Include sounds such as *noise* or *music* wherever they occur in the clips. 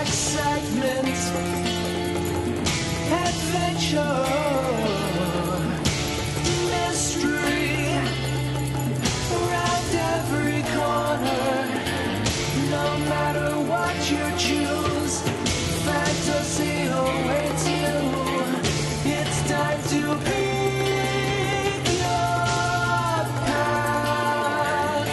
excitement, adventure, mystery around every corner. No matter what you choose, fantasy awaits you. It's time to pick your path.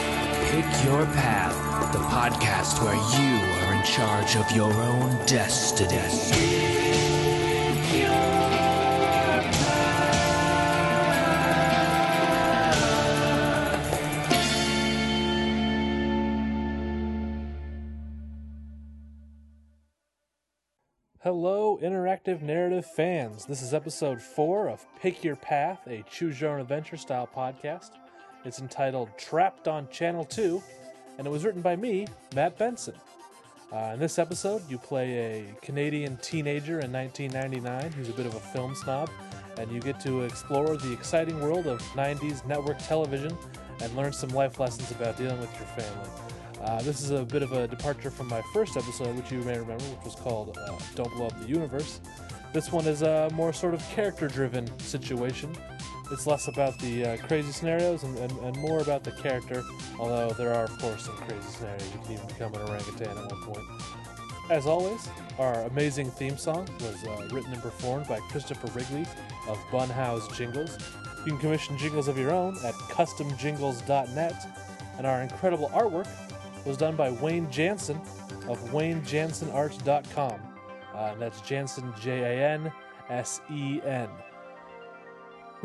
Pick Your Path, the podcast where you charge of your own destiny. Hello, interactive narrative fans. This is episode four of Pick Your Path, a choose your own adventure style podcast. It's entitled Trapped on Channel 2, and it was written by me, Matt Benson. Uh, in this episode, you play a Canadian teenager in 1999 who's a bit of a film snob, and you get to explore the exciting world of 90s network television and learn some life lessons about dealing with your family. Uh, this is a bit of a departure from my first episode, which you may remember, which was called uh, Don't Blow Up the Universe. This one is a more sort of character driven situation. It's less about the uh, crazy scenarios and, and, and more about the character, although there are, of course, some crazy scenarios. You can even become an orangutan at one point. As always, our amazing theme song was uh, written and performed by Christopher Wrigley of Bunhouse Jingles. You can commission jingles of your own at customjingles.net, and our incredible artwork was done by Wayne Jansen of WayneJansenArt.com. Uh, and that's Jansen, J A N S E N.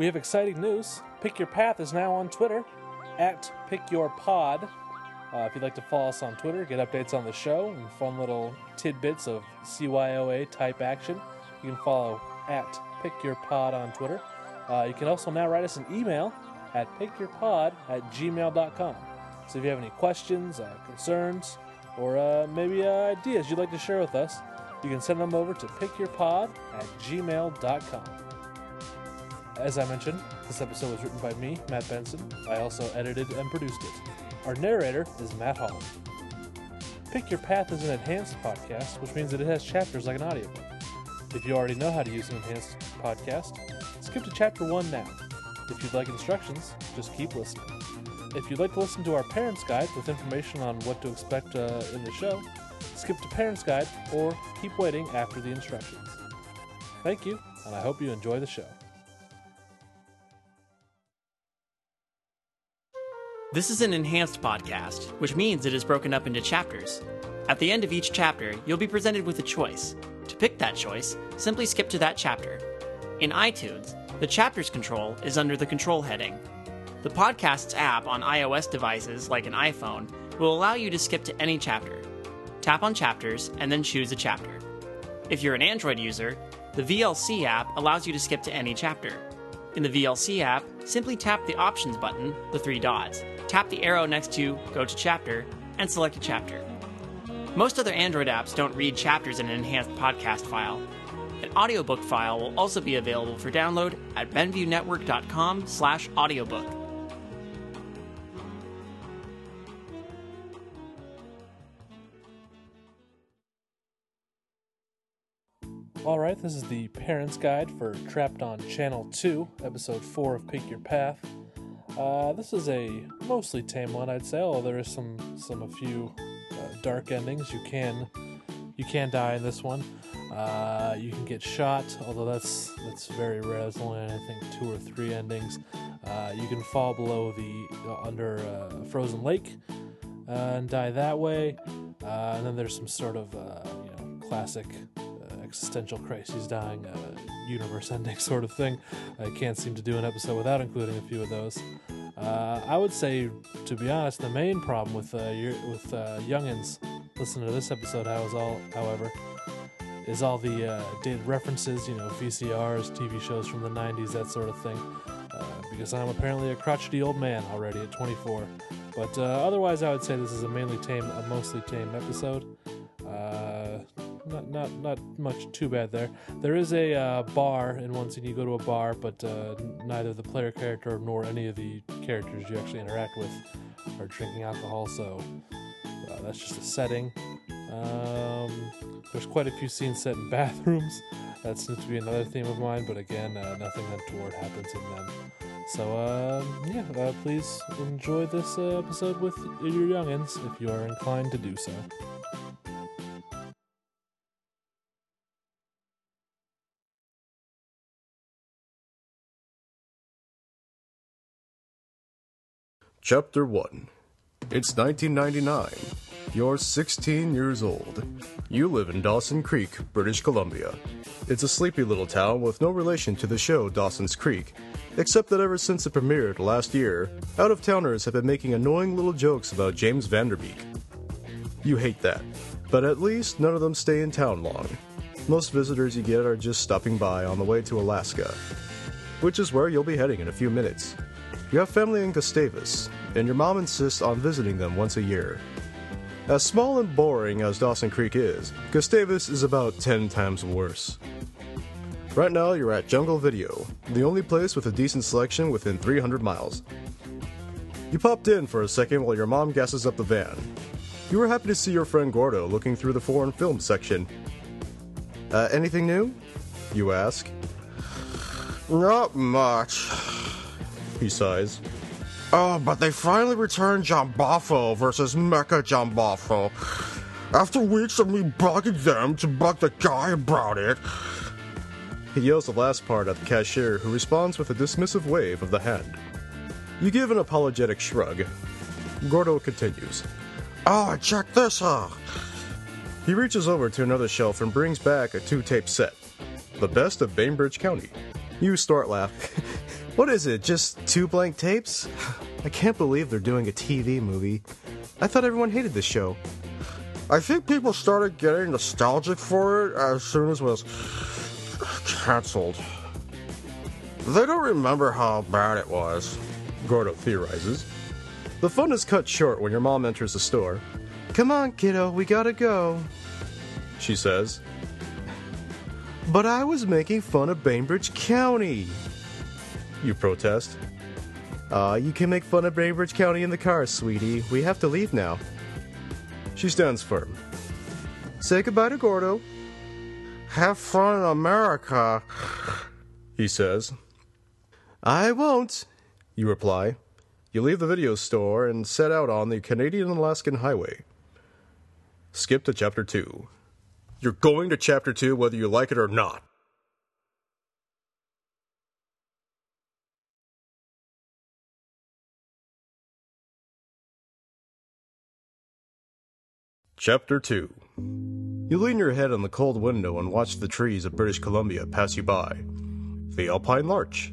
We have exciting news. Pick Your Path is now on Twitter at PickYourPod. Uh, if you'd like to follow us on Twitter, get updates on the show and fun little tidbits of CYOA type action, you can follow at Pick Your Pod on Twitter. Uh, you can also now write us an email at pickyourpod at gmail.com. So if you have any questions, uh, concerns, or uh, maybe uh, ideas you'd like to share with us, you can send them over to pickyourpod at gmail.com. As I mentioned, this episode was written by me, Matt Benson. I also edited and produced it. Our narrator is Matt Holland. Pick Your Path is an enhanced podcast, which means that it has chapters like an audiobook. If you already know how to use an enhanced podcast, skip to chapter 1 now. If you'd like instructions, just keep listening. If you'd like to listen to our Parents Guide with information on what to expect uh, in the show, skip to Parents Guide or keep waiting after the instructions. Thank you, and I hope you enjoy the show. This is an enhanced podcast, which means it is broken up into chapters. At the end of each chapter, you'll be presented with a choice. To pick that choice, simply skip to that chapter. In iTunes, the chapters control is under the control heading. The podcast's app on iOS devices, like an iPhone, will allow you to skip to any chapter. Tap on chapters and then choose a chapter. If you're an Android user, the VLC app allows you to skip to any chapter. In the VLC app, simply tap the Options button, the three dots, tap the arrow next to Go to Chapter, and select a chapter. Most other Android apps don't read chapters in an enhanced podcast file. An audiobook file will also be available for download at benviewnetwork.com slash audiobook. All right, this is the Parents Guide for Trapped on Channel 2, Episode 4 of Pick Your Path. Uh, this is a mostly tame one, I'd say, although there is some, some a few uh, dark endings. You can you can die in this one. Uh, you can get shot, although that's that's very rare. There's only I think two or three endings. Uh, you can fall below the uh, under a frozen lake uh, and die that way. Uh, and then there's some sort of uh, you know classic uh, existential crises dying uh, universe ending *laughs* sort of thing. I can't seem to do an episode without including a few of those. Uh, I would say, to be honest, the main problem with uh, your, with uh, youngins listening to this episode, how is all, however, is all the uh, dated references, you know, VCRs, TV shows from the '90s, that sort of thing. Uh, because I'm apparently a crotchety old man already at 24. But uh, otherwise, I would say this is a mainly tame, a mostly tame episode. Uh, not not not much too bad there. There is a uh, bar in one scene. You go to a bar, but uh, neither the player character nor any of the characters you actually interact with are drinking alcohol. So uh, that's just a setting. Um, there's quite a few scenes set in *laughs* bathrooms. That seems to be another theme of mine, but again, uh, nothing untoward happens in them. So, um, yeah, uh, please enjoy this episode with your youngins if you are inclined to do so. Chapter 1 It's 1999. You're 16 years old. You live in Dawson Creek, British Columbia. It's a sleepy little town with no relation to the show Dawson's Creek, except that ever since it premiered last year, out of towners have been making annoying little jokes about James Van Der Beek. You hate that, but at least none of them stay in town long. Most visitors you get are just stopping by on the way to Alaska, which is where you'll be heading in a few minutes. You have family in Gustavus, and your mom insists on visiting them once a year. As small and boring as Dawson Creek is, Gustavus is about 10 times worse. Right now, you're at Jungle Video, the only place with a decent selection within 300 miles. You popped in for a second while your mom gasses up the van. You were happy to see your friend Gordo looking through the foreign film section. Uh, anything new? You ask. Not much, he sighs. Oh, but they finally returned Jambafo versus Mecha Jambafo. After weeks of me bugging them to bug the guy about it. He yells the last part at the cashier, who responds with a dismissive wave of the hand. You give an apologetic shrug. Gordo continues. Oh, check this out. He reaches over to another shelf and brings back a two tape set. The best of Bainbridge County. You start laughing. *laughs* What is it? Just two blank tapes? *sighs* I can't believe they're doing a TV movie. I thought everyone hated this show. I think people started getting nostalgic for it as soon as it was canceled. They don't remember how bad it was, Gordo theorizes. The fun is cut short when your mom enters the store. Come on, kiddo, we gotta go, she says. But I was making fun of Bainbridge County you protest. Uh, you can make fun of Bainbridge County in the car, sweetie. We have to leave now. She stands firm. Say goodbye to Gordo. Have fun in America, he says. I won't, you reply. You leave the video store and set out on the Canadian Alaskan Highway. Skip to chapter 2. You're going to chapter 2 whether you like it or not. Chapter 2 You lean your head on the cold window and watch the trees of British Columbia pass you by. The alpine larch,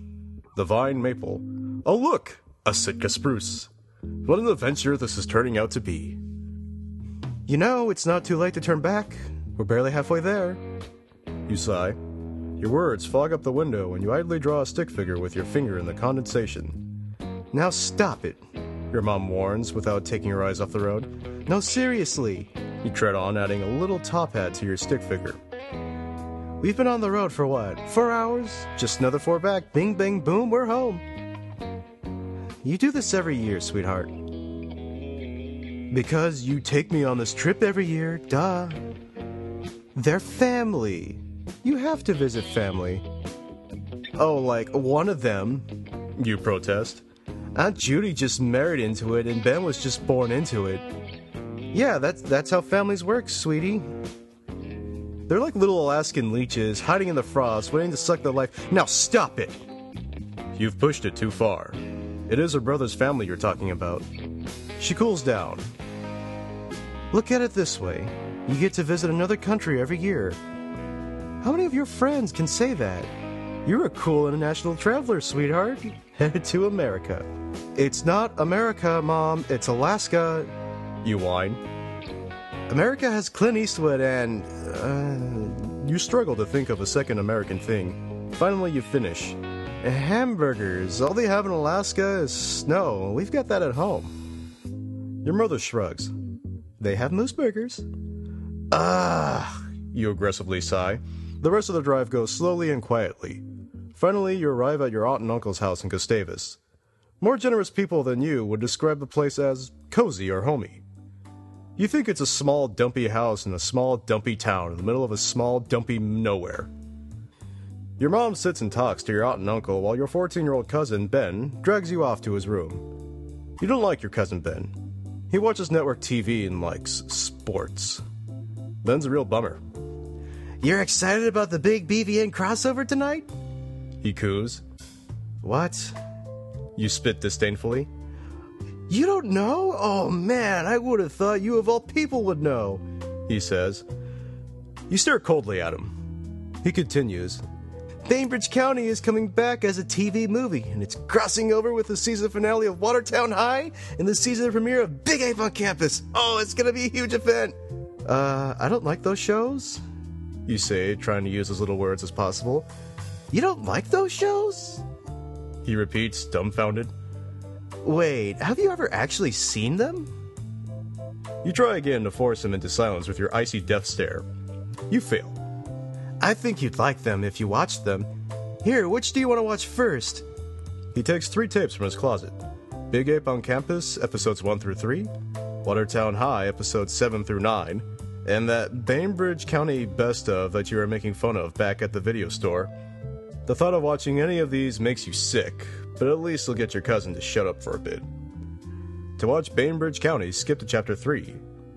the vine maple. Oh, look! A Sitka spruce. What an adventure this is turning out to be. You know, it's not too late to turn back. We're barely halfway there. You sigh. Your words fog up the window and you idly draw a stick figure with your finger in the condensation. Now stop it, your mom warns without taking her eyes off the road. No, seriously. You tread on, adding a little top hat to your stick figure. We've been on the road for what? Four hours? Just another four back. Bing, bang, boom, we're home. You do this every year, sweetheart. Because you take me on this trip every year, duh. They're family. You have to visit family. Oh, like one of them, you protest. Aunt Judy just married into it, and Ben was just born into it. Yeah, that's that's how families work, sweetie. They're like little Alaskan leeches hiding in the frost, waiting to suck the life. Now stop it! You've pushed it too far. It is her brother's family you're talking about. She cools down. Look at it this way you get to visit another country every year. How many of your friends can say that? You're a cool international traveler, sweetheart, *laughs* headed to America. It's not America, Mom, it's Alaska. You whine. America has Clint Eastwood and. Uh, you struggle to think of a second American thing. Finally, you finish. Hamburgers. All they have in Alaska is snow. We've got that at home. Your mother shrugs. They have moose burgers. Ah, you aggressively sigh. The rest of the drive goes slowly and quietly. Finally, you arrive at your aunt and uncle's house in Gustavus. More generous people than you would describe the place as cozy or homey. You think it's a small, dumpy house in a small, dumpy town in the middle of a small, dumpy nowhere. Your mom sits and talks to your aunt and uncle while your 14 year old cousin, Ben, drags you off to his room. You don't like your cousin Ben. He watches network TV and likes sports. Ben's a real bummer. You're excited about the big BVN crossover tonight? He coos. What? You spit disdainfully. You don't know? Oh man, I would have thought you of all people would know. He says. You stare coldly at him. He continues. Bainbridge County is coming back as a TV movie, and it's crossing over with the season finale of Watertown High and the season premiere of Big Ape on Campus. Oh, it's gonna be a huge event. Uh, I don't like those shows. You say, trying to use as little words as possible. You don't like those shows? He repeats, dumbfounded. Wait, have you ever actually seen them? You try again to force him into silence with your icy death stare. You fail. I think you'd like them if you watched them. Here, which do you want to watch first? He takes three tapes from his closet Big Ape on Campus, episodes 1 through 3, Watertown High, episodes 7 through 9, and that Bainbridge County best of that you are making fun of back at the video store. The thought of watching any of these makes you sick, but at least you'll get your cousin to shut up for a bit. To watch Bainbridge County, skip to chapter 3.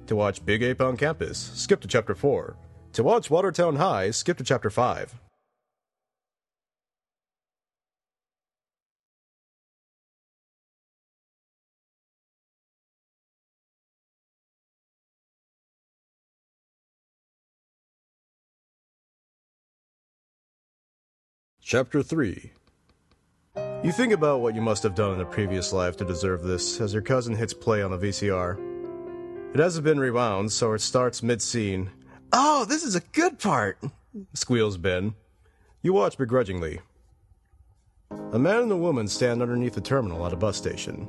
To watch Big Ape on Campus, skip to chapter 4. To watch Watertown High, skip to chapter 5. Chapter 3 You think about what you must have done in a previous life to deserve this as your cousin hits play on the VCR. It hasn't been rewound, so it starts mid scene. Oh, this is a good part. Squeals Ben. You watch begrudgingly. A man and a woman stand underneath a terminal at a bus station.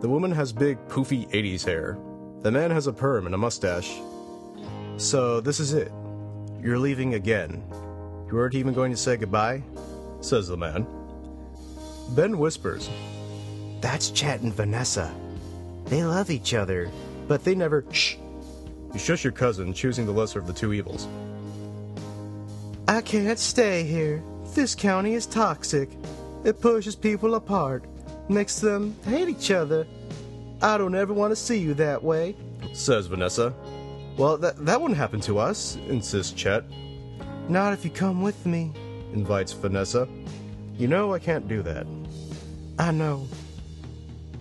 The woman has big, poofy 80s hair. The man has a perm and a mustache. So, this is it. You're leaving again. You weren't even going to say goodbye? Says the man. Ben whispers. That's Chet and Vanessa. They love each other, but they never. Shh. You shush your cousin, choosing the lesser of the two evils. I can't stay here. This county is toxic. It pushes people apart, makes them hate each other. I don't ever want to see you that way. Says Vanessa. Well, that, that wouldn't happen to us, insists Chet. Not if you come with me. Invites Vanessa. You know I can't do that. I know.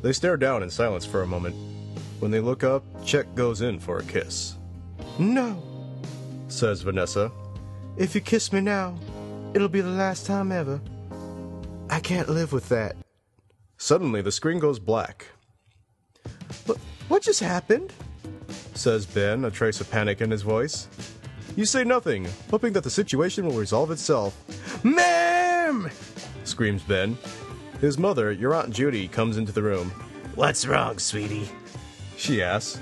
They stare down in silence for a moment. When they look up, Chet goes in for a kiss. No. Says Vanessa. If you kiss me now, it'll be the last time ever. I can't live with that. Suddenly, the screen goes black. What, what just happened? Says Ben, a trace of panic in his voice. You say nothing, hoping that the situation will resolve itself. Ma'am! Screams Ben. His mother, your Aunt Judy, comes into the room. What's wrong, sweetie? She asks.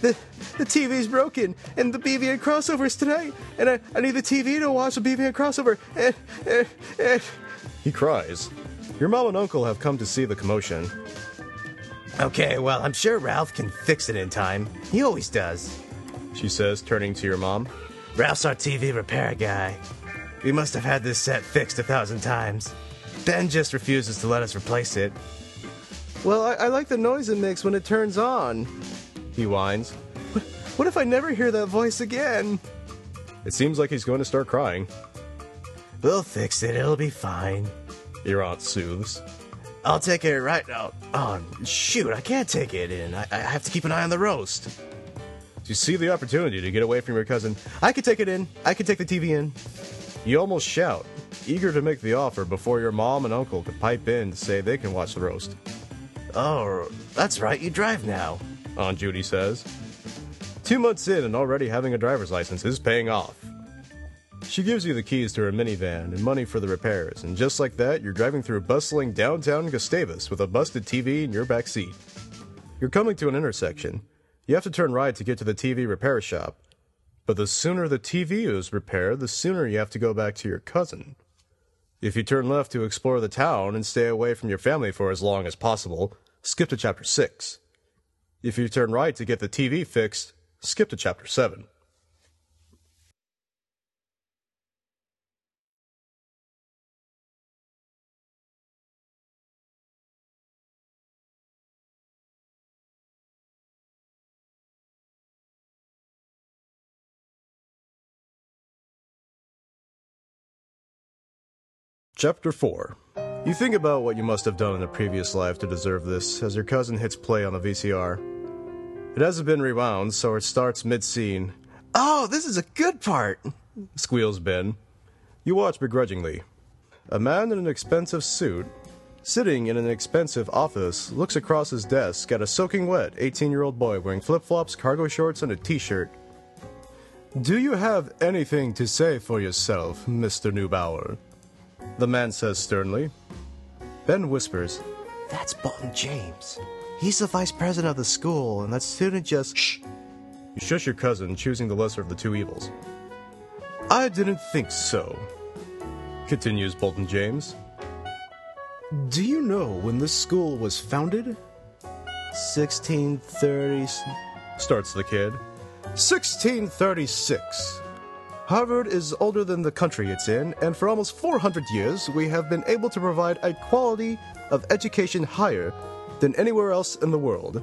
The, the TV's broken, and the BVN crossover's tonight, and I, I need the TV to watch the BVN crossover, and, and, and... He cries. Your mom and uncle have come to see the commotion. Okay, well, I'm sure Ralph can fix it in time. He always does. She says, turning to your mom. Ralph's our TV repair guy. We must have had this set fixed a thousand times. Ben just refuses to let us replace it. Well, I, I like the noise it makes when it turns on. He whines. What, what if I never hear that voice again? It seems like he's going to start crying. We'll fix it. It'll be fine. Your aunt soothes. I'll take it right now. Oh, shoot, I can't take it in. I, I have to keep an eye on the roast. You see the opportunity to get away from your cousin. I could take it in. I could take the TV in. You almost shout, eager to make the offer before your mom and uncle could pipe in to say they can watch the roast. Oh, that's right. You drive now. Aunt Judy says. Two months in and already having a driver's license is paying off. She gives you the keys to her minivan and money for the repairs, and just like that, you're driving through bustling downtown Gustavus with a busted TV in your back seat. You're coming to an intersection. You have to turn right to get to the TV repair shop. But the sooner the TV is repaired, the sooner you have to go back to your cousin. If you turn left to explore the town and stay away from your family for as long as possible, skip to chapter 6. If you turn right to get the TV fixed, skip to chapter 7. Chapter 4 You think about what you must have done in a previous life to deserve this as your cousin hits play on the VCR. It hasn't been rewound, so it starts mid scene. Oh, this is a good part. Squeals Ben. You watch begrudgingly. A man in an expensive suit, sitting in an expensive office, looks across his desk at a soaking wet 18 year old boy wearing flip flops, cargo shorts, and a t shirt. Do you have anything to say for yourself, Mr. Neubauer? The man says sternly. Ben whispers, That's Bolton James. He's the vice president of the school, and that student just. Shh. You shush your cousin, choosing the lesser of the two evils. I didn't think so, continues Bolton James. Do you know when this school was founded? 1630. Starts the kid. 1636. Harvard is older than the country it's in, and for almost 400 years, we have been able to provide a quality of education higher than anywhere else in the world.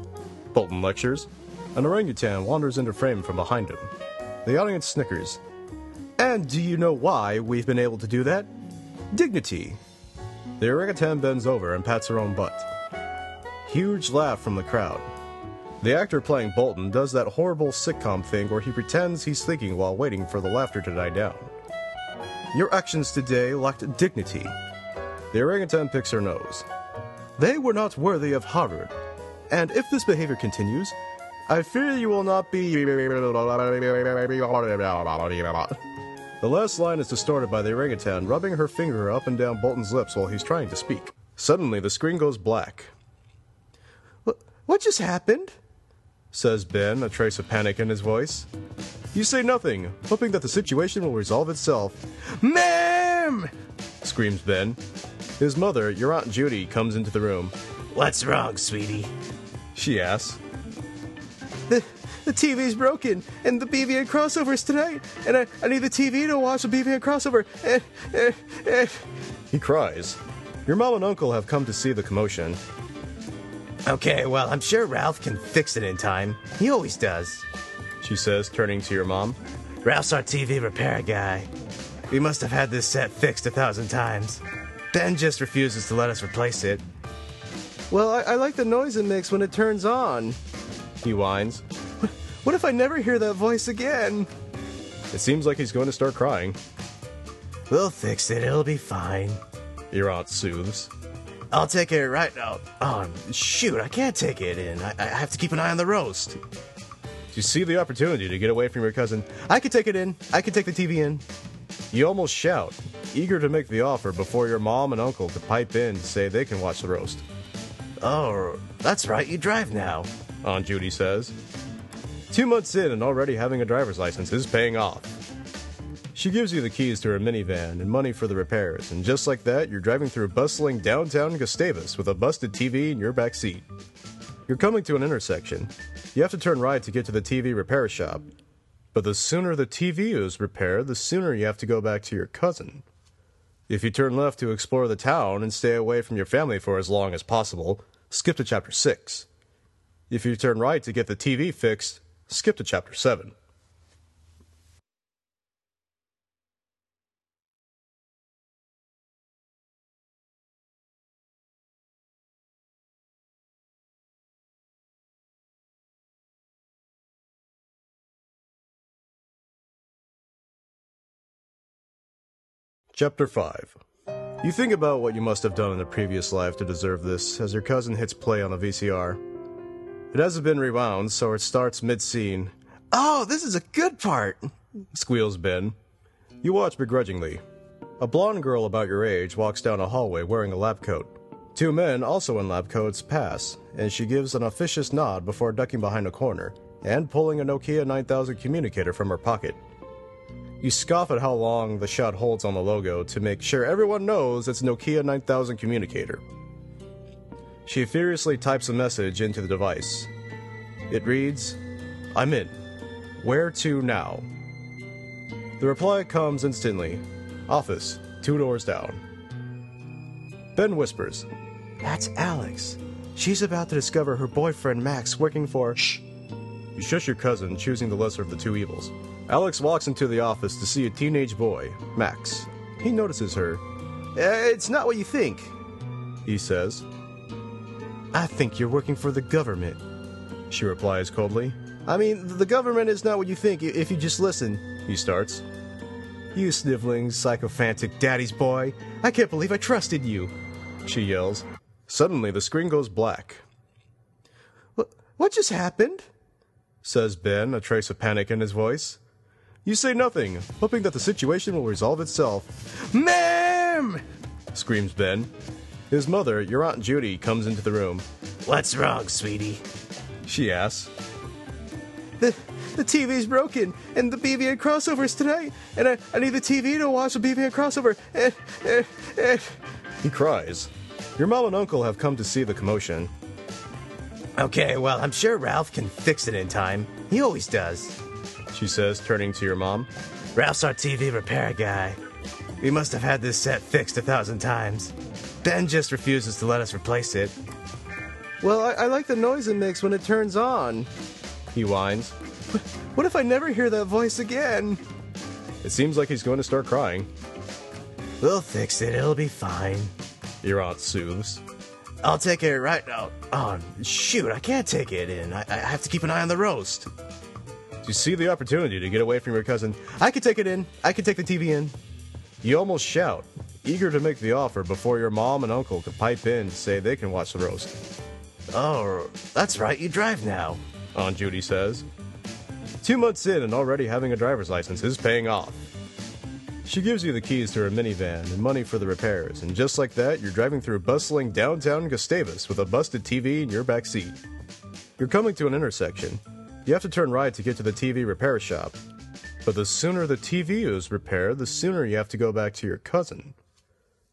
Bolton lectures. An orangutan wanders into frame from behind him. The audience snickers. And do you know why we've been able to do that? Dignity. The orangutan bends over and pats her own butt. Huge laugh from the crowd. The actor playing Bolton does that horrible sitcom thing where he pretends he's thinking while waiting for the laughter to die down. Your actions today lacked dignity. The orangutan picks her nose. They were not worthy of Harvard. And if this behavior continues, I fear you will not be. The last line is distorted by the orangutan rubbing her finger up and down Bolton's lips while he's trying to speak. Suddenly, the screen goes black. What, what just happened? Says Ben, a trace of panic in his voice. You say nothing, hoping that the situation will resolve itself. Ma'am! screams Ben. His mother, your Aunt Judy, comes into the room. What's wrong, sweetie? She asks, The, the TV's broken, and the BVN crossover's tonight, and I, I need the TV to watch the BVN crossover. Eh, eh, eh. He cries. Your mom and uncle have come to see the commotion. Okay, well, I'm sure Ralph can fix it in time. He always does. She says, turning to your mom. Ralph's our TV repair guy. We must have had this set fixed a thousand times. Ben just refuses to let us replace it. Well, I, I like the noise it makes when it turns on. He whines. What if I never hear that voice again? It seems like he's going to start crying. We'll fix it. It'll be fine. Your aunt soothes. I'll take it right now. Oh, shoot, I can't take it in. I, I have to keep an eye on the roast. You see the opportunity to get away from your cousin. I can take it in. I can take the TV in. You almost shout, eager to make the offer before your mom and uncle to pipe in to say they can watch the roast. Oh, that's right. You drive now. Aunt Judy says. Two months in and already having a driver's license is paying off. She gives you the keys to her minivan and money for the repairs, and just like that, you're driving through bustling downtown Gustavus with a busted TV in your back seat. You're coming to an intersection. You have to turn right to get to the TV repair shop. But the sooner the TV is repaired, the sooner you have to go back to your cousin. If you turn left to explore the town and stay away from your family for as long as possible, skip to chapter 6. If you turn right to get the TV fixed, skip to chapter 7. Chapter 5 You think about what you must have done in a previous life to deserve this as your cousin hits play on the VCR. It hasn't been rewound, so it starts mid scene. Oh, this is a good part. Squeals Ben. You watch begrudgingly. A blonde girl about your age walks down a hallway wearing a lab coat. Two men, also in lab coats, pass, and she gives an officious nod before ducking behind a corner and pulling a Nokia 9000 communicator from her pocket. You scoff at how long the shot holds on the logo to make sure everyone knows it's Nokia 9000 communicator. She furiously types a message into the device. It reads, I'm in. Where to now? The reply comes instantly. Office, two doors down. Ben whispers, That's Alex. She's about to discover her boyfriend Max working for. Shh. You shush your cousin, choosing the lesser of the two evils. Alex walks into the office to see a teenage boy, Max. He notices her. Uh, it's not what you think. He says, I think you're working for the government. She replies coldly. I mean, the government is not what you think if you just listen. He starts. You sniveling, sycophantic daddy's boy. I can't believe I trusted you. She yells. Suddenly, the screen goes black, what just happened? says Ben, a trace of panic in his voice. You say nothing, hoping that the situation will resolve itself. Ma'am! Screams Ben. His mother, your Aunt Judy, comes into the room. What's wrong, sweetie? She asks, The, the TV's broken, and the BVN crossover's tonight, and I, I need the TV to watch the BVN crossover. Eh, eh, eh. He cries. Your mom and uncle have come to see the commotion. Okay, well, I'm sure Ralph can fix it in time. He always does. She says, turning to your mom. Ralph's our TV repair guy. We must have had this set fixed a thousand times. Ben just refuses to let us replace it. Well, I, I like the noise it makes when it turns on. He whines. What if I never hear that voice again? It seems like he's going to start crying. We'll fix it. It'll be fine. Your aunt soothes. I'll take it right now. Oh, shoot, I can't take it in. I, I have to keep an eye on the roast. You see the opportunity to get away from your cousin. I can take it in. I can take the TV in. You almost shout, eager to make the offer before your mom and uncle can pipe in to say they can watch the roast. Oh, that's right. You drive now. Aunt Judy says. Two months in and already having a driver's license is paying off. She gives you the keys to her minivan and money for the repairs, and just like that, you're driving through bustling downtown Gustavus with a busted TV in your back seat. You're coming to an intersection. You have to turn right to get to the TV repair shop. But the sooner the TV is repaired, the sooner you have to go back to your cousin.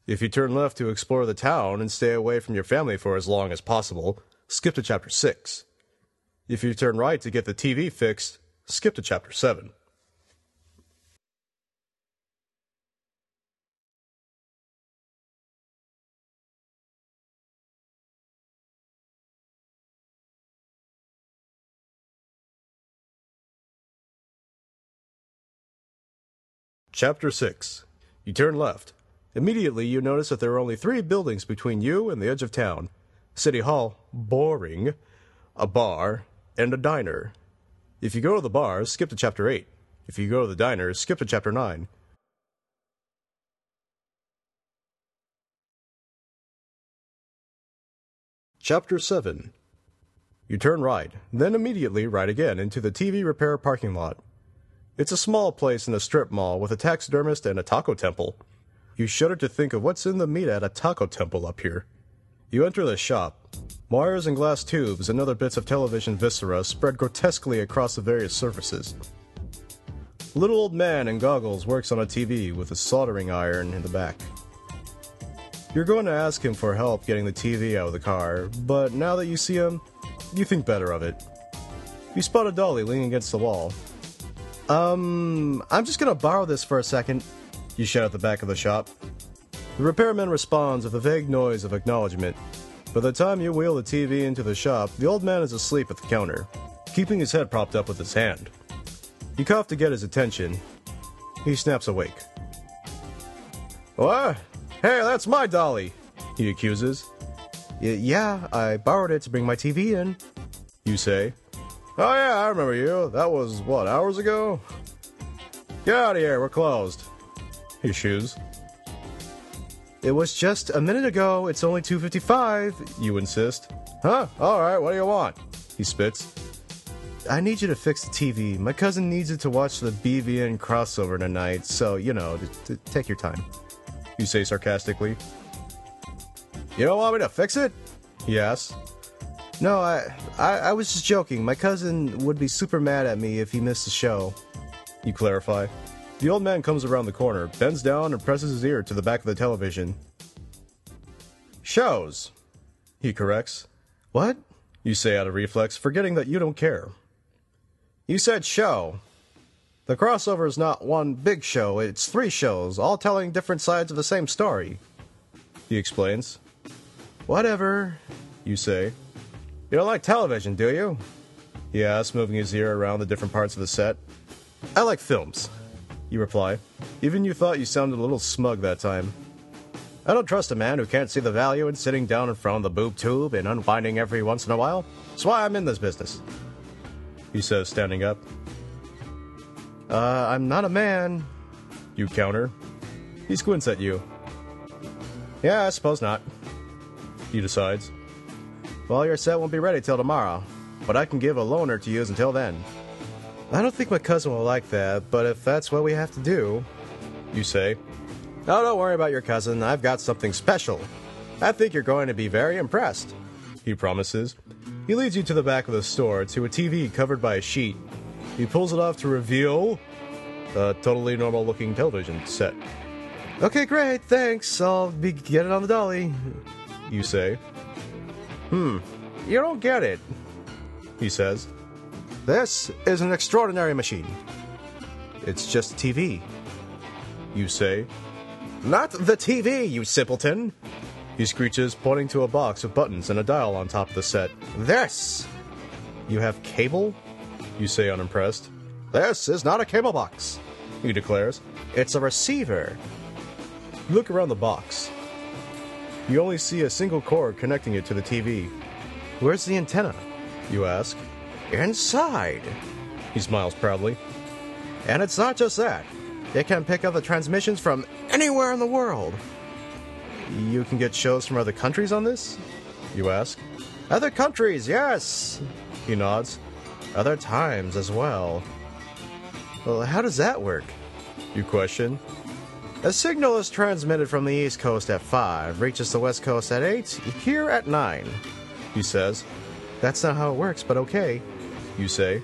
If you turn left to explore the town and stay away from your family for as long as possible, skip to chapter 6. If you turn right to get the TV fixed, skip to chapter 7. Chapter 6. You turn left. Immediately, you notice that there are only three buildings between you and the edge of town City Hall, boring, a bar, and a diner. If you go to the bar, skip to chapter 8. If you go to the diner, skip to chapter 9. Chapter 7. You turn right, then immediately right again into the TV repair parking lot. It's a small place in a strip mall with a taxidermist and a taco temple. You shudder to think of what's in the meat at a taco temple up here. You enter the shop. Wires and glass tubes and other bits of television viscera spread grotesquely across the various surfaces. A little old man in goggles works on a TV with a soldering iron in the back. You're going to ask him for help getting the TV out of the car, but now that you see him, you think better of it. You spot a dolly leaning against the wall. Um, I'm just gonna borrow this for a second, you shout at the back of the shop. The repairman responds with a vague noise of acknowledgement. By the time you wheel the TV into the shop, the old man is asleep at the counter, keeping his head propped up with his hand. You cough to get his attention. He snaps awake. What? Hey, that's my dolly, he accuses. Yeah, I borrowed it to bring my TV in. You say. Oh, yeah, I remember you. That was, what, hours ago? Get out of here, we're closed. He shoos. It was just a minute ago. It's only 2:55. You insist. Huh? Alright, what do you want? He spits. I need you to fix the TV. My cousin needs it to watch the BVN crossover tonight, so you know, to, to take your time. You say sarcastically. You don't want me to fix it? He asks. No, I, I I was just joking. My cousin would be super mad at me if he missed the show. You clarify. The old man comes around the corner, bends down, and presses his ear to the back of the television. Shows, he corrects. What? You say out of reflex, forgetting that you don't care. You said show. The crossover is not one big show, it's three shows, all telling different sides of the same story. He explains. Whatever, you say. You don't like television, do you? He asks, moving his ear around the different parts of the set. I like films, you reply. Even you thought you sounded a little smug that time. I don't trust a man who can't see the value in sitting down in front of the boob tube and unwinding every once in a while. That's why I'm in this business. He says, standing up. Uh, I'm not a man, you counter. He squints at you. Yeah, I suppose not. He decides. Well, your set won't be ready till tomorrow, but I can give a loaner to use until then. I don't think my cousin will like that, but if that's what we have to do, you say. Oh, don't worry about your cousin. I've got something special. I think you're going to be very impressed, he promises. He leads you to the back of the store to a TV covered by a sheet. He pulls it off to reveal a totally normal looking television set. Okay, great, thanks. I'll be getting on the dolly, you say. Hmm, you don't get it, he says. This is an extraordinary machine. It's just TV, you say. Not the TV, you simpleton! He screeches, pointing to a box of buttons and a dial on top of the set. This! You have cable? You say, unimpressed. This is not a cable box, he declares. It's a receiver. You look around the box. You only see a single cord connecting it to the TV. Where's the antenna? You ask. Inside, he smiles proudly. And it's not just that. It can pick up the transmissions from anywhere in the world. You can get shows from other countries on this? You ask. Other countries, yes! He nods. Other times as well. Well, how does that work? You question. A signal is transmitted from the East Coast at 5, reaches the West Coast at 8, here at 9, he says. That's not how it works, but okay, you say.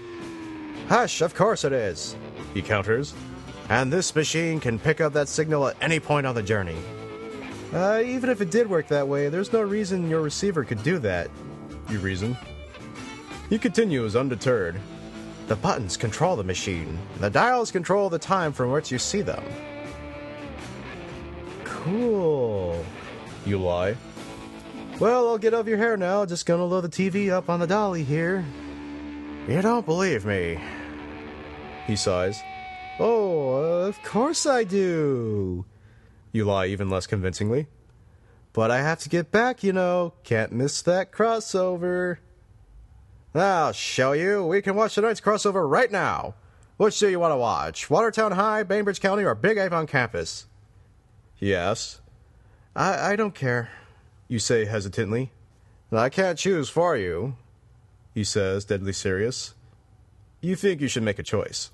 Hush, of course it is, he counters. And this machine can pick up that signal at any point on the journey. Uh, even if it did work that way, there's no reason your receiver could do that, you reason. He continues undeterred. The buttons control the machine, the dials control the time from which you see them. Cool. You lie. Well, I'll get off your hair now. Just gonna load the TV up on the dolly here. You don't believe me. He sighs. Oh, of course I do. You lie even less convincingly. But I have to get back, you know. Can't miss that crossover. I'll show you. We can watch tonight's crossover right now. Which do you want to watch? Watertown High, Bainbridge County, or Big Ape on campus? Asks. I, I don't care, you say hesitantly. I can't choose for you, he says, deadly serious. You think you should make a choice.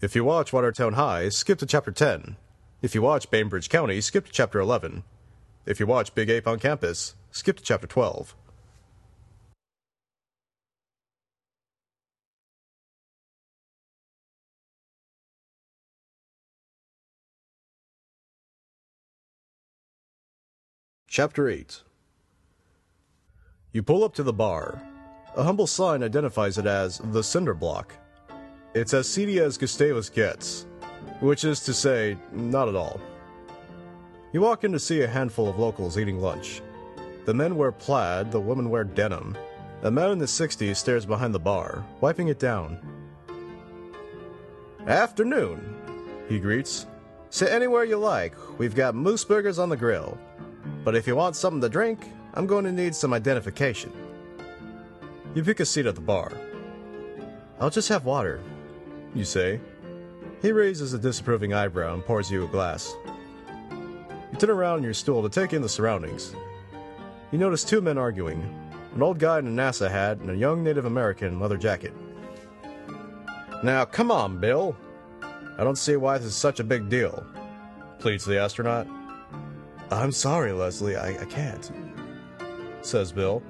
If you watch Watertown High, skip to chapter 10. If you watch Bainbridge County, skip to chapter 11. If you watch Big Ape on campus, skip to chapter 12. Chapter 8 You pull up to the bar. A humble sign identifies it as the Cinder Block. It's as seedy as Gustavus gets, which is to say, not at all. You walk in to see a handful of locals eating lunch. The men wear plaid, the women wear denim. A man in his 60s stares behind the bar, wiping it down. Afternoon, he greets. Sit anywhere you like. We've got moose burgers on the grill. But if you want something to drink, I'm going to need some identification. You pick a seat at the bar. I'll just have water, you say. He raises a disapproving eyebrow and pours you a glass. You turn around in your stool to take in the surroundings. You notice two men arguing an old guy in a NASA hat and a young Native American in leather jacket. Now, come on, Bill. I don't see why this is such a big deal, pleads the astronaut. I'm sorry, Leslie, I, I can't, says Bill.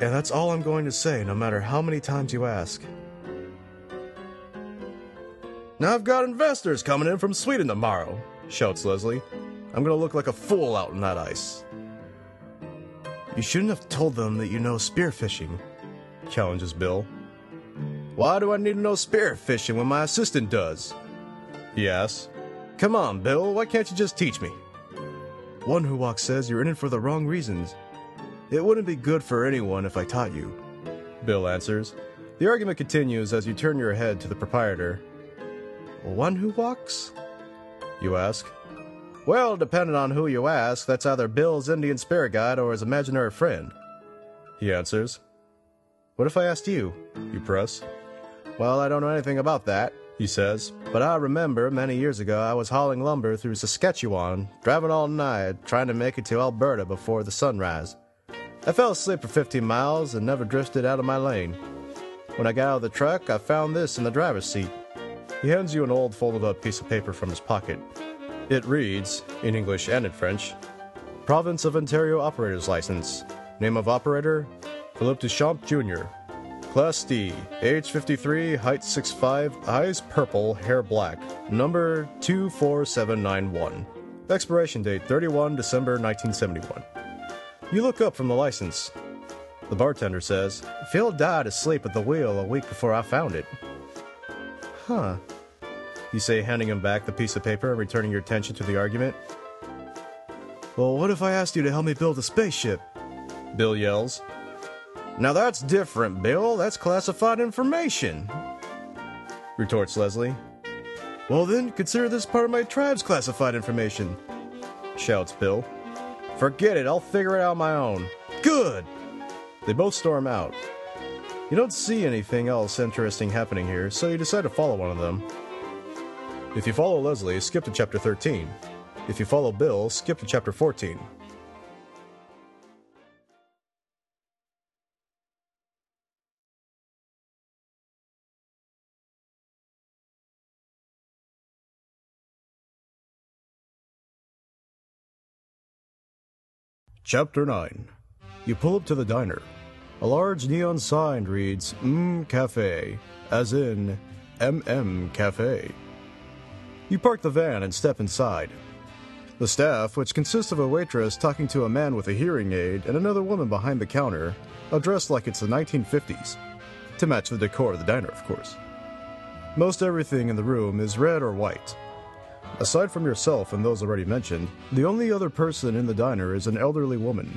And that's all I'm going to say, no matter how many times you ask. Now I've got investors coming in from Sweden tomorrow, shouts Leslie. I'm gonna look like a fool out in that ice. You shouldn't have told them that you know spearfishing, challenges Bill. Why do I need to know spearfishing when my assistant does? He asks. Come on, Bill, why can't you just teach me? One Who Walks says you're in it for the wrong reasons. It wouldn't be good for anyone if I taught you. Bill answers. The argument continues as you turn your head to the proprietor. One Who Walks? You ask. Well, depending on who you ask, that's either Bill's Indian spirit guide or his imaginary friend. He answers. What if I asked you? You press. Well, I don't know anything about that, he says, but I remember many years ago I was hauling lumber through Saskatchewan, driving all night, trying to make it to Alberta before the sunrise. I fell asleep for 15 miles and never drifted out of my lane. When I got out of the truck, I found this in the driver's seat. He hands you an old folded up piece of paper from his pocket. It reads, in English and in French, Province of Ontario Operator's License. Name of operator, Philippe Duchamp Jr. Class D, age 53, height 6'5, eyes purple, hair black. Number 24791. Expiration date 31 December 1971. You look up from the license. The bartender says, Phil died asleep at the wheel a week before I found it. Huh. You say, handing him back the piece of paper and returning your attention to the argument. Well, what if I asked you to help me build a spaceship? Bill yells. Now that's different, Bill. That's classified information. Retorts Leslie. Well, then, consider this part of my tribe's classified information. Shouts Bill. Forget it, I'll figure it out on my own. Good! They both storm out. You don't see anything else interesting happening here, so you decide to follow one of them. If you follow Leslie, skip to chapter 13. If you follow Bill, skip to chapter 14. Chapter 9 You pull up to the diner. A large neon sign reads M Cafe, as in MM Cafe. You park the van and step inside. The staff, which consists of a waitress talking to a man with a hearing aid and another woman behind the counter, are dressed like it's the 1950s. To match the decor of the diner, of course. Most everything in the room is red or white. Aside from yourself and those already mentioned, the only other person in the diner is an elderly woman,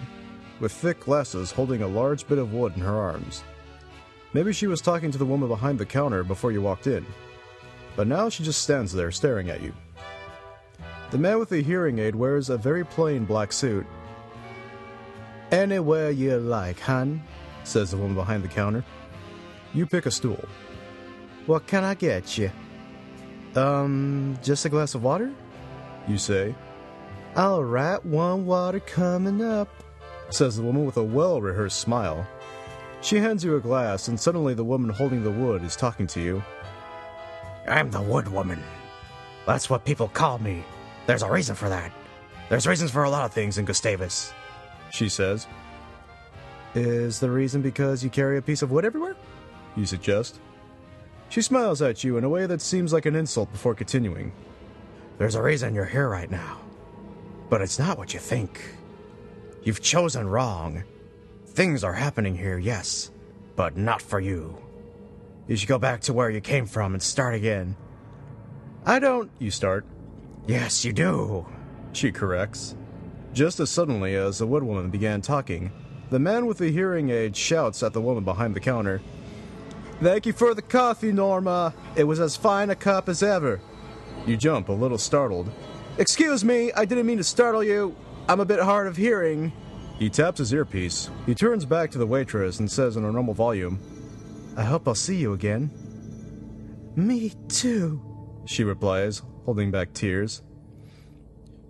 with thick glasses holding a large bit of wood in her arms. Maybe she was talking to the woman behind the counter before you walked in, but now she just stands there staring at you. The man with the hearing aid wears a very plain black suit. Anywhere you like, hon, says the woman behind the counter. You pick a stool. What can I get you? Um, just a glass of water? You say. All right, one water coming up, says the woman with a well rehearsed smile. She hands you a glass, and suddenly the woman holding the wood is talking to you. I'm the wood woman. That's what people call me. There's a reason for that. There's reasons for a lot of things in Gustavus, she says. Is the reason because you carry a piece of wood everywhere? You suggest. She smiles at you in a way that seems like an insult before continuing. There's a reason you're here right now. But it's not what you think. You've chosen wrong. Things are happening here, yes, but not for you. You should go back to where you came from and start again. I don't. You start. Yes, you do, she corrects. Just as suddenly as the woodwoman began talking, the man with the hearing aid shouts at the woman behind the counter. Thank you for the coffee, Norma. It was as fine a cup as ever. You jump, a little startled. Excuse me, I didn't mean to startle you. I'm a bit hard of hearing. He taps his earpiece. He turns back to the waitress and says in a normal volume, I hope I'll see you again. Me too, she replies, holding back tears.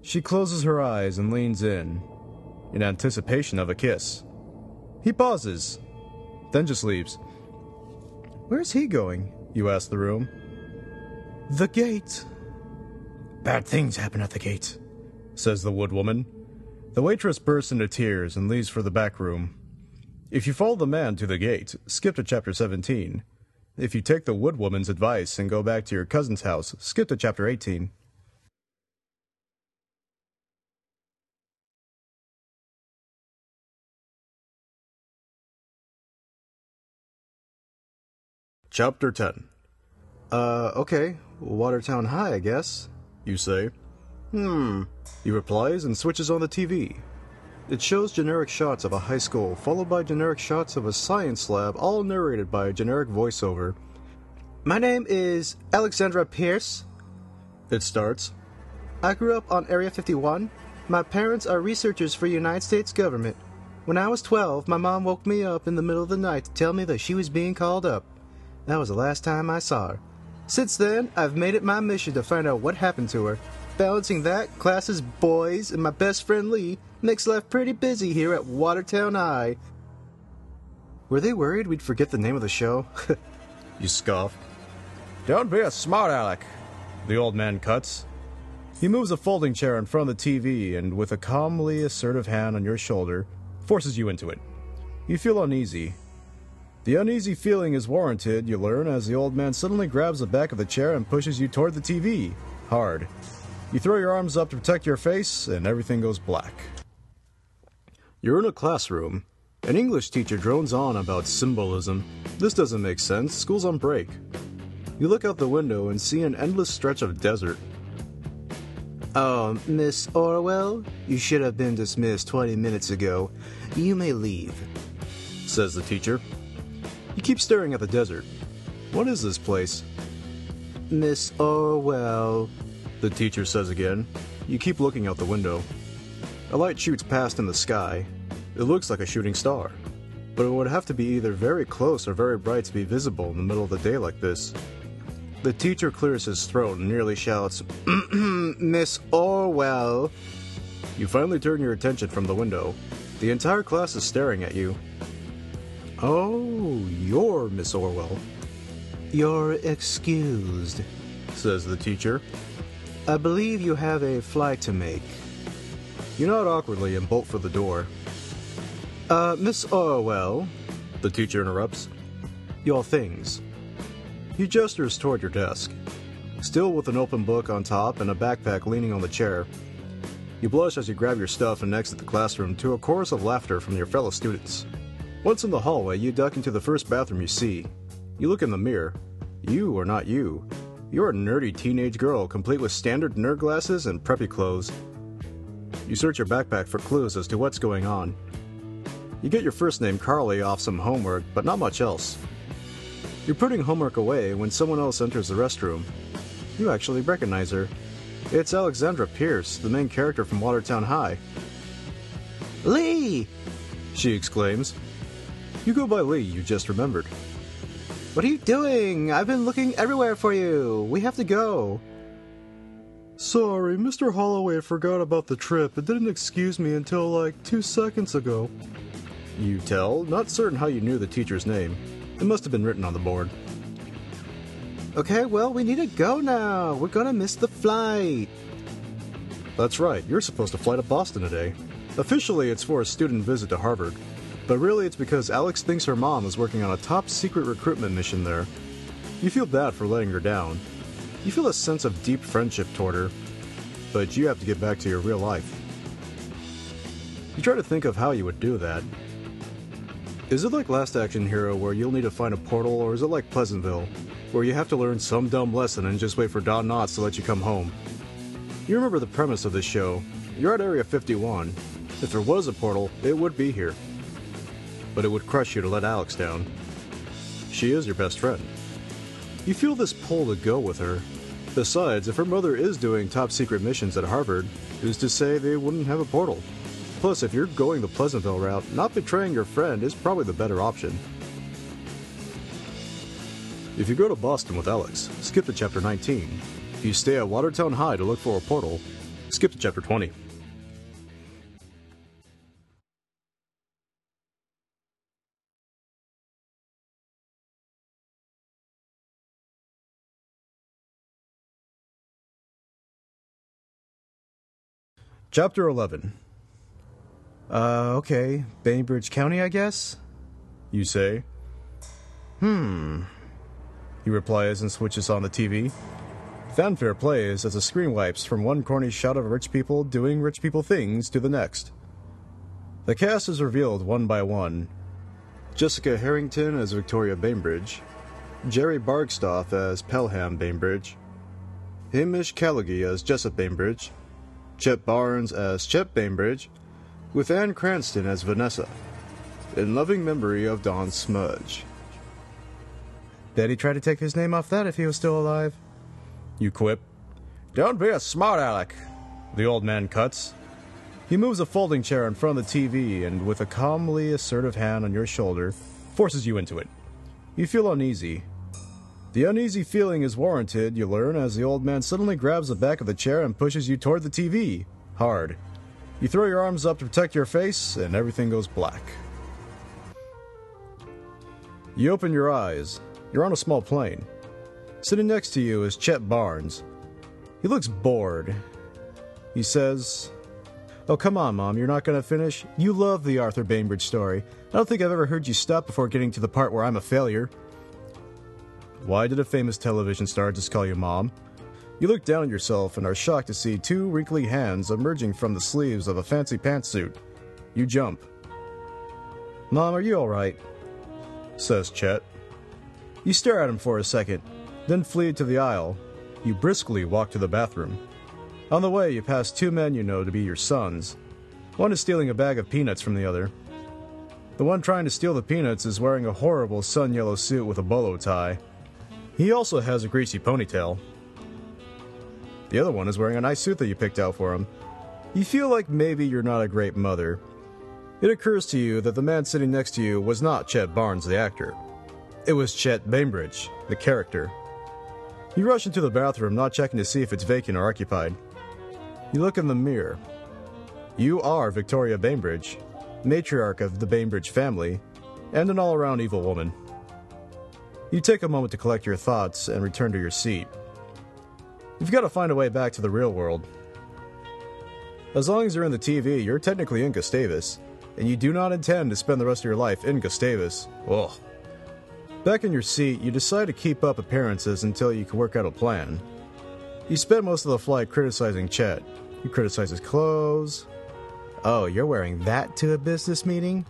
She closes her eyes and leans in, in anticipation of a kiss. He pauses, then just leaves. Where's he going? You ask the room. The gate. Bad things happen at the gate, says the wood woman. The waitress bursts into tears and leaves for the back room. If you follow the man to the gate, skip to chapter 17. If you take the wood woman's advice and go back to your cousin's house, skip to chapter 18. Chapter 10. Uh, okay. Watertown High, I guess. You say. Hmm. He replies and switches on the TV. It shows generic shots of a high school, followed by generic shots of a science lab, all narrated by a generic voiceover. My name is Alexandra Pierce. It starts. I grew up on Area 51. My parents are researchers for the United States government. When I was 12, my mom woke me up in the middle of the night to tell me that she was being called up. That was the last time I saw her. Since then, I've made it my mission to find out what happened to her. Balancing that, classes, boys, and my best friend Lee makes life pretty busy here at Watertown High. Were they worried we'd forget the name of the show? *laughs* You scoff. Don't be a smart aleck. The old man cuts. He moves a folding chair in front of the TV and, with a calmly assertive hand on your shoulder, forces you into it. You feel uneasy. The uneasy feeling is warranted, you learn, as the old man suddenly grabs the back of the chair and pushes you toward the TV. Hard. You throw your arms up to protect your face, and everything goes black. You're in a classroom. An English teacher drones on about symbolism. This doesn't make sense. School's on break. You look out the window and see an endless stretch of desert. Oh, Miss Orwell, you should have been dismissed 20 minutes ago. You may leave. says the teacher. You keep staring at the desert. What is this place? Miss Orwell. The teacher says again. You keep looking out the window. A light shoots past in the sky. It looks like a shooting star. But it would have to be either very close or very bright to be visible in the middle of the day like this. The teacher clears his throat and nearly shouts, *clears throat* Miss Orwell. You finally turn your attention from the window. The entire class is staring at you. Oh, you're Miss Orwell, You're excused. says the teacher. I believe you have a flight to make. You nod awkwardly and bolt for the door. Uh, Miss Orwell, The teacher interrupts. your things. He gestures toward your desk, still with an open book on top and a backpack leaning on the chair. You blush as you grab your stuff and exit the classroom to a chorus of laughter from your fellow students. Once in the hallway, you duck into the first bathroom you see. You look in the mirror. You are not you. You're a nerdy teenage girl, complete with standard nerd glasses and preppy clothes. You search your backpack for clues as to what's going on. You get your first name Carly off some homework, but not much else. You're putting homework away when someone else enters the restroom. You actually recognize her. It's Alexandra Pierce, the main character from Watertown High. Lee! She exclaims. You go by Lee, you just remembered. What are you doing? I've been looking everywhere for you. We have to go. Sorry, Mr. Holloway forgot about the trip and didn't excuse me until like two seconds ago. You tell, not certain how you knew the teacher's name. It must have been written on the board. Okay, well, we need to go now. We're gonna miss the flight. That's right, you're supposed to fly to Boston today. Officially, it's for a student visit to Harvard. But really, it's because Alex thinks her mom is working on a top secret recruitment mission there. You feel bad for letting her down. You feel a sense of deep friendship toward her. But you have to get back to your real life. You try to think of how you would do that. Is it like Last Action Hero where you'll need to find a portal, or is it like Pleasantville, where you have to learn some dumb lesson and just wait for Don Knotts to let you come home? You remember the premise of this show. You're at Area 51. If there was a portal, it would be here. But it would crush you to let Alex down. She is your best friend. You feel this pull to go with her. Besides, if her mother is doing top secret missions at Harvard, who's to say they wouldn't have a portal? Plus, if you're going the Pleasantville route, not betraying your friend is probably the better option. If you go to Boston with Alex, skip to chapter 19. If you stay at Watertown High to look for a portal, skip to chapter 20. Chapter 11. Uh, okay. Bainbridge County, I guess? You say? Hmm. He replies and switches on the TV. Fanfare plays as the screen wipes from one corny shot of rich people doing rich people things to the next. The cast is revealed one by one. Jessica Harrington as Victoria Bainbridge, Jerry Barkstoff as Pelham Bainbridge, Hamish Callaghy as Jessup Bainbridge, Chet Barnes as Chet Bainbridge, with Anne Cranston as Vanessa, in loving memory of Don Smudge. Bet he tried to take his name off that if he was still alive. You quip. Don't be a smart aleck. The old man cuts. He moves a folding chair in front of the TV and, with a calmly assertive hand on your shoulder, forces you into it. You feel uneasy. The uneasy feeling is warranted, you learn, as the old man suddenly grabs the back of the chair and pushes you toward the TV. Hard. You throw your arms up to protect your face, and everything goes black. You open your eyes. You're on a small plane. Sitting next to you is Chet Barnes. He looks bored. He says, Oh, come on, Mom, you're not going to finish? You love the Arthur Bainbridge story. I don't think I've ever heard you stop before getting to the part where I'm a failure. Why did a famous television star just call you Mom? You look down at yourself and are shocked to see two wrinkly hands emerging from the sleeves of a fancy pantsuit. You jump. Mom, are you alright? says Chet. You stare at him for a second, then flee to the aisle. You briskly walk to the bathroom. On the way, you pass two men you know to be your sons. One is stealing a bag of peanuts from the other. The one trying to steal the peanuts is wearing a horrible sun yellow suit with a bolo tie. He also has a greasy ponytail. The other one is wearing a nice suit that you picked out for him. You feel like maybe you're not a great mother. It occurs to you that the man sitting next to you was not Chet Barnes, the actor. It was Chet Bainbridge, the character. You rush into the bathroom, not checking to see if it's vacant or occupied. You look in the mirror. You are Victoria Bainbridge, matriarch of the Bainbridge family, and an all around evil woman. You take a moment to collect your thoughts and return to your seat. You've got to find a way back to the real world. As long as you're in the TV, you're technically in Gustavus, and you do not intend to spend the rest of your life in Gustavus. Ugh. Back in your seat, you decide to keep up appearances until you can work out a plan. You spend most of the flight criticizing Chet. You criticize his clothes. Oh, you're wearing that to a business meeting?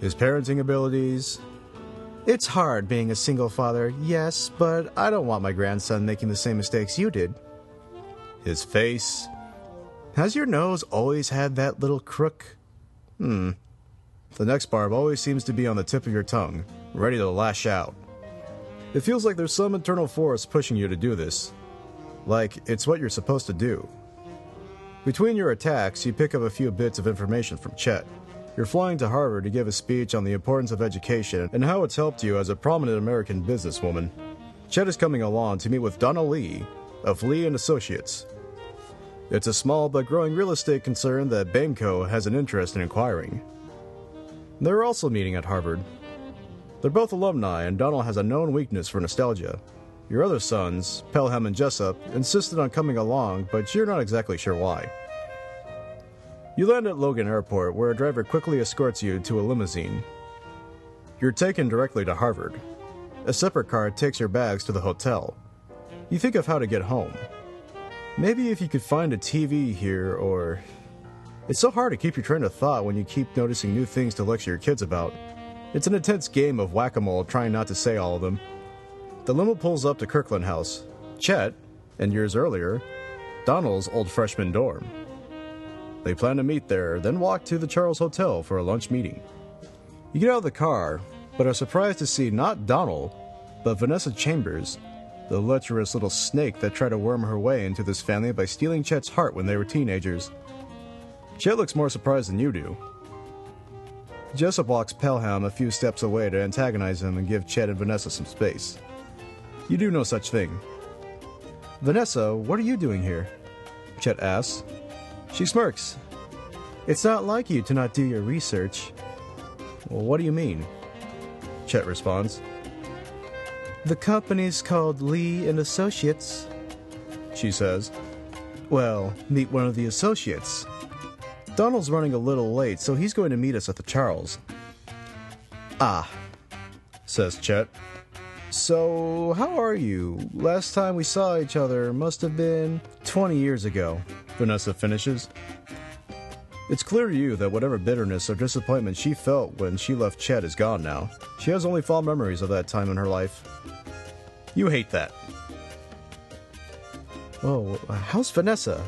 His parenting abilities. It's hard being a single father, yes, but I don't want my grandson making the same mistakes you did. His face. Has your nose always had that little crook? Hmm. The next barb always seems to be on the tip of your tongue, ready to lash out. It feels like there's some internal force pushing you to do this. Like it's what you're supposed to do. Between your attacks, you pick up a few bits of information from Chet. You're flying to Harvard to give a speech on the importance of education and how it's helped you as a prominent American businesswoman. Chet is coming along to meet with Donald Lee of Lee and Associates. It's a small but growing real estate concern that Baimco has an interest in acquiring. They're also meeting at Harvard. They're both alumni, and Donald has a known weakness for nostalgia. Your other sons, Pelham and Jessup, insisted on coming along, but you're not exactly sure why. You land at Logan Airport, where a driver quickly escorts you to a limousine. You're taken directly to Harvard. A separate car takes your bags to the hotel. You think of how to get home. Maybe if you could find a TV here, or. It's so hard to keep your train of thought when you keep noticing new things to lecture your kids about. It's an intense game of whack a mole trying not to say all of them. The limo pulls up to Kirkland House. Chet, and years earlier, Donald's old freshman dorm. They plan to meet there, then walk to the Charles Hotel for a lunch meeting. You get out of the car, but are surprised to see not Donald, but Vanessa Chambers, the lecherous little snake that tried to worm her way into this family by stealing Chet's heart when they were teenagers. Chet looks more surprised than you do. Jessup walks Pelham a few steps away to antagonize him and give Chet and Vanessa some space. You do no such thing. Vanessa, what are you doing here? Chet asks. She smirks. It's not like you to not do your research. Well, what do you mean? Chet responds. The company's called Lee and Associates, she says. Well, meet one of the associates. Donald's running a little late, so he's going to meet us at the Charles. Ah, says Chet. So, how are you? Last time we saw each other must have been 20 years ago, Vanessa finishes. It's clear to you that whatever bitterness or disappointment she felt when she left Chet is gone now. She has only fond memories of that time in her life. You hate that. Oh, how's Vanessa?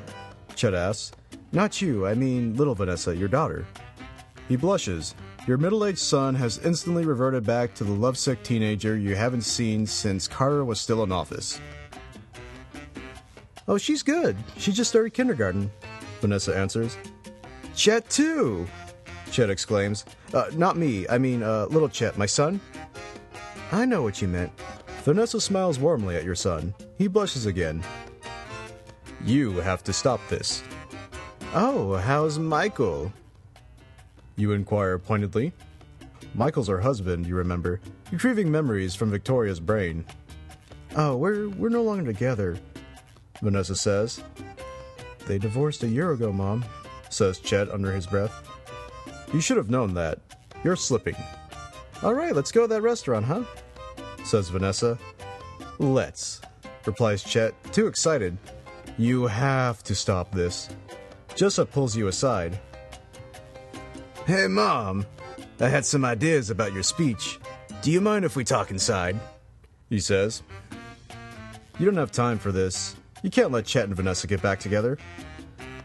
Chet asks. Not you, I mean little Vanessa, your daughter. He blushes. Your middle aged son has instantly reverted back to the lovesick teenager you haven't seen since Carter was still in office. Oh, she's good. She just started kindergarten. Vanessa answers. Chet, too. Chet exclaims. Uh, not me. I mean, uh, little Chet, my son. I know what you meant. Vanessa smiles warmly at your son. He blushes again. You have to stop this. Oh, how's Michael? You inquire pointedly. Michael's her husband, you remember, retrieving memories from Victoria's brain. Oh, we're we're no longer together. Vanessa says. They divorced a year ago, Mom, says Chet under his breath. You should have known that. You're slipping. All right, let's go to that restaurant, huh? says Vanessa. Let's, replies Chet, too excited. You have to stop this. Jessup pulls you aside. Hey, Mom, I had some ideas about your speech. Do you mind if we talk inside? He says. You don't have time for this. You can't let Chet and Vanessa get back together.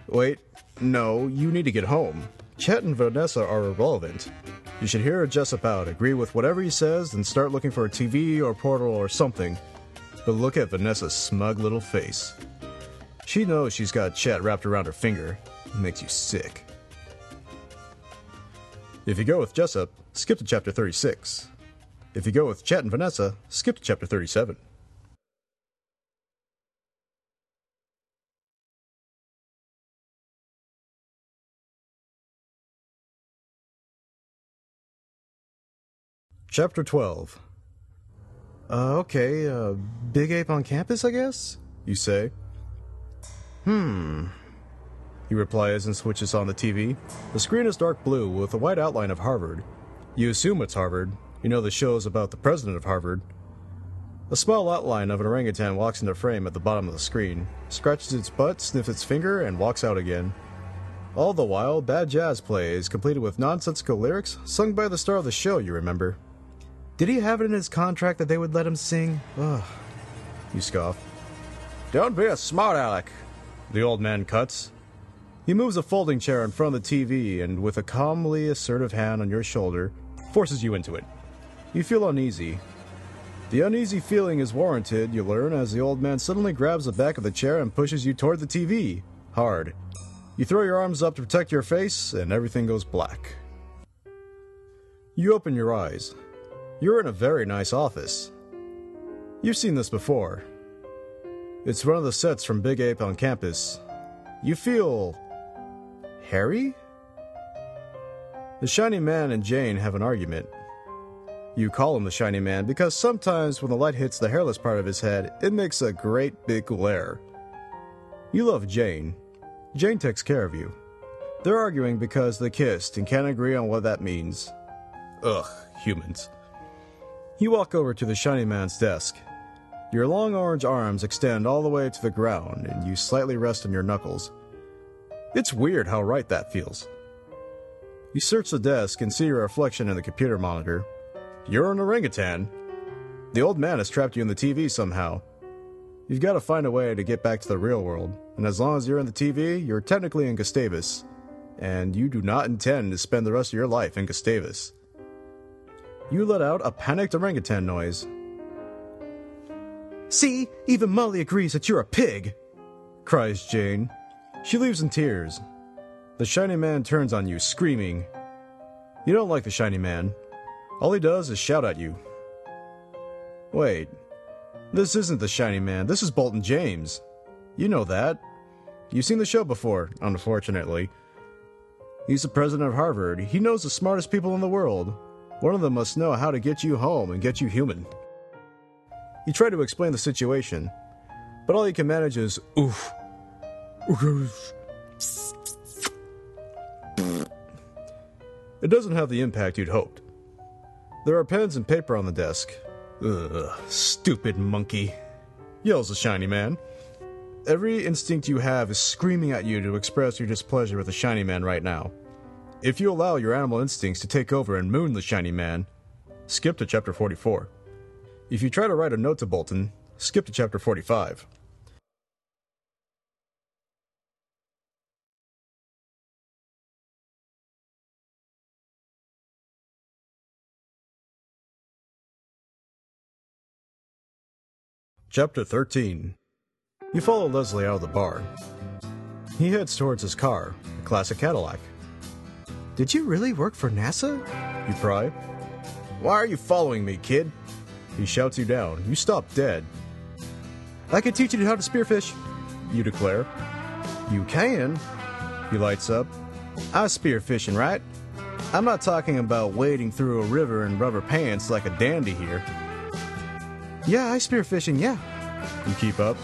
Wait, no, you need to get home. Chet and Vanessa are irrelevant. You should hear Jessup out, agree with whatever he says, then start looking for a TV or portal or something. But look at Vanessa's smug little face. She knows she's got Chet wrapped around her finger. It makes you sick. If you go with Jessup, skip to chapter 36. If you go with Chet and Vanessa, skip to chapter 37. Chapter 12 Uh, okay, uh, Big Ape on campus, I guess? You say. Hmm. He replies and switches on the TV. The screen is dark blue with a white outline of Harvard. You assume it's Harvard. You know the show's about the president of Harvard. A small outline of an orangutan walks into frame at the bottom of the screen, scratches its butt, sniffs its finger, and walks out again. All the while, bad jazz plays, completed with nonsensical lyrics, sung by the star of the show, you remember. Did he have it in his contract that they would let him sing? Ugh. You scoff. Don't be a smart aleck. The old man cuts. He moves a folding chair in front of the TV and, with a calmly assertive hand on your shoulder, forces you into it. You feel uneasy. The uneasy feeling is warranted, you learn, as the old man suddenly grabs the back of the chair and pushes you toward the TV. Hard. You throw your arms up to protect your face, and everything goes black. You open your eyes. You're in a very nice office. You've seen this before. It's one of the sets from Big Ape on campus. You feel. Hairy? The Shiny Man and Jane have an argument. You call him the Shiny Man because sometimes when the light hits the hairless part of his head, it makes a great big glare. You love Jane. Jane takes care of you. They're arguing because they kissed and can't agree on what that means. Ugh, humans. You walk over to the Shiny Man's desk. Your long orange arms extend all the way to the ground, and you slightly rest on your knuckles. It's weird how right that feels. You search the desk and see your reflection in the computer monitor. You're an orangutan. The old man has trapped you in the TV somehow. You've got to find a way to get back to the real world, and as long as you're in the TV, you're technically in Gustavus. And you do not intend to spend the rest of your life in Gustavus. You let out a panicked orangutan noise. See, even Molly agrees that you're a pig. cries Jane. She leaves in tears. The shiny man turns on you, screaming. You don't like the shiny man. All he does is shout at you. Wait, this isn't the shiny man. This is Bolton James. You know that. You've seen the show before, unfortunately. He's the president of Harvard. He knows the smartest people in the world. One of them must know how to get you home and get you human. You try to explain the situation, but all you can manage is oof. *laughs* It doesn't have the impact you'd hoped. There are pens and paper on the desk. Ugh, stupid monkey, yells the shiny man. Every instinct you have is screaming at you to express your displeasure with the shiny man right now. If you allow your animal instincts to take over and moon the shiny man, skip to chapter 44. If you try to write a note to Bolton, skip to chapter 45. Chapter 13 You follow Leslie out of the bar. He heads towards his car, a classic Cadillac. Did you really work for NASA? You pry. Why are you following me, kid? He shouts you down. You stop dead. I can teach you how to spearfish. You declare. You can. He lights up. I spearfishing, right? I'm not talking about wading through a river in rubber pants like a dandy here. Yeah, I spearfishing, yeah. You keep up.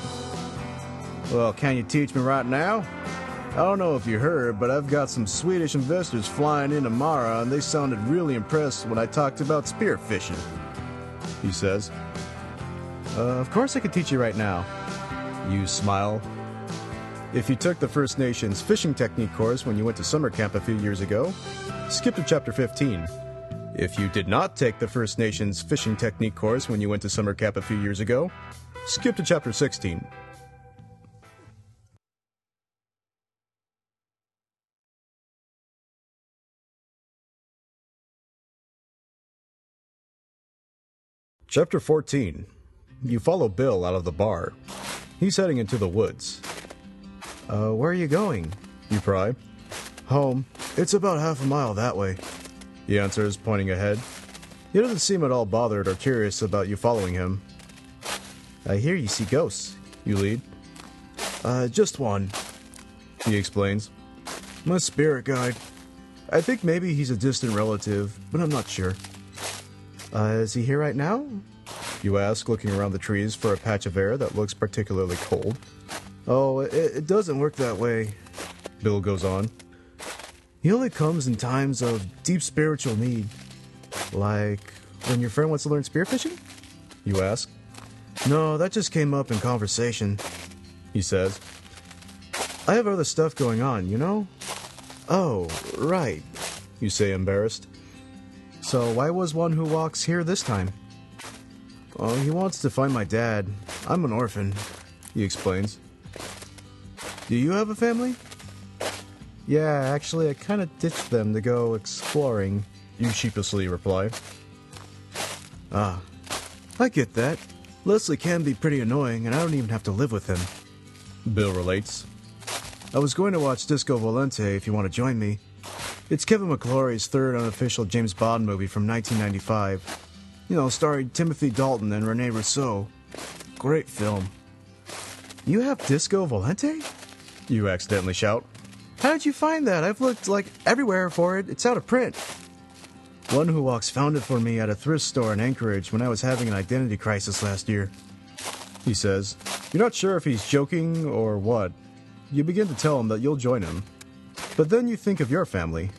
Well, can you teach me right now? I don't know if you heard, but I've got some Swedish investors flying in tomorrow, and they sounded really impressed when I talked about spearfishing. He says. Uh, of course I could teach you right now. You smile. If you took the First Nations fishing technique course when you went to summer camp a few years ago, skip to chapter 15. If you did not take the First Nations fishing technique course when you went to summer camp a few years ago, skip to chapter 16. Chapter 14 You follow Bill out of the bar. He's heading into the woods. Uh, where are you going? You pry. Home. It's about half a mile that way. He answers, pointing ahead. He doesn't seem at all bothered or curious about you following him. I hear you see ghosts. You lead. Uh, just one. He explains. My spirit guide. I think maybe he's a distant relative, but I'm not sure. Uh, is he here right now? You ask, looking around the trees for a patch of air that looks particularly cold. Oh, it, it doesn't work that way. Bill goes on. He only comes in times of deep spiritual need. Like when your friend wants to learn spearfishing? You ask. No, that just came up in conversation. He says. I have other stuff going on, you know? Oh, right. You say, embarrassed. So why was one who walks here this time? Oh, he wants to find my dad. I'm an orphan. He explains. Do you have a family? Yeah, actually, I kind of ditched them to go exploring. You sheepishly reply. Ah, I get that. Leslie can be pretty annoying, and I don't even have to live with him. Bill relates. I was going to watch Disco Volante if you want to join me. It's Kevin McClory's third unofficial James Bond movie from 1995. You know, starring Timothy Dalton and Rene Rousseau. Great film. You have Disco Volante? You accidentally shout. How did you find that? I've looked like everywhere for it. It's out of print. One who walks found it for me at a thrift store in Anchorage when I was having an identity crisis last year. He says. You're not sure if he's joking or what. You begin to tell him that you'll join him. But then you think of your family.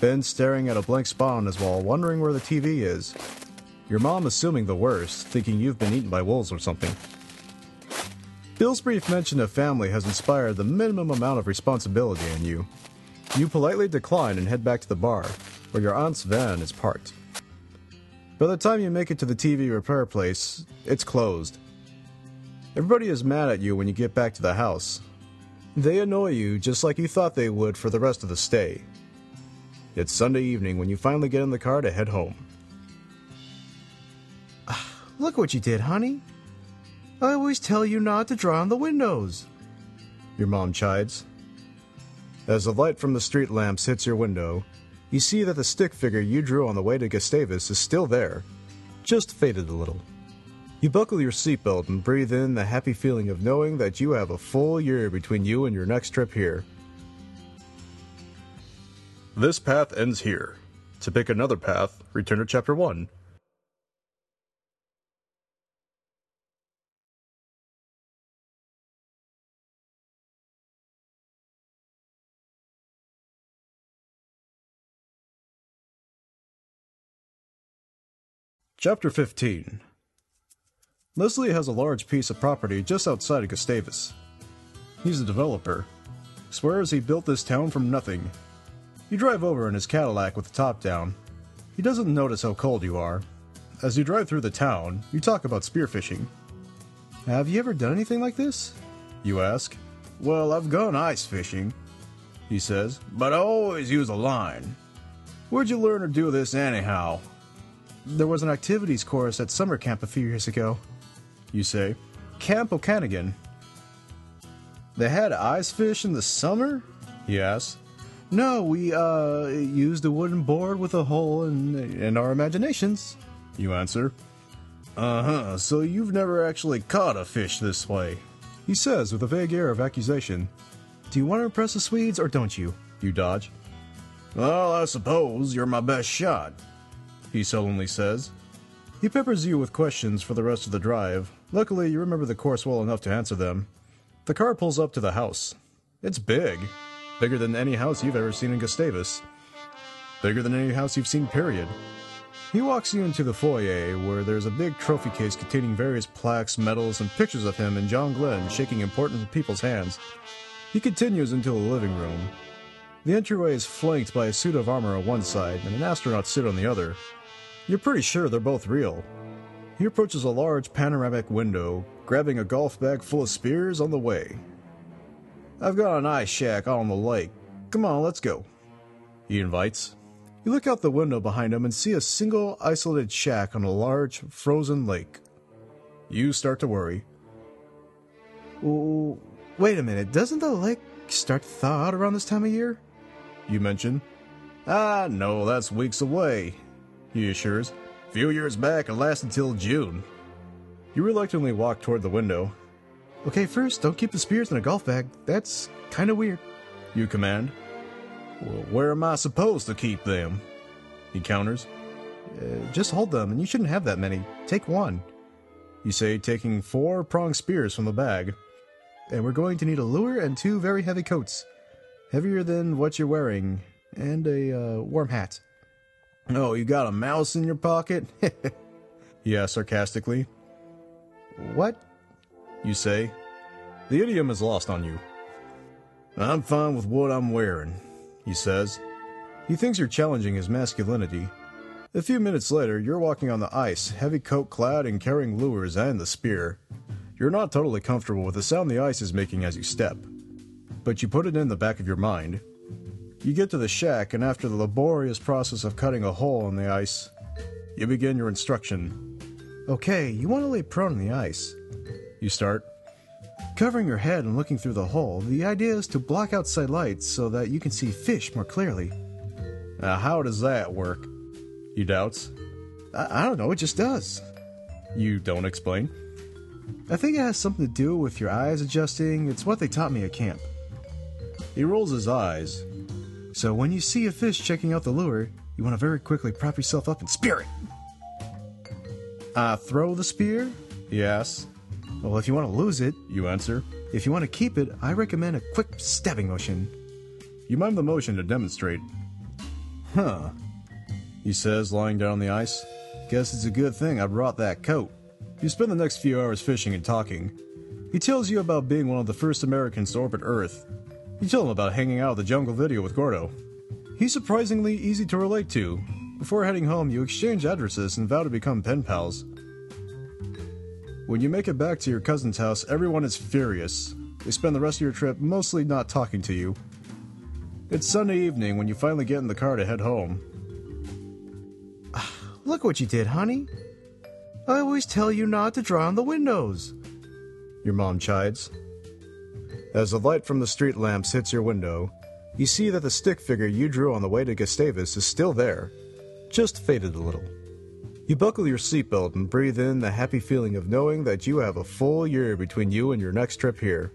Ben staring at a blank spot on his wall, wondering where the TV is. Your mom assuming the worst, thinking you've been eaten by wolves or something. Bill's brief mention of family has inspired the minimum amount of responsibility in you. You politely decline and head back to the bar, where your aunt's van is parked. By the time you make it to the TV repair place, it's closed. Everybody is mad at you when you get back to the house. They annoy you just like you thought they would for the rest of the stay. It's Sunday evening when you finally get in the car to head home. *sighs* Look what you did, honey. I always tell you not to draw on the windows. Your mom chides. As the light from the street lamps hits your window, you see that the stick figure you drew on the way to Gustavus is still there, just faded a little. You buckle your seatbelt and breathe in the happy feeling of knowing that you have a full year between you and your next trip here. This path ends here. To pick another path, return to Chapter 1. Chapter 15 Leslie has a large piece of property just outside of Gustavus. He's a developer. Swears he built this town from nothing. You drive over in his Cadillac with the top down. He doesn't notice how cold you are. As you drive through the town, you talk about spearfishing. Have you ever done anything like this? You ask. Well, I've gone ice fishing, he says, but I always use a line. Where'd you learn to do this anyhow? There was an activities course at summer camp a few years ago. You say, Camp Okanagan. They had ice fish in the summer? Asks. No, we, uh, used a wooden board with a hole in, in our imaginations. You answer. Uh huh, so you've never actually caught a fish this way. He says with a vague air of accusation. Do you want to impress the Swedes or don't you? You dodge. Well, I suppose you're my best shot, he sullenly says. He peppers you with questions for the rest of the drive. Luckily, you remember the course well enough to answer them. The car pulls up to the house. It's big. Bigger than any house you've ever seen in Gustavus. Bigger than any house you've seen, period. He walks you into the foyer where there's a big trophy case containing various plaques, medals, and pictures of him and John Glenn shaking important people's hands. He continues into the living room. The entryway is flanked by a suit of armor on one side and an astronaut suit on the other. You're pretty sure they're both real. He approaches a large panoramic window, grabbing a golf bag full of spears on the way. I've got an ice shack on the lake. Come on, let's go. He invites. You look out the window behind him and see a single isolated shack on a large, frozen lake. You start to worry. Wait a minute, doesn't the lake start to thaw out around this time of year? You mention. Ah, no, that's weeks away, he assures. A few years back, it lasted until June. You reluctantly walk toward the window. Okay, first, don't keep the spears in a golf bag. That's kind of weird. You command. Well, where am I supposed to keep them? He counters. Uh, just hold them, and you shouldn't have that many. Take one. You say, taking four pronged spears from the bag. And we're going to need a lure and two very heavy coats. Heavier than what you're wearing, and a uh, warm hat. Oh, you got a mouse in your pocket? *laughs* he asks sarcastically. What? You say. The idiom is lost on you. I'm fine with what I'm wearing, he says. He thinks you're challenging his masculinity. A few minutes later, you're walking on the ice, heavy coat clad and carrying lures and the spear. You're not totally comfortable with the sound the ice is making as you step, but you put it in the back of your mind. You get to the shack, and after the laborious process of cutting a hole in the ice, you begin your instruction. Okay, you want to lay prone on the ice. You start. Covering your head and looking through the hole, the idea is to block outside lights so that you can see fish more clearly. Now, how does that work? You doubts. I, I don't know, it just does. You don't explain. I think it has something to do with your eyes adjusting. It's what they taught me at camp. He rolls his eyes. So when you see a fish checking out the lure, you want to very quickly prop yourself up and spear it. Uh, throw the spear? Yes. Well, if you want to lose it, you answer. If you want to keep it, I recommend a quick stabbing motion. You mime the motion to demonstrate. Huh. He says, lying down on the ice. Guess it's a good thing I brought that coat. You spend the next few hours fishing and talking. He tells you about being one of the first Americans to orbit Earth. You tell him about hanging out at the jungle video with Gordo. He's surprisingly easy to relate to. Before heading home, you exchange addresses and vow to become pen pals. When you make it back to your cousin's house, everyone is furious. They spend the rest of your trip mostly not talking to you. It's Sunday evening when you finally get in the car to head home. *sighs* Look what you did, honey. I always tell you not to draw on the windows. Your mom chides. As the light from the street lamps hits your window, you see that the stick figure you drew on the way to Gustavus is still there, just faded a little. You buckle your seatbelt and breathe in the happy feeling of knowing that you have a full year between you and your next trip here.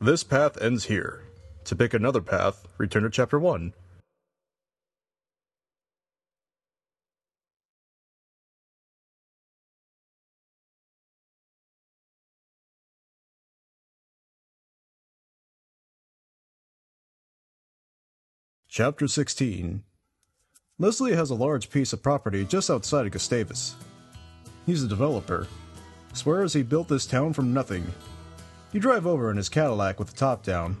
This path ends here. To pick another path, return to Chapter 1. Chapter 16 Leslie has a large piece of property just outside of Gustavus. He's a developer. Swears he built this town from nothing. You drive over in his Cadillac with the top down.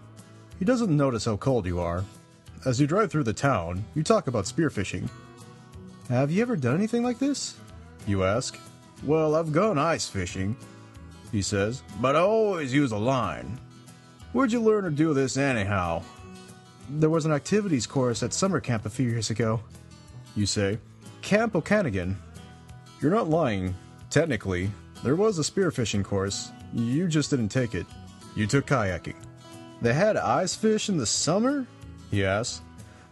He doesn't notice how cold you are. As you drive through the town, you talk about spearfishing. Have you ever done anything like this? You ask. Well, I've gone ice fishing, he says, but I always use a line. Where'd you learn to do this anyhow? There was an activities course at summer camp a few years ago. You say, Camp Okanagan. You're not lying. Technically, there was a spearfishing course. You just didn't take it. You took kayaking. They had ice fish in the summer? He asks.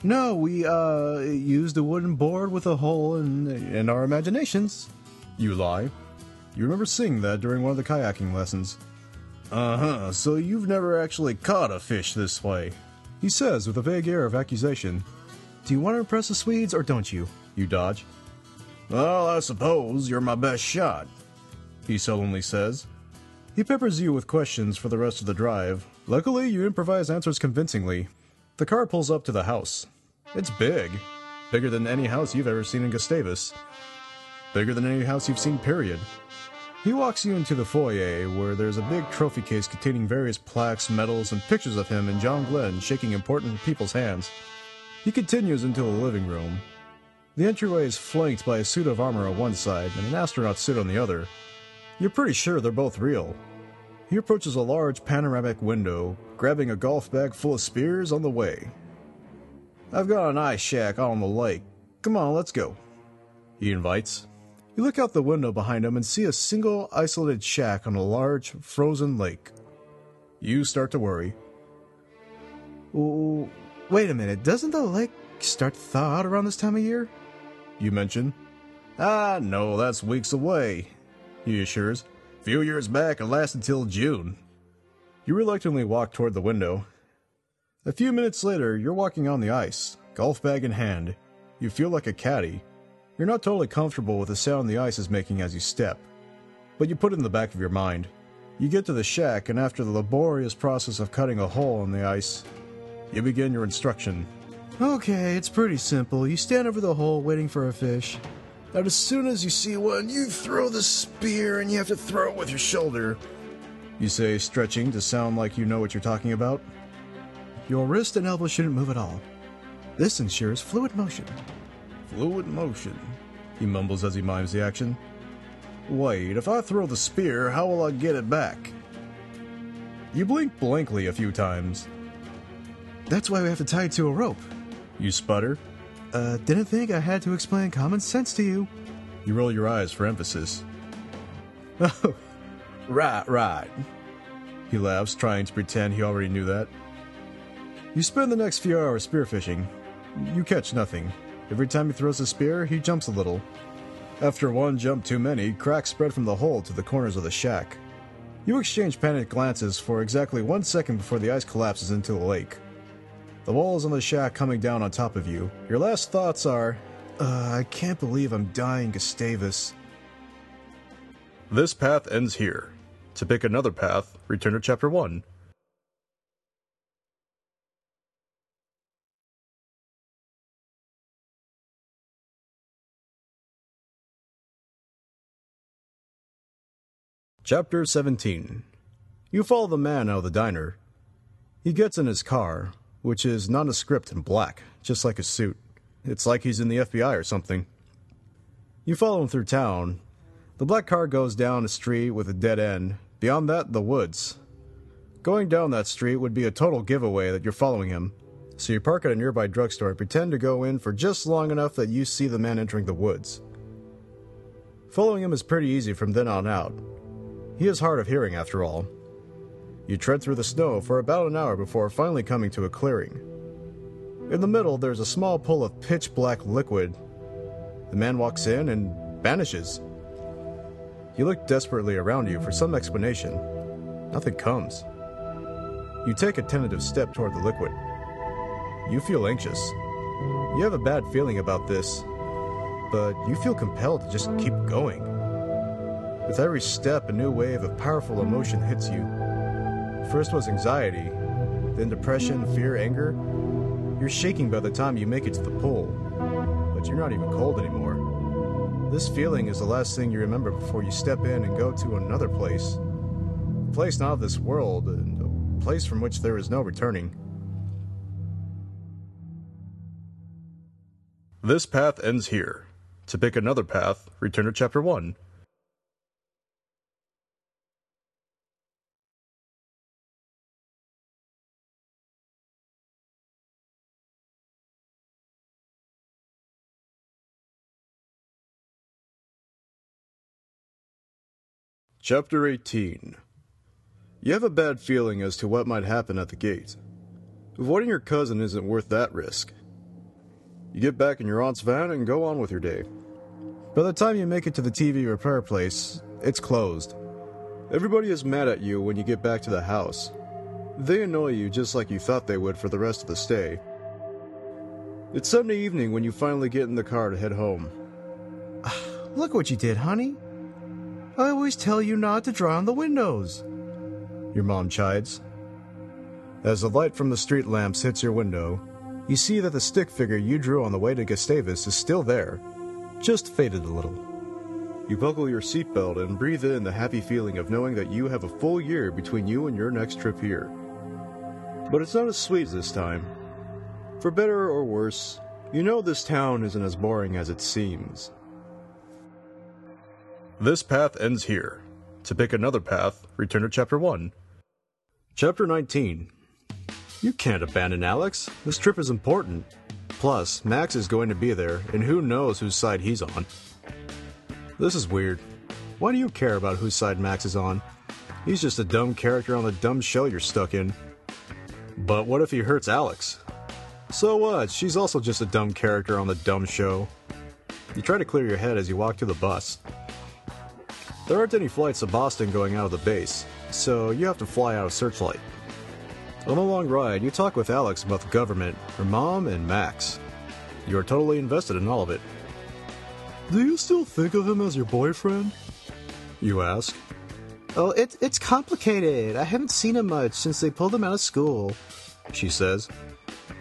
No, we, uh, used a wooden board with a hole in, in our imaginations. You lie. You remember seeing that during one of the kayaking lessons. Uh huh, so you've never actually caught a fish this way. He says with a vague air of accusation. Do you want to impress the Swedes or don't you? You dodge. Well, I suppose you're my best shot, he sullenly says. He peppers you with questions for the rest of the drive. Luckily, you improvise answers convincingly. The car pulls up to the house. It's big. Bigger than any house you've ever seen in Gustavus. Bigger than any house you've seen, period. He walks you into the foyer where there's a big trophy case containing various plaques, medals, and pictures of him and John Glenn shaking important people's hands. He continues into the living room. The entryway is flanked by a suit of armor on one side and an astronaut suit on the other. You're pretty sure they're both real. He approaches a large panoramic window, grabbing a golf bag full of spears on the way. I've got an ice shack out on the lake. Come on, let's go. He invites. You look out the window behind him and see a single isolated shack on a large, frozen lake. You start to worry. Wait a minute, doesn't the lake start to thaw out around this time of year? You mention. Ah, no, that's weeks away, he assures. Few years back, it lasted until June. You reluctantly walk toward the window. A few minutes later, you're walking on the ice, golf bag in hand. You feel like a caddy. You're not totally comfortable with the sound the ice is making as you step, but you put it in the back of your mind. You get to the shack, and after the laborious process of cutting a hole in the ice, you begin your instruction. Okay, it's pretty simple. You stand over the hole waiting for a fish. And as soon as you see one, you throw the spear and you have to throw it with your shoulder. You say, stretching to sound like you know what you're talking about. Your wrist and elbow shouldn't move at all. This ensures fluid motion. Fluid motion, he mumbles as he mimes the action. Wait, if I throw the spear, how will I get it back? You blink blankly a few times. That's why we have to tie it to a rope. You sputter. Uh, didn't think I had to explain common sense to you. You roll your eyes for emphasis. *laughs* Oh, right, right. He laughs, trying to pretend he already knew that. You spend the next few hours spearfishing. You catch nothing. Every time he throws a spear, he jumps a little. After one jump too many, cracks spread from the hole to the corners of the shack. You exchange panicked glances for exactly one second before the ice collapses into the lake. The walls on the shack coming down on top of you. Your last thoughts are, Uh, I can't believe I'm dying, Gustavus. This path ends here. To pick another path, return to chapter 1. Chapter 17 You follow the man out of the diner. He gets in his car, which is nondescript and black, just like his suit. It's like he's in the FBI or something. You follow him through town. The black car goes down a street with a dead end. Beyond that, the woods. Going down that street would be a total giveaway that you're following him. So you park at a nearby drugstore and pretend to go in for just long enough that you see the man entering the woods. Following him is pretty easy from then on out. He is hard of hearing after all. You tread through the snow for about an hour before finally coming to a clearing. In the middle, there's a small pool of pitch black liquid. The man walks in and vanishes. You look desperately around you for some explanation. Nothing comes. You take a tentative step toward the liquid. You feel anxious. You have a bad feeling about this, but you feel compelled to just keep going. With every step, a new wave of powerful emotion hits you. First was anxiety, then depression, fear, anger. You're shaking by the time you make it to the pool, but you're not even cold anymore. This feeling is the last thing you remember before you step in and go to another place. A place not of this world, and a place from which there is no returning. This path ends here. To pick another path, return to Chapter 1. Chapter 18 You have a bad feeling as to what might happen at the gate. Avoiding your cousin isn't worth that risk. You get back in your aunt's van and go on with your day. By the time you make it to the TV repair place, it's closed. Everybody is mad at you when you get back to the house. They annoy you just like you thought they would for the rest of the stay. It's Sunday evening when you finally get in the car to head home. *sighs* Look what you did, honey. I always tell you not to draw on the windows. Your mom chides. As the light from the street lamps hits your window, you see that the stick figure you drew on the way to Gustavus is still there, just faded a little. You buckle your seatbelt and breathe in the happy feeling of knowing that you have a full year between you and your next trip here. But it's not as sweet this time. For better or worse, you know this town isn't as boring as it seems. This path ends here. To pick another path, return to Chapter 1. Chapter 19 You can't abandon Alex. This trip is important. Plus, Max is going to be there, and who knows whose side he's on. This is weird. Why do you care about whose side Max is on? He's just a dumb character on the dumb show you're stuck in. But what if he hurts Alex? So what? She's also just a dumb character on the dumb show. You try to clear your head as you walk to the bus. There aren't any flights to Boston going out of the base, so you have to fly out of Searchlight. On the long ride, you talk with Alex about the government, her mom, and Max. You are totally invested in all of it. Do you still think of him as your boyfriend? You ask. Oh, it, it's complicated. I haven't seen him much since they pulled him out of school. She says.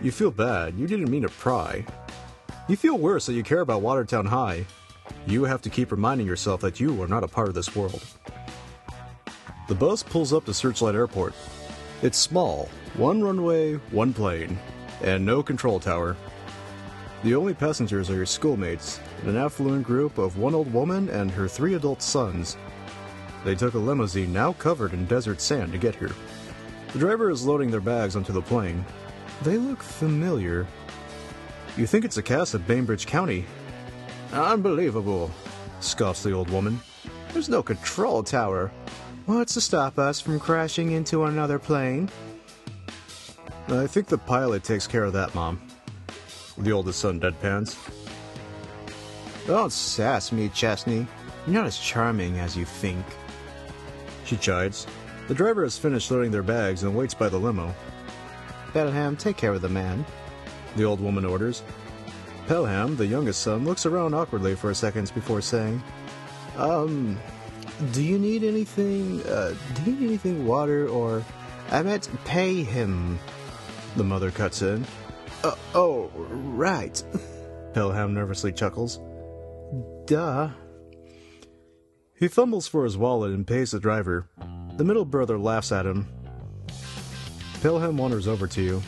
You feel bad. You didn't mean to pry. You feel worse that you care about Watertown High. You have to keep reminding yourself that you are not a part of this world. The bus pulls up to Searchlight Airport. It's small, one runway, one plane, and no control tower. The only passengers are your schoolmates, an affluent group of one old woman and her three adult sons. They took a limousine now covered in desert sand to get here. The driver is loading their bags onto the plane. They look familiar. You think it's a cast of Bainbridge County. Unbelievable. Scoffs the old woman. There's no control tower. What's to stop us from crashing into another plane? I think the pilot takes care of that, Mom. The oldest son deadpans. Don't sass me, Chesney. You're not as charming as you think. She chides. The driver has finished loading their bags and waits by the limo. Pelham, take care of the man. The old woman orders. Pelham, the youngest son, looks around awkwardly for a second before saying, Um, do you need anything? Uh, do you need anything water or. I meant pay him. The mother cuts in. Uh, oh, right. *laughs* Pelham nervously chuckles. Duh. He fumbles for his wallet and pays the driver. The middle brother laughs at him. Pelham wanders over to you.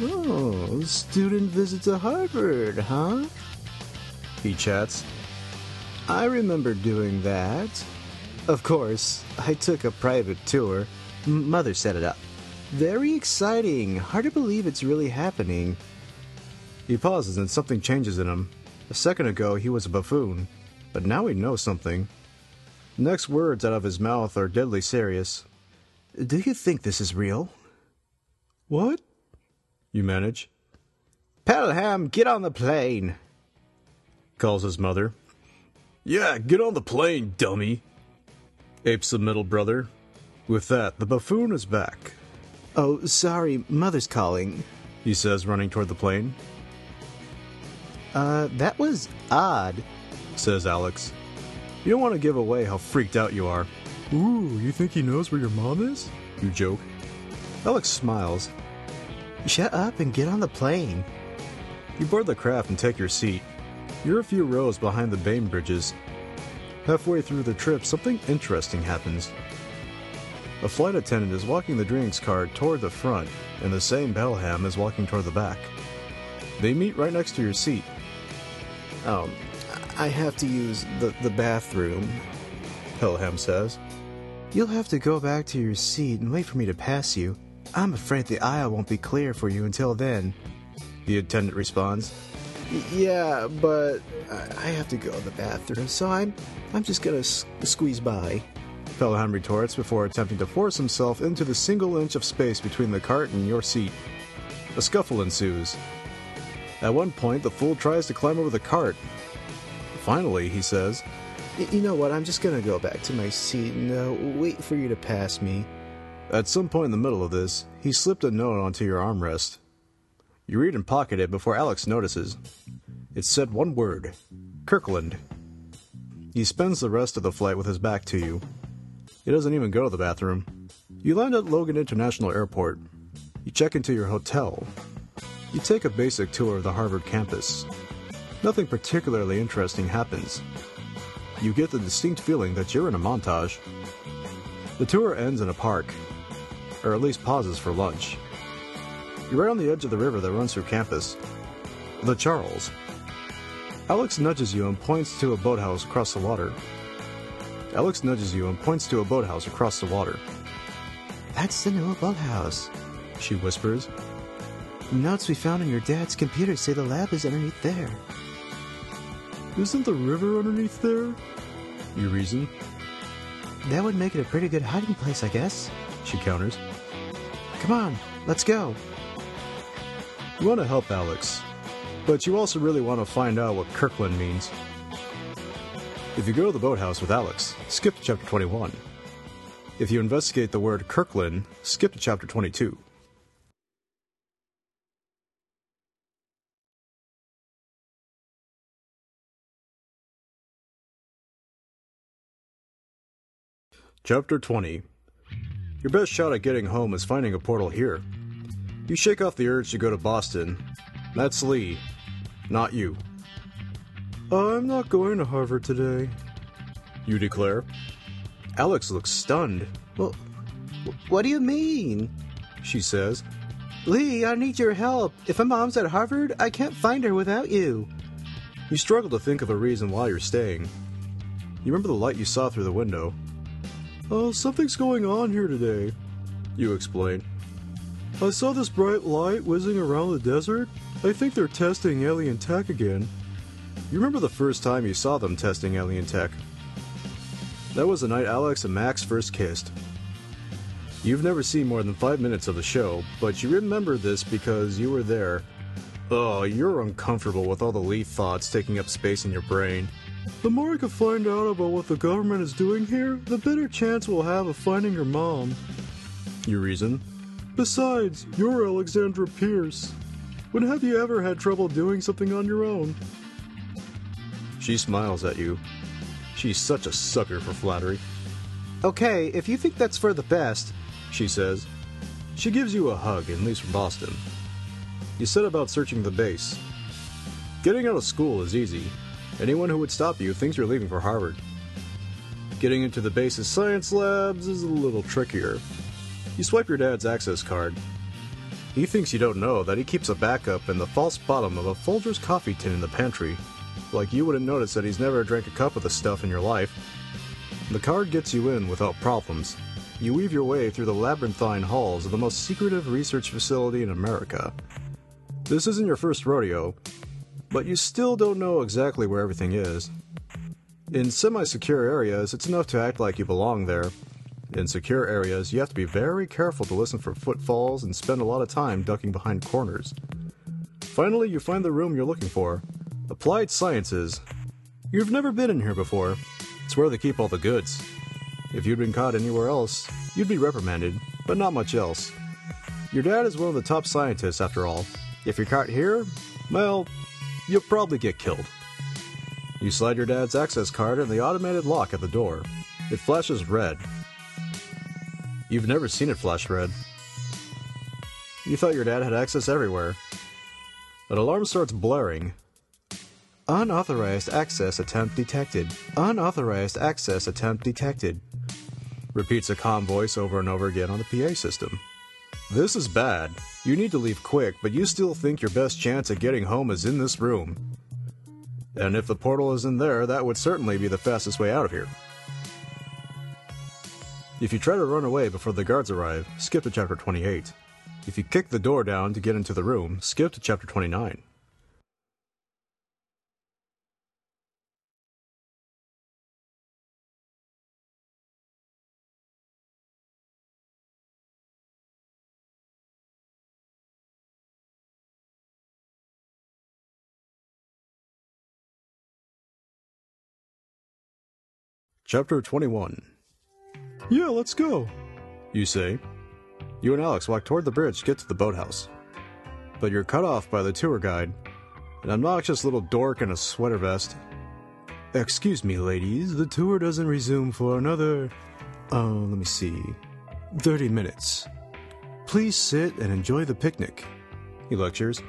Oh, student visit to Harvard, huh? He chats. I remember doing that. Of course, I took a private tour. Mother set it up. Very exciting. Hard to believe it's really happening. He pauses and something changes in him. A second ago, he was a buffoon, but now he knows something. Next words out of his mouth are deadly serious. Do you think this is real? What? You manage. Pelham, get on the plane. Calls his mother. Yeah, get on the plane, dummy. Apes the middle brother. With that, the buffoon is back. Oh, sorry, Mother's calling. He says, running toward the plane. Uh, that was odd. Says Alex. You don't want to give away how freaked out you are. Ooh, you think he knows where your mom is? You joke. Alex smiles. Shut up and get on the plane. You board the craft and take your seat. You're a few rows behind the Bainbridges. Halfway through the trip, something interesting happens. A flight attendant is walking the drinks cart toward the front, and the same Pelham is walking toward the back. They meet right next to your seat. Um, I have to use the, the bathroom, Pelham says. You'll have to go back to your seat and wait for me to pass you. I'm afraid the aisle won't be clear for you until then. The attendant responds. Yeah, but I have to go to the bathroom, so I'm I'm just gonna s- squeeze by. Pelham retorts before attempting to force himself into the single inch of space between the cart and your seat. A scuffle ensues. At one point, the fool tries to climb over the cart. Finally, he says, "Y- You know what? I'm just gonna go back to my seat and uh, wait for you to pass me. At some point in the middle of this, he slipped a note onto your armrest. You read and pocket it before Alex notices. It said one word Kirkland. He spends the rest of the flight with his back to you. He doesn't even go to the bathroom. You land at Logan International Airport. You check into your hotel. You take a basic tour of the Harvard campus. Nothing particularly interesting happens. You get the distinct feeling that you're in a montage. The tour ends in a park, or at least pauses for lunch. You're right on the edge of the river that runs through campus. The Charles. Alex nudges you and points to a boathouse across the water. Alex nudges you and points to a boathouse across the water. That's the new boathouse, she whispers. Notes we found on your dad's computer say the lab is underneath there. Isn't the river underneath there? You reason. That would make it a pretty good hiding place, I guess, she counters. Come on, let's go. You want to help Alex, but you also really want to find out what Kirkland means. If you go to the boathouse with Alex, skip to chapter 21. If you investigate the word Kirkland, skip to chapter 22. Chapter 20 Your best shot at getting home is finding a portal here. You shake off the urge to go to Boston. That's Lee, not you. I'm not going to Harvard today, you declare. Alex looks stunned. Well, what do you mean? She says. Lee, I need your help. If my mom's at Harvard, I can't find her without you. You struggle to think of a reason why you're staying. You remember the light you saw through the window. Oh, something's going on here today, you explain. I saw this bright light whizzing around the desert. I think they're testing alien tech again. You remember the first time you saw them testing alien tech? That was the night Alex and Max first kissed. You've never seen more than five minutes of the show, but you remember this because you were there. Oh, you're uncomfortable with all the Lee thoughts taking up space in your brain. The more I can find out about what the government is doing here, the better chance we'll have of finding your mom. You reason? Besides, you're Alexandra Pierce. When have you ever had trouble doing something on your own? She smiles at you. She's such a sucker for flattery. Okay, if you think that's for the best, she says. She gives you a hug and leaves for Boston. You set about searching the base. Getting out of school is easy. Anyone who would stop you thinks you're leaving for Harvard. Getting into the base's science labs is a little trickier. You swipe your dad's access card. He thinks you don't know that he keeps a backup in the false bottom of a Folgers coffee tin in the pantry. Like you wouldn't notice that he's never drank a cup of the stuff in your life. The card gets you in without problems. You weave your way through the labyrinthine halls of the most secretive research facility in America. This isn't your first rodeo, but you still don't know exactly where everything is. In semi secure areas, it's enough to act like you belong there. In secure areas, you have to be very careful to listen for footfalls and spend a lot of time ducking behind corners. Finally, you find the room you're looking for Applied Sciences. You've never been in here before. It's where they keep all the goods. If you'd been caught anywhere else, you'd be reprimanded, but not much else. Your dad is one of the top scientists, after all. If you're caught here, well, you'll probably get killed. You slide your dad's access card in the automated lock at the door. It flashes red. You've never seen it flash red. You thought your dad had access everywhere. An alarm starts blaring. Unauthorized access attempt detected. Unauthorized access attempt detected. Repeats a calm voice over and over again on the PA system. This is bad. You need to leave quick, but you still think your best chance at getting home is in this room. And if the portal is in there, that would certainly be the fastest way out of here. If you try to run away before the guards arrive, skip to chapter 28. If you kick the door down to get into the room, skip to chapter 29. Chapter 21 Yeah, let's go, you say. You and Alex walk toward the bridge to get to the boathouse. But you're cut off by the tour guide, an obnoxious little dork in a sweater vest. Excuse me, ladies, the tour doesn't resume for another, uh, let me see, 30 minutes. Please sit and enjoy the picnic, he lectures.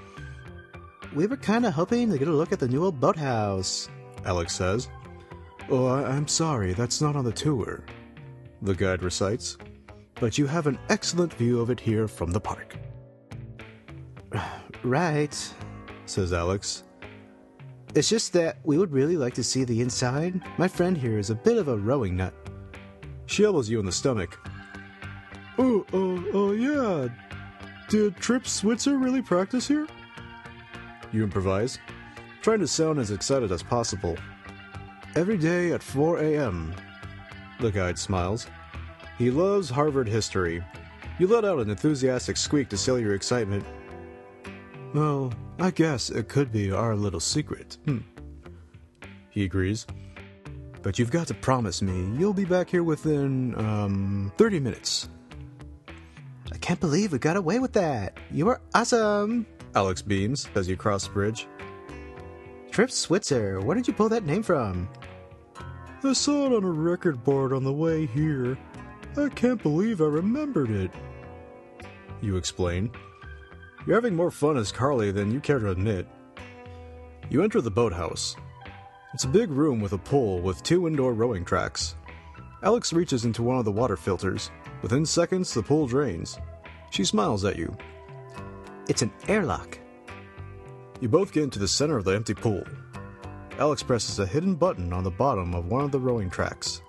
We were kind of hoping to get a look at the new old boathouse. Alex says. Oh, I- I'm sorry, that's not on the tour, the guide recites. But you have an excellent view of it here from the park, *sighs* Right. says Alex. It's just that we would really like to see the inside. My friend here is a bit of a rowing nut. She elbows you in the stomach. Oh, oh, oh, yeah. Did Trip Switzer really practice here? You improvise, trying to sound as excited as possible. Every day at 4 a.m. The guide smiles. He loves Harvard history. You let out an enthusiastic squeak to sell your excitement. Well, I guess it could be our little secret. Hmm. He agrees. But you've got to promise me you'll be back here within, um, 30 minutes. I can't believe we got away with that. You were awesome. Alex beams as you cross the bridge. Trip Switzer, where did you pull that name from? I saw it on a record board on the way here. I can't believe I remembered it. You explain. You're having more fun as Carly than you care to admit. You enter the boathouse. It's a big room with a pool with two indoor rowing tracks. Alex reaches into one of the water filters. Within seconds, the pool drains. She smiles at you. It's an airlock. You both get into the center of the empty pool. Alex presses a hidden button on the bottom of one of the rowing tracks.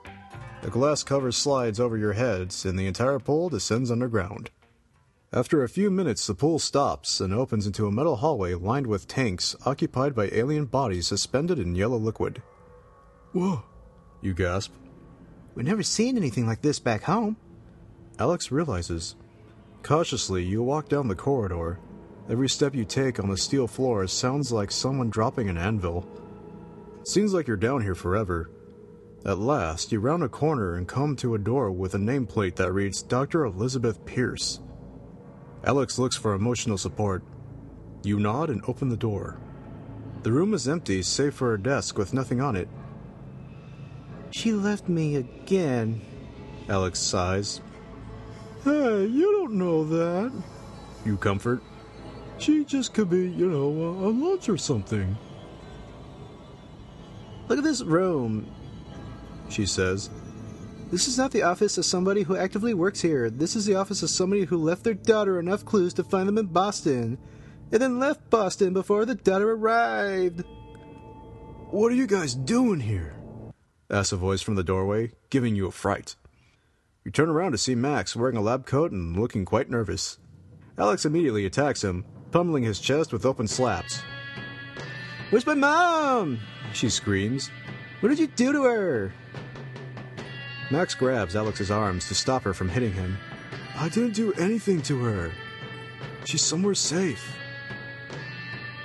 The glass cover slides over your heads, and the entire pool descends underground. After a few minutes, the pool stops and opens into a metal hallway lined with tanks occupied by alien bodies suspended in yellow liquid. Whoa, you gasp. We've never seen anything like this back home. Alex realizes. Cautiously, you walk down the corridor. Every step you take on the steel floor sounds like someone dropping an anvil. Seems like you're down here forever. At last, you round a corner and come to a door with a nameplate that reads Dr. Elizabeth Pierce. Alex looks for emotional support. You nod and open the door. The room is empty, save for a desk with nothing on it. She left me again. Alex sighs. Hey, you don't know that. You comfort. She just could be, you know, uh, on lunch or something. Look at this room. She says. This is not the office of somebody who actively works here. This is the office of somebody who left their daughter enough clues to find them in Boston, and then left Boston before the daughter arrived. What are you guys doing here? asks a voice from the doorway, giving you a fright. You turn around to see Max wearing a lab coat and looking quite nervous. Alex immediately attacks him, pummeling his chest with open slaps. Where's my mom? She screams. What did you do to her? Max grabs Alex's arms to stop her from hitting him. I didn't do anything to her. She's somewhere safe.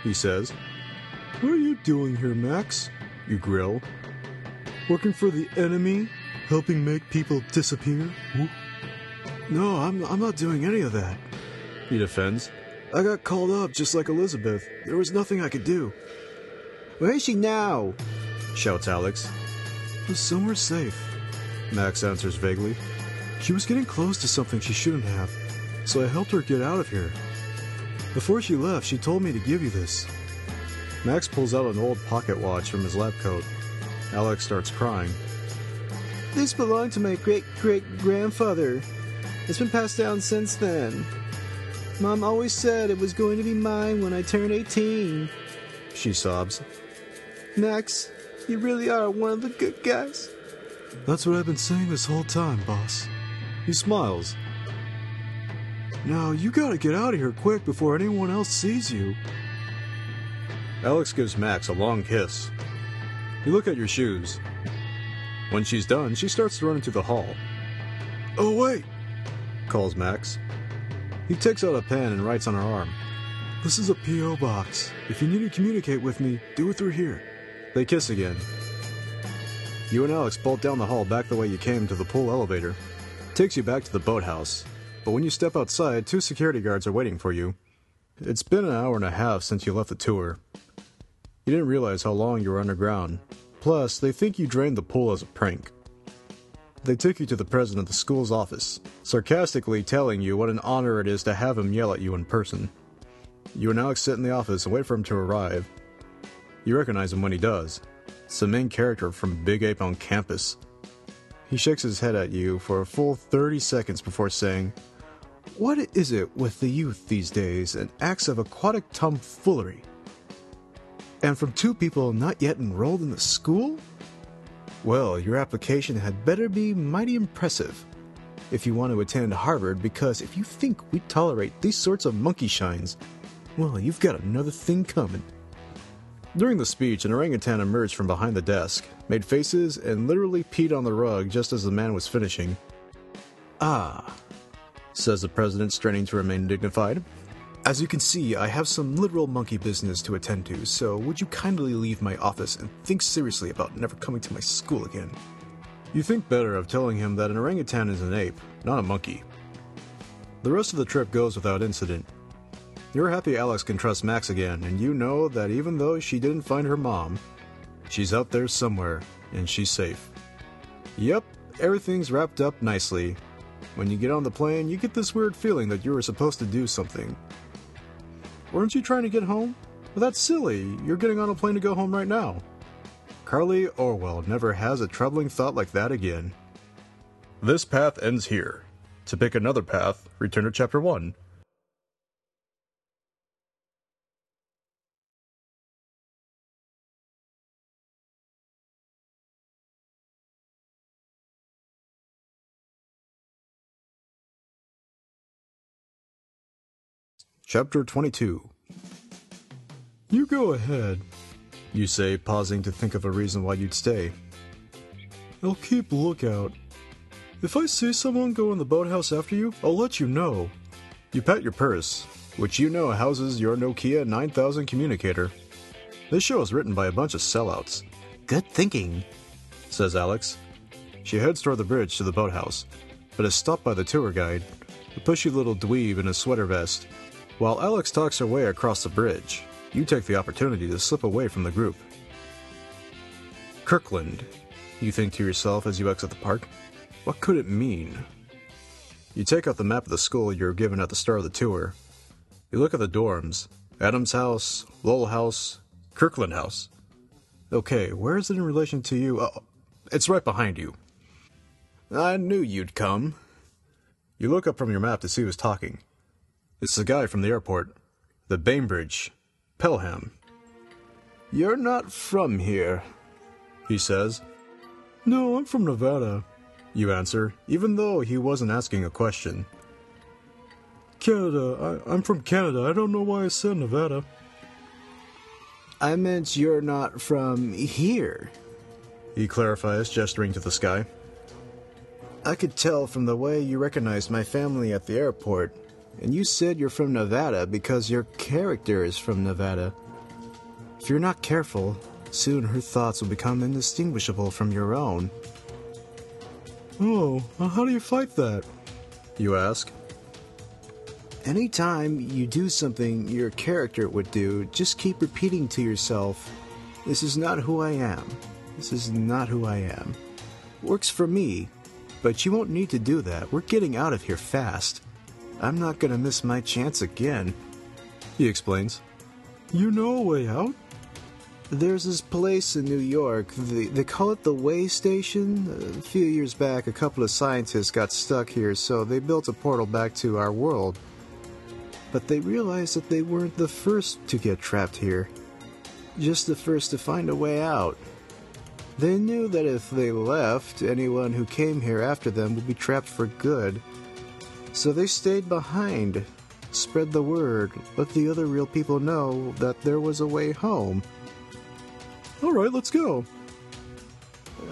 He says. What are you doing here, Max? You grill. Working for the enemy? Helping make people disappear? No, I'm, I'm not doing any of that. He defends. I got called up just like Elizabeth. There was nothing I could do. Where is she now? Shouts Alex. Somewhere safe. Max answers vaguely. She was getting close to something she shouldn't have, so I helped her get out of here. Before she left, she told me to give you this. Max pulls out an old pocket watch from his lab coat. Alex starts crying. This belonged to my great great grandfather. It's been passed down since then. Mom always said it was going to be mine when I turned 18. She sobs. Max. You really are one of the good guys. That's what I've been saying this whole time, boss. He smiles. Now, you gotta get out of here quick before anyone else sees you. Alex gives Max a long kiss. You look at your shoes. When she's done, she starts to run into the hall. Oh, wait! calls Max. He takes out a pen and writes on her arm. This is a P.O. box. If you need to communicate with me, do it through here. They kiss again. You and Alex bolt down the hall back the way you came to the pool elevator. Takes you back to the boathouse. But when you step outside, two security guards are waiting for you. It's been an hour and a half since you left the tour. You didn't realize how long you were underground. Plus, they think you drained the pool as a prank. They took you to the president of the school's office, sarcastically telling you what an honor it is to have him yell at you in person. You and Alex sit in the office and wait for him to arrive. You recognize him when he does. It's the main character from Big Ape on campus. He shakes his head at you for a full 30 seconds before saying, What is it with the youth these days and acts of aquatic tomfoolery? And from two people not yet enrolled in the school? Well, your application had better be mighty impressive if you want to attend Harvard, because if you think we tolerate these sorts of monkey shines, well, you've got another thing coming. During the speech, an orangutan emerged from behind the desk, made faces, and literally peed on the rug just as the man was finishing. Ah, says the president, straining to remain dignified. As you can see, I have some literal monkey business to attend to, so would you kindly leave my office and think seriously about never coming to my school again? You think better of telling him that an orangutan is an ape, not a monkey. The rest of the trip goes without incident. You're happy Alex can trust Max again, and you know that even though she didn't find her mom, she's out there somewhere, and she's safe. Yep, everything's wrapped up nicely. When you get on the plane, you get this weird feeling that you were supposed to do something. Weren't you trying to get home? Well, that's silly. You're getting on a plane to go home right now. Carly Orwell never has a troubling thought like that again. This path ends here. To pick another path, return to Chapter 1. Chapter 22 You go ahead, you say, pausing to think of a reason why you'd stay. I'll keep lookout. If I see someone go in the boathouse after you, I'll let you know. You pat your purse, which you know houses your Nokia 9000 communicator. This show is written by a bunch of sellouts. Good thinking, says Alex. She heads toward the bridge to the boathouse, but is stopped by the tour guide, a pushy little dweeb in a sweater vest. While Alex talks her way across the bridge, you take the opportunity to slip away from the group. Kirkland, you think to yourself as you exit the park. What could it mean? You take out the map of the school you were given at the start of the tour. You look at the dorms Adams House, Lowell House, Kirkland House. Okay, where is it in relation to you? Oh, it's right behind you. I knew you'd come. You look up from your map to see who's talking. It's the guy from the airport, the Bainbridge, Pelham. You're not from here, he says. No, I'm from Nevada, you answer, even though he wasn't asking a question. Canada. I, I'm from Canada. I don't know why I said Nevada. I meant you're not from here, he clarifies, gesturing to the sky. I could tell from the way you recognized my family at the airport, and you said you're from Nevada because your character is from Nevada. If you're not careful, soon her thoughts will become indistinguishable from your own. Oh, well, how do you fight that? You ask. Anytime you do something your character would do, just keep repeating to yourself, This is not who I am. This is not who I am. Works for me, but you won't need to do that. We're getting out of here fast. I'm not gonna miss my chance again. He explains. You know a way out? There's this place in New York. They, they call it the Way Station. A few years back, a couple of scientists got stuck here, so they built a portal back to our world. But they realized that they weren't the first to get trapped here. just the first to find a way out. They knew that if they left, anyone who came here after them would be trapped for good. So they stayed behind, spread the word, let the other real people know that there was a way home. All right, let's go.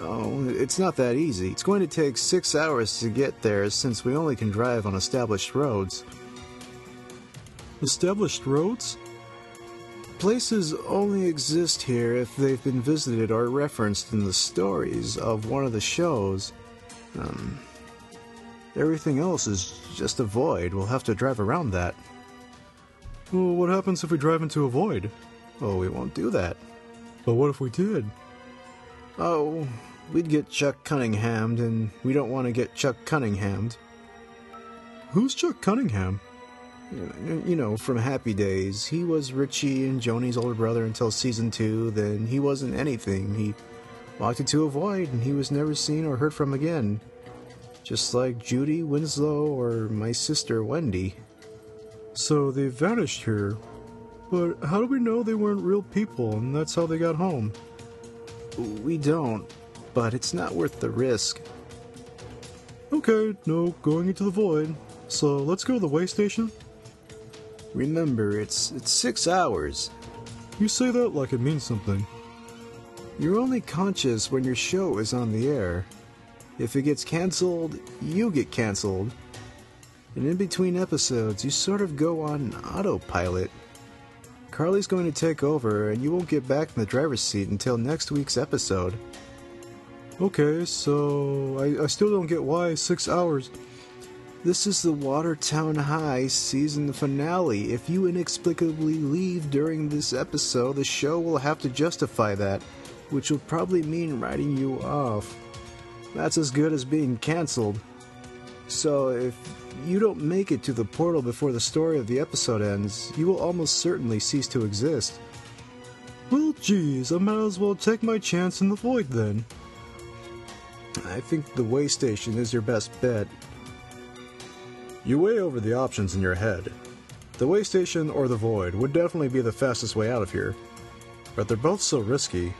Oh, it's not that easy. It's going to take six hours to get there since we only can drive on established roads. Established roads? Places only exist here if they've been visited or referenced in the stories of one of the shows. Um, everything else is just a void. We'll have to drive around that. Well, what happens if we drive into a void? Oh, we won't do that. But what if we did? Oh, we'd get Chuck Cunninghammed, and we don't want to get Chuck Cunninghammed. Who's Chuck Cunningham? You know, from Happy Days. He was Richie and Joanie's older brother until season two, then he wasn't anything. He walked into a void, and he was never seen or heard from again. Just like Judy Winslow or my sister Wendy. So they vanished here. But how do we know they weren't real people and that's how they got home? We don't, but it's not worth the risk. Okay, no going into the void. So let's go to the way station? Remember, it's it's six hours. You say that like it means something. You're only conscious when your show is on the air. If it gets cancelled, you get cancelled. And in between episodes, you sort of go on autopilot. Carly's going to take over, and you won't get back in the driver's seat until next week's episode. Okay, so I, I still don't get why six hours. This is the Watertown High season finale. If you inexplicably leave during this episode, the show will have to justify that, which will probably mean writing you off. That's as good as being cancelled. So, if you don't make it to the portal before the story of the episode ends, you will almost certainly cease to exist. Well, geez, I might as well take my chance in the void then. I think the way station is your best bet. You weigh over the options in your head. The way station or the void would definitely be the fastest way out of here, but they're both so risky.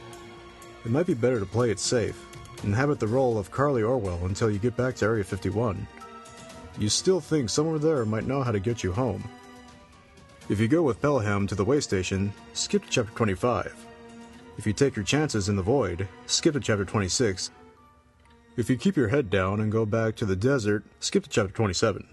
It might be better to play it safe, inhabit the role of Carly Orwell until you get back to Area 51. You still think someone there might know how to get you home. If you go with Pelham to the way station, skip to chapter 25. If you take your chances in the void, skip to chapter 26. If you keep your head down and go back to the desert, skip to chapter 27.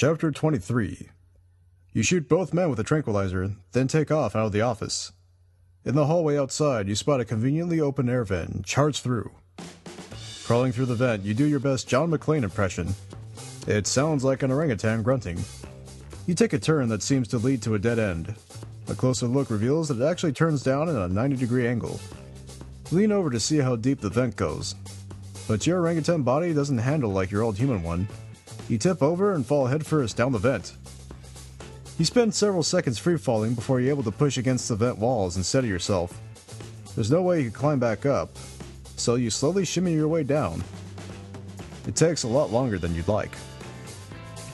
Chapter 23 You shoot both men with a tranquilizer, then take off out of the office. In the hallway outside, you spot a conveniently open air vent and charge through. Crawling through the vent, you do your best John McClane impression. It sounds like an orangutan grunting. You take a turn that seems to lead to a dead end. A closer look reveals that it actually turns down at a 90 degree angle. Lean over to see how deep the vent goes. But your orangutan body doesn't handle like your old human one. You tip over and fall headfirst down the vent. You spend several seconds free falling before you're able to push against the vent walls and steady yourself. There's no way you can climb back up, so you slowly shimmy your way down. It takes a lot longer than you'd like.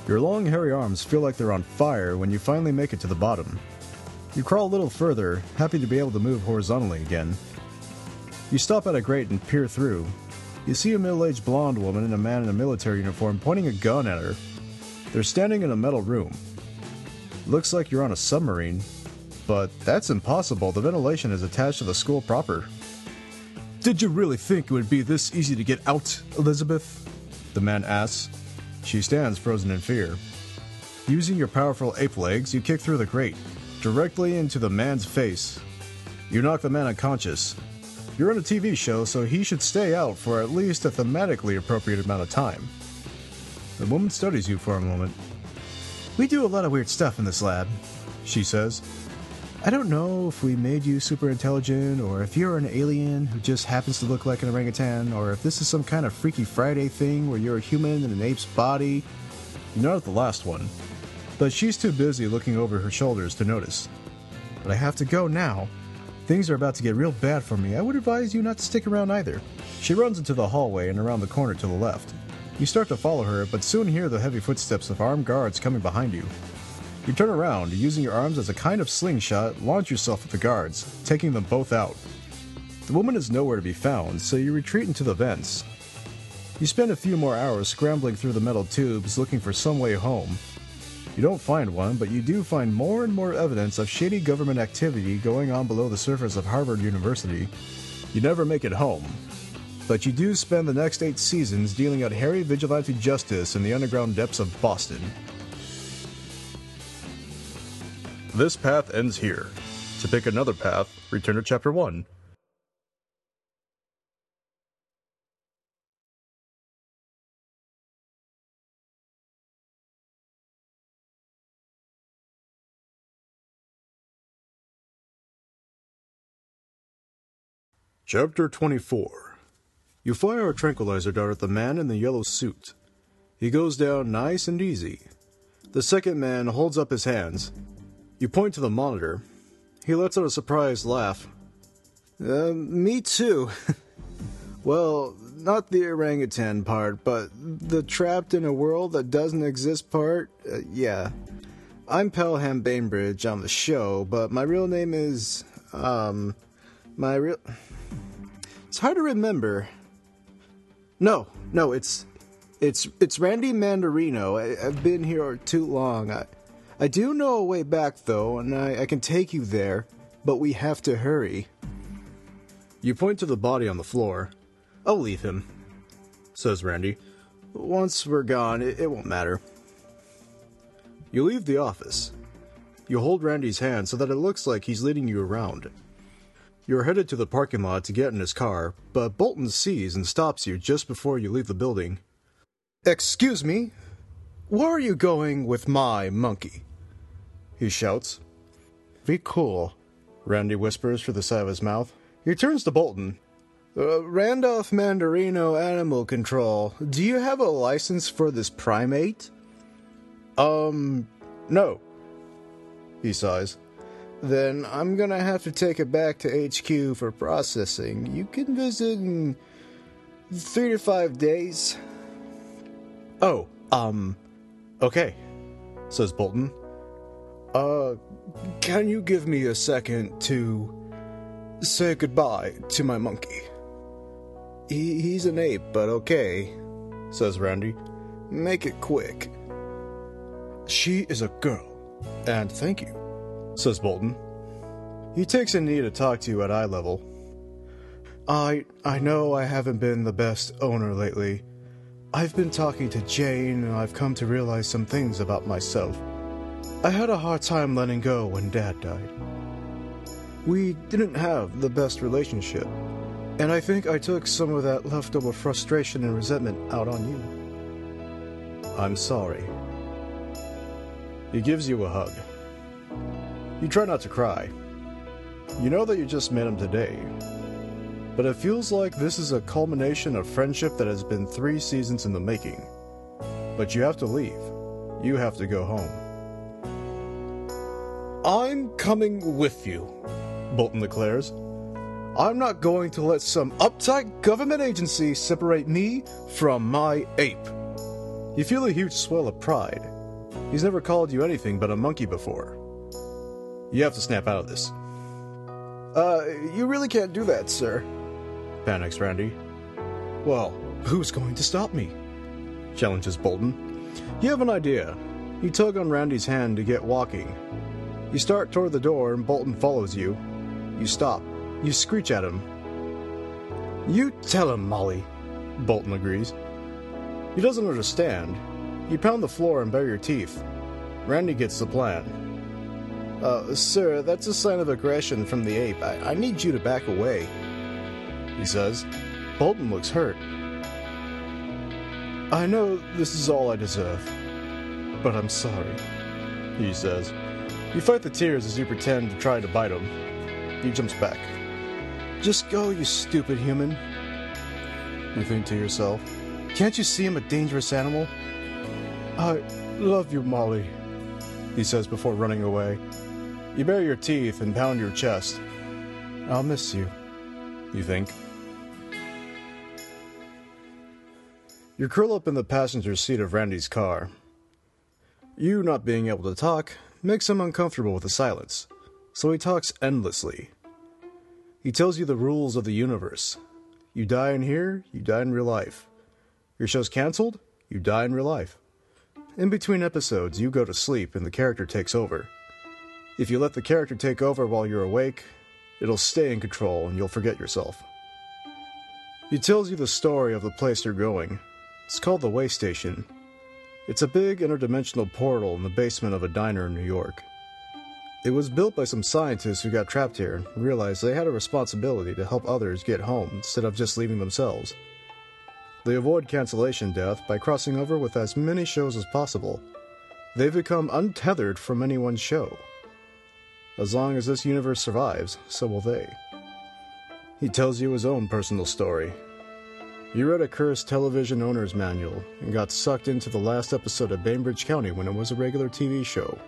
Your long, hairy arms feel like they're on fire when you finally make it to the bottom. You crawl a little further, happy to be able to move horizontally again. You stop at a grate and peer through. You see a middle aged blonde woman and a man in a military uniform pointing a gun at her. They're standing in a metal room. Looks like you're on a submarine, but that's impossible. The ventilation is attached to the school proper. Did you really think it would be this easy to get out, Elizabeth? The man asks. She stands frozen in fear. Using your powerful ape legs, you kick through the grate, directly into the man's face. You knock the man unconscious. You're on a TV show, so he should stay out for at least a thematically appropriate amount of time. The woman studies you for a moment. We do a lot of weird stuff in this lab, she says. I don't know if we made you super intelligent, or if you're an alien who just happens to look like an orangutan, or if this is some kind of Freaky Friday thing where you're a human in an ape's body. You're not the last one, but she's too busy looking over her shoulders to notice. But I have to go now. Things are about to get real bad for me. I would advise you not to stick around either. She runs into the hallway and around the corner to the left. You start to follow her, but soon hear the heavy footsteps of armed guards coming behind you. You turn around, using your arms as a kind of slingshot, launch yourself at the guards, taking them both out. The woman is nowhere to be found, so you retreat into the vents. You spend a few more hours scrambling through the metal tubes looking for some way home. You don't find one, but you do find more and more evidence of shady government activity going on below the surface of Harvard University. You never make it home, but you do spend the next eight seasons dealing out hairy vigilante justice in the underground depths of Boston. This path ends here. To pick another path, return to Chapter 1. Chapter 24 You fire a tranquilizer dart at the man in the yellow suit. He goes down nice and easy. The second man holds up his hands. You point to the monitor. He lets out a surprised laugh. Uh, me too. *laughs* well, not the orangutan part, but the trapped in a world that doesn't exist part? Uh, yeah. I'm Pelham Bainbridge on the show, but my real name is, um, my real. It's hard to remember. No, no, it's, it's, it's Randy Mandarino. I, I've been here too long. I, I do know a way back though, and I, I can take you there, but we have to hurry. You point to the body on the floor. I'll leave him, says Randy. Once we're gone, it, it won't matter. You leave the office. You hold Randy's hand so that it looks like he's leading you around. You're headed to the parking lot to get in his car, but Bolton sees and stops you just before you leave the building. Excuse me, where are you going with my monkey? He shouts. Be cool, Randy whispers through the side of his mouth. He turns to Bolton. Uh, Randolph Mandarino Animal Control, do you have a license for this primate? Um, no. He sighs. Then I'm gonna have to take it back to HQ for processing. You can visit in three to five days. Oh, um, okay, says Bolton. Uh, can you give me a second to say goodbye to my monkey? He, he's an ape, but okay, says Randy. Make it quick. She is a girl, and thank you, says Bolton. He takes a knee to talk to you at eye level. I I know I haven't been the best owner lately. I've been talking to Jane and I've come to realize some things about myself. I had a hard time letting go when Dad died. We didn't have the best relationship, and I think I took some of that leftover frustration and resentment out on you. I'm sorry. He gives you a hug. You try not to cry. You know that you just met him today, but it feels like this is a culmination of friendship that has been three seasons in the making. But you have to leave. You have to go home. I'm coming with you, Bolton declares. I'm not going to let some uptight government agency separate me from my ape. You feel a huge swell of pride. He's never called you anything but a monkey before. You have to snap out of this. Uh, you really can't do that, sir. Panics Randy. Well, who's going to stop me? Challenges Bolton. You have an idea. You tug on Randy's hand to get walking. You start toward the door and Bolton follows you. You stop. You screech at him. You tell him, Molly. Bolton agrees. He doesn't understand. You pound the floor and bare your teeth. Randy gets the plan. Uh, sir, that's a sign of aggression from the ape. I, I need you to back away. He says. Bolton looks hurt. I know this is all I deserve, but I'm sorry, he says. You fight the tears as you pretend to try to bite him. He jumps back. Just go, you stupid human. You think to yourself, can't you see I'm a dangerous animal? I, Love you, Molly, he says before running away. You bare your teeth and pound your chest. I'll miss you, you think. You curl up in the passenger seat of Randy's car. You not being able to talk makes him uncomfortable with the silence, so he talks endlessly. He tells you the rules of the universe. You die in here, you die in real life. Your show's canceled, you die in real life. In between episodes, you go to sleep and the character takes over. If you let the character take over while you're awake, it'll stay in control and you'll forget yourself. He tells you the story of the place you're going. It's called the Way Station. It's a big interdimensional portal in the basement of a diner in New York. It was built by some scientists who got trapped here and realized they had a responsibility to help others get home instead of just leaving themselves. They avoid cancellation death by crossing over with as many shows as possible. They've become untethered from anyone's show. As long as this universe survives, so will they. He tells you his own personal story. He read a cursed television owner's manual and got sucked into the last episode of Bainbridge County when it was a regular TV show.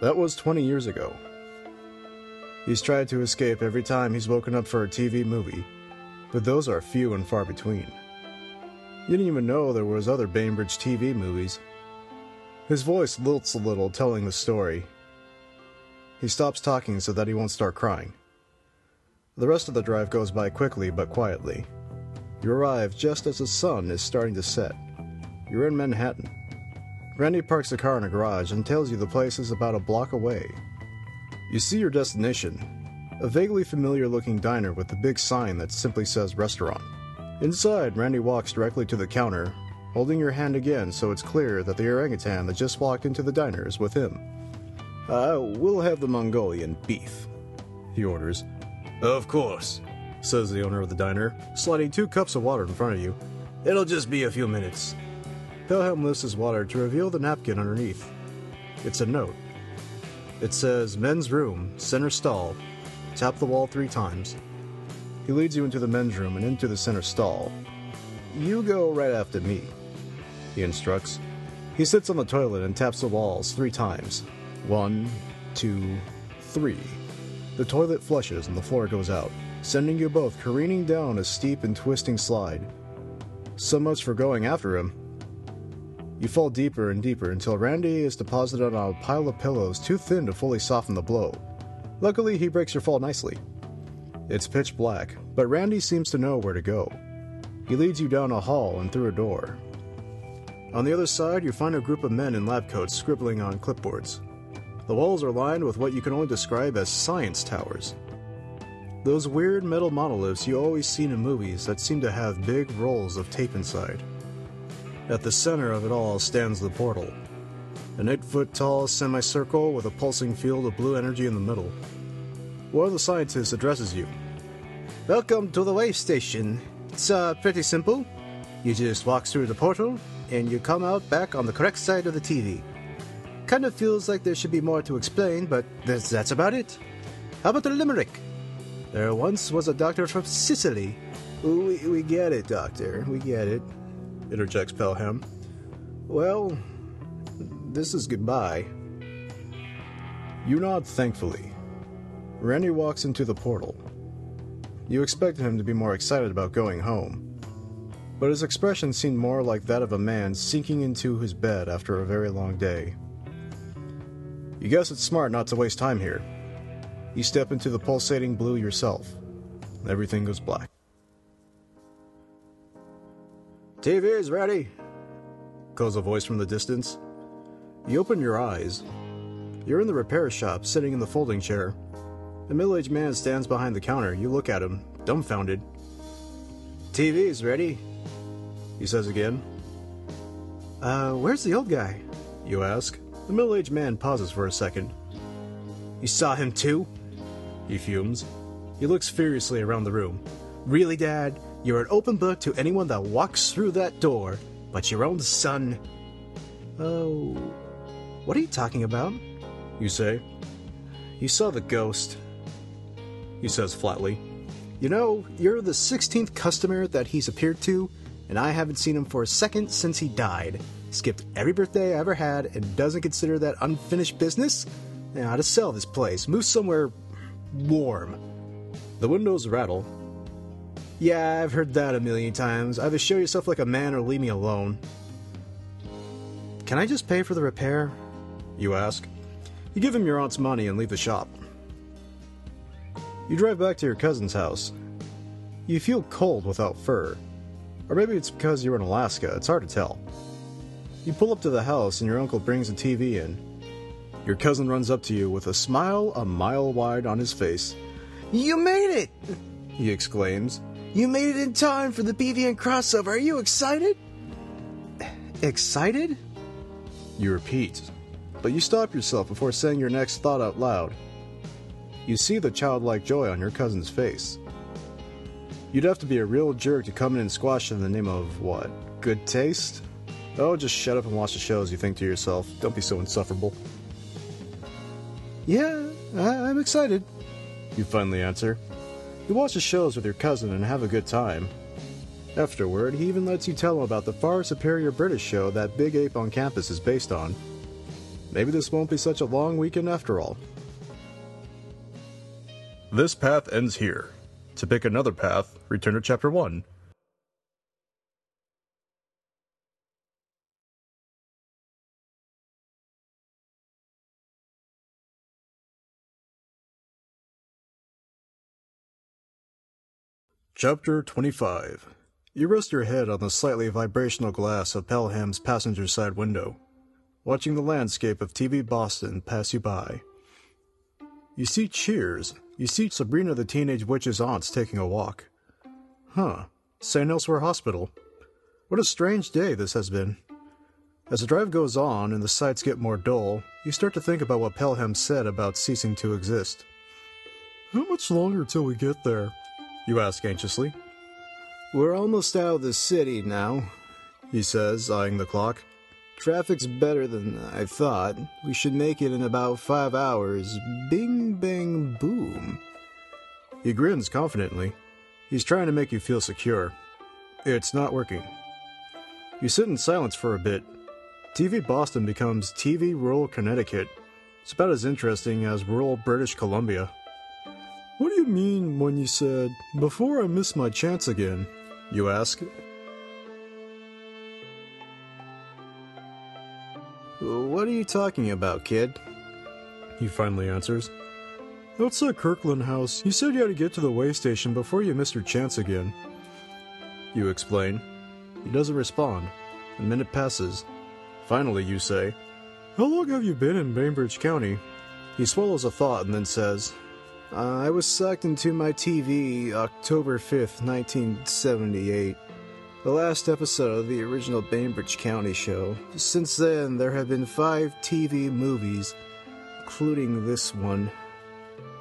That was 20 years ago. He's tried to escape every time he's woken up for a TV movie, but those are few and far between. You didn't even know there was other Bainbridge TV movies. His voice lilts a little telling the story. He stops talking so that he won't start crying. The rest of the drive goes by quickly but quietly. You arrive just as the sun is starting to set. You're in Manhattan. Randy parks the car in a garage and tells you the place is about a block away. You see your destination a vaguely familiar looking diner with a big sign that simply says restaurant. Inside, Randy walks directly to the counter, holding your hand again so it's clear that the orangutan that just walked into the diner is with him. Uh, we'll have the Mongolian beef, he orders. Of course, says the owner of the diner, sliding two cups of water in front of you. It'll just be a few minutes. Pelham lifts his water to reveal the napkin underneath. It's a note. It says, Men's room, center stall. Tap the wall three times. He leads you into the men's room and into the center stall. You go right after me, he instructs. He sits on the toilet and taps the walls three times. One, two, three. The toilet flushes and the floor goes out, sending you both careening down a steep and twisting slide. So much for going after him. You fall deeper and deeper until Randy is deposited on a pile of pillows too thin to fully soften the blow. Luckily, he breaks your fall nicely. It's pitch black, but Randy seems to know where to go. He leads you down a hall and through a door. On the other side, you find a group of men in lab coats scribbling on clipboards. The walls are lined with what you can only describe as science towers. Those weird metal monoliths you always seen in movies that seem to have big rolls of tape inside. At the center of it all stands the portal, an eight foot tall semicircle with a pulsing field of blue energy in the middle. One of the scientists addresses you. Welcome to the Way Station. It's uh, pretty simple. You just walk through the portal, and you come out back on the correct side of the TV. Kind of feels like there should be more to explain, but that's, that's about it. How about the limerick? There once was a doctor from Sicily. We, we get it, Doctor. We get it, interjects Pelham. Well, this is goodbye. You nod thankfully. Randy walks into the portal. You expected him to be more excited about going home, but his expression seemed more like that of a man sinking into his bed after a very long day. You guess it's smart not to waste time here. You step into the pulsating blue yourself. Everything goes black. TV's ready, calls a voice from the distance. You open your eyes. You're in the repair shop, sitting in the folding chair. A middle aged man stands behind the counter. You look at him, dumbfounded. TV's ready, he says again. Uh, where's the old guy? You ask. The middle aged man pauses for a second. You saw him too? He fumes. He looks furiously around the room. Really, Dad? You're an open book to anyone that walks through that door, but your own son. Oh. What are you talking about? You say. You saw the ghost. He says flatly. You know, you're the 16th customer that he's appeared to, and I haven't seen him for a second since he died. Skipped every birthday I ever had, and doesn't consider that unfinished business? Now, how to sell this place, move somewhere warm. The windows rattle. Yeah, I've heard that a million times. Either show yourself like a man or leave me alone. Can I just pay for the repair? You ask. You give him your aunt's money and leave the shop. You drive back to your cousin's house. You feel cold without fur. Or maybe it's because you're in Alaska, it's hard to tell. You pull up to the house and your uncle brings a TV in. Your cousin runs up to you with a smile a mile wide on his face. You made it! He exclaims. You made it in time for the BVN crossover. Are you excited? Excited? You repeat, but you stop yourself before saying your next thought out loud. You see the childlike joy on your cousin's face. You'd have to be a real jerk to come in and squash in the name of what? Good taste? Oh, just shut up and watch the shows, you think to yourself. Don't be so insufferable. Yeah, I- I'm excited. You finally answer. You watch the shows with your cousin and have a good time. Afterward, he even lets you tell him about the far superior British show that Big Ape on campus is based on. Maybe this won't be such a long weekend after all. This path ends here. To pick another path, return to Chapter 1. Chapter 25 You rest your head on the slightly vibrational glass of Pelham's passenger side window, watching the landscape of TV Boston pass you by. You see Cheers. You see Sabrina the Teenage Witch's aunts taking a walk. Huh. St. Elsewhere Hospital. What a strange day this has been. As the drive goes on and the sights get more dull, you start to think about what Pelham said about ceasing to exist. How much longer till we get there? You ask anxiously. We're almost out of the city now. He says, eyeing the clock. Traffic's better than I thought. We should make it in about five hours. Bing, bang, boom. He grins confidently. He's trying to make you feel secure. It's not working. You sit in silence for a bit. TV Boston becomes TV Rural Connecticut. It's about as interesting as rural British Columbia. What do you mean when you said, before I miss my chance again? You ask. What are you talking about, kid? He finally answers. Outside Kirkland House, you said you had to get to the way station before you missed your chance again. You explain. He doesn't respond. A minute passes. Finally, you say, How long have you been in Bainbridge County? He swallows a thought and then says, Uh, I was sucked into my TV October 5th, 1978. The last episode of the original Bainbridge County show. Since then, there have been five TV movies, including this one.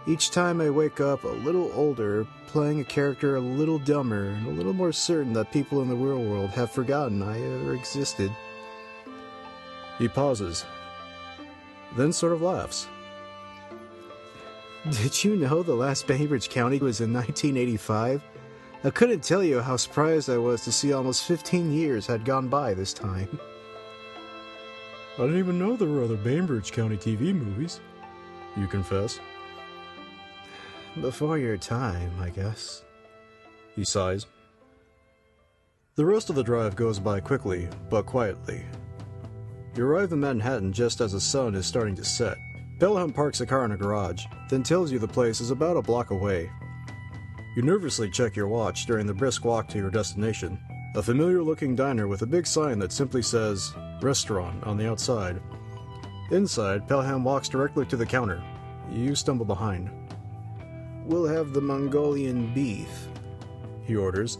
Each time I wake up a little older, playing a character a little dumber, and a little more certain that people in the real world have forgotten I ever existed. He pauses, then sort of laughs. *laughs* Did you know the last Bainbridge County was in 1985? I couldn't tell you how surprised I was to see almost 15 years had gone by this time. I didn't even know there were other Bainbridge County TV movies. You confess. Before your time, I guess. He sighs. The rest of the drive goes by quickly, but quietly. You arrive in Manhattan just as the sun is starting to set. Pelham parks the car in a garage, then tells you the place is about a block away. You nervously check your watch during the brisk walk to your destination, a familiar looking diner with a big sign that simply says Restaurant on the outside. Inside, Pelham walks directly to the counter. You stumble behind. We'll have the Mongolian beef. He orders.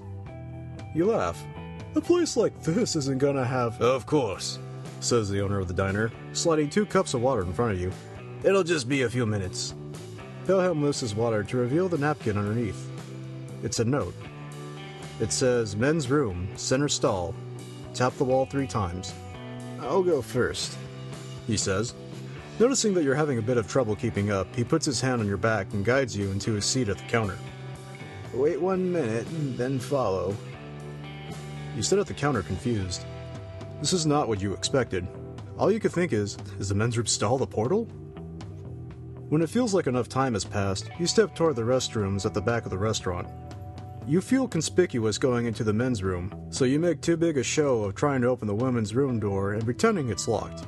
You laugh. A place like this isn't gonna have. Of course, says the owner of the diner, sliding two cups of water in front of you. It'll just be a few minutes. Pelham lifts his water to reveal the napkin underneath. It's a note. It says men's room, center stall. Tap the wall three times. I'll go first. He says. Noticing that you're having a bit of trouble keeping up, he puts his hand on your back and guides you into his seat at the counter. Wait one minute, then follow. You sit at the counter confused. This is not what you expected. All you could think is, is the men's room stall the portal? When it feels like enough time has passed, you step toward the restrooms at the back of the restaurant. You feel conspicuous going into the men's room, so you make too big a show of trying to open the women's room door and pretending it's locked.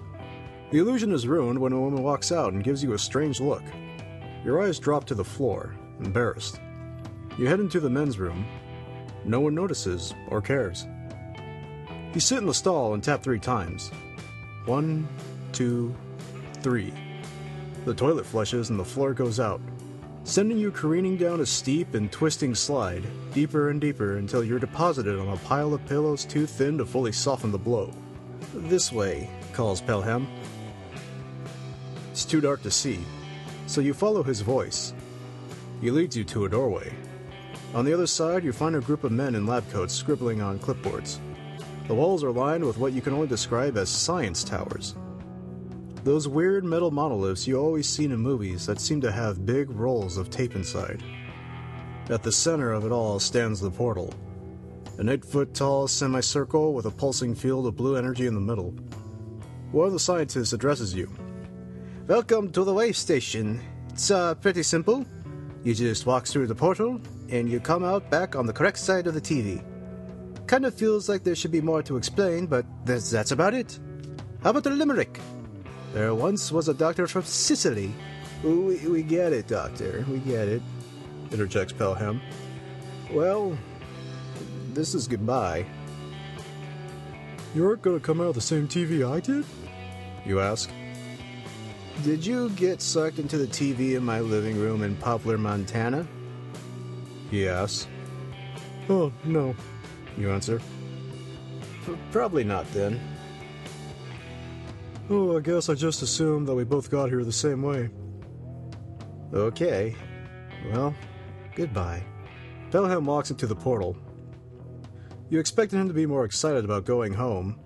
The illusion is ruined when a woman walks out and gives you a strange look. Your eyes drop to the floor, embarrassed. You head into the men's room. No one notices or cares. You sit in the stall and tap three times. One, two, three. The toilet flushes and the floor goes out, sending you careening down a steep and twisting slide, deeper and deeper until you're deposited on a pile of pillows too thin to fully soften the blow. This way, calls Pelham. It's too dark to see, so you follow his voice. He leads you to a doorway. On the other side, you find a group of men in lab coats scribbling on clipboards. The walls are lined with what you can only describe as science towers. Those weird metal monoliths you always seen in movies that seem to have big rolls of tape inside. At the center of it all stands the portal, an eight foot tall semicircle with a pulsing field of blue energy in the middle. One of the scientists addresses you. Welcome to the way station. It's uh, pretty simple. You just walk through the portal, and you come out back on the correct side of the TV. Kind of feels like there should be more to explain, but that's, that's about it. How about the limerick? There once was a doctor from Sicily. We, we get it, doctor. We get it, interjects Pelham. Well, this is goodbye. You aren't going to come out of the same TV I did? You ask. Did you get sucked into the TV in my living room in Poplar, Montana? He asks. Oh, no, you answer. "P- Probably not then. Oh, I guess I just assumed that we both got here the same way. Okay. Well, goodbye. Pelham walks into the portal. You expected him to be more excited about going home,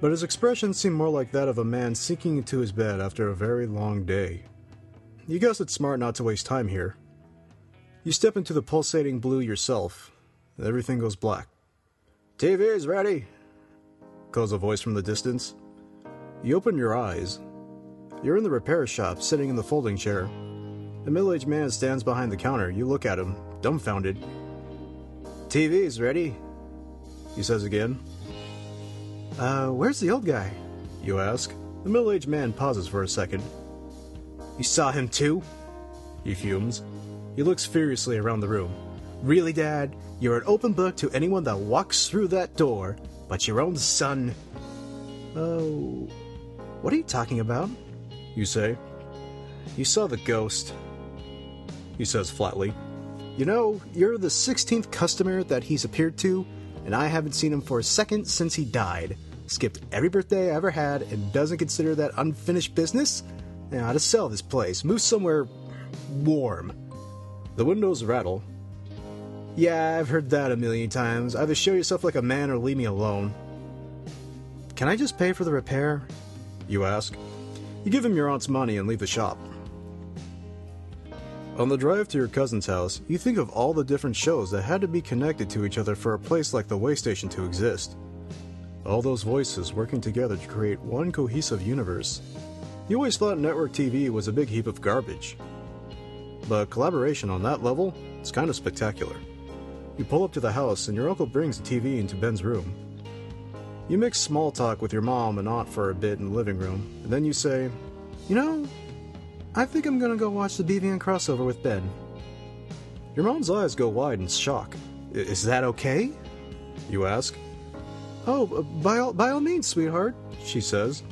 but his expression seemed more like that of a man sinking into his bed after a very long day. You guess it's smart not to waste time here. You step into the pulsating blue yourself. Everything goes black. TV's ready, calls a voice from the distance. You open your eyes. You're in the repair shop, sitting in the folding chair. A middle aged man stands behind the counter. You look at him, dumbfounded. TV's ready, he says again. Uh, where's the old guy? You ask. The middle aged man pauses for a second. You saw him too? He fumes. He looks furiously around the room. Really, Dad? You're an open book to anyone that walks through that door, but your own son. Oh. What are you talking about? You say. You saw the ghost. He says flatly. You know, you're the 16th customer that he's appeared to, and I haven't seen him for a second since he died. Skipped every birthday I ever had and doesn't consider that unfinished business? Now, to sell this place, move somewhere warm. The windows rattle. Yeah, I've heard that a million times. Either show yourself like a man or leave me alone. Can I just pay for the repair? You ask. You give him your aunt's money and leave the shop. On the drive to your cousin's house, you think of all the different shows that had to be connected to each other for a place like the way station to exist. All those voices working together to create one cohesive universe. You always thought network TV was a big heap of garbage. But collaboration on that level, it's kind of spectacular. You pull up to the house and your uncle brings the TV into Ben's room. You mix small talk with your mom and aunt for a bit in the living room, and then you say, You know, I think I'm gonna go watch the BVN crossover with Ben. Your mom's eyes go wide in shock. "I- Is that okay? You ask. Oh, by all, by all means, sweetheart, she says.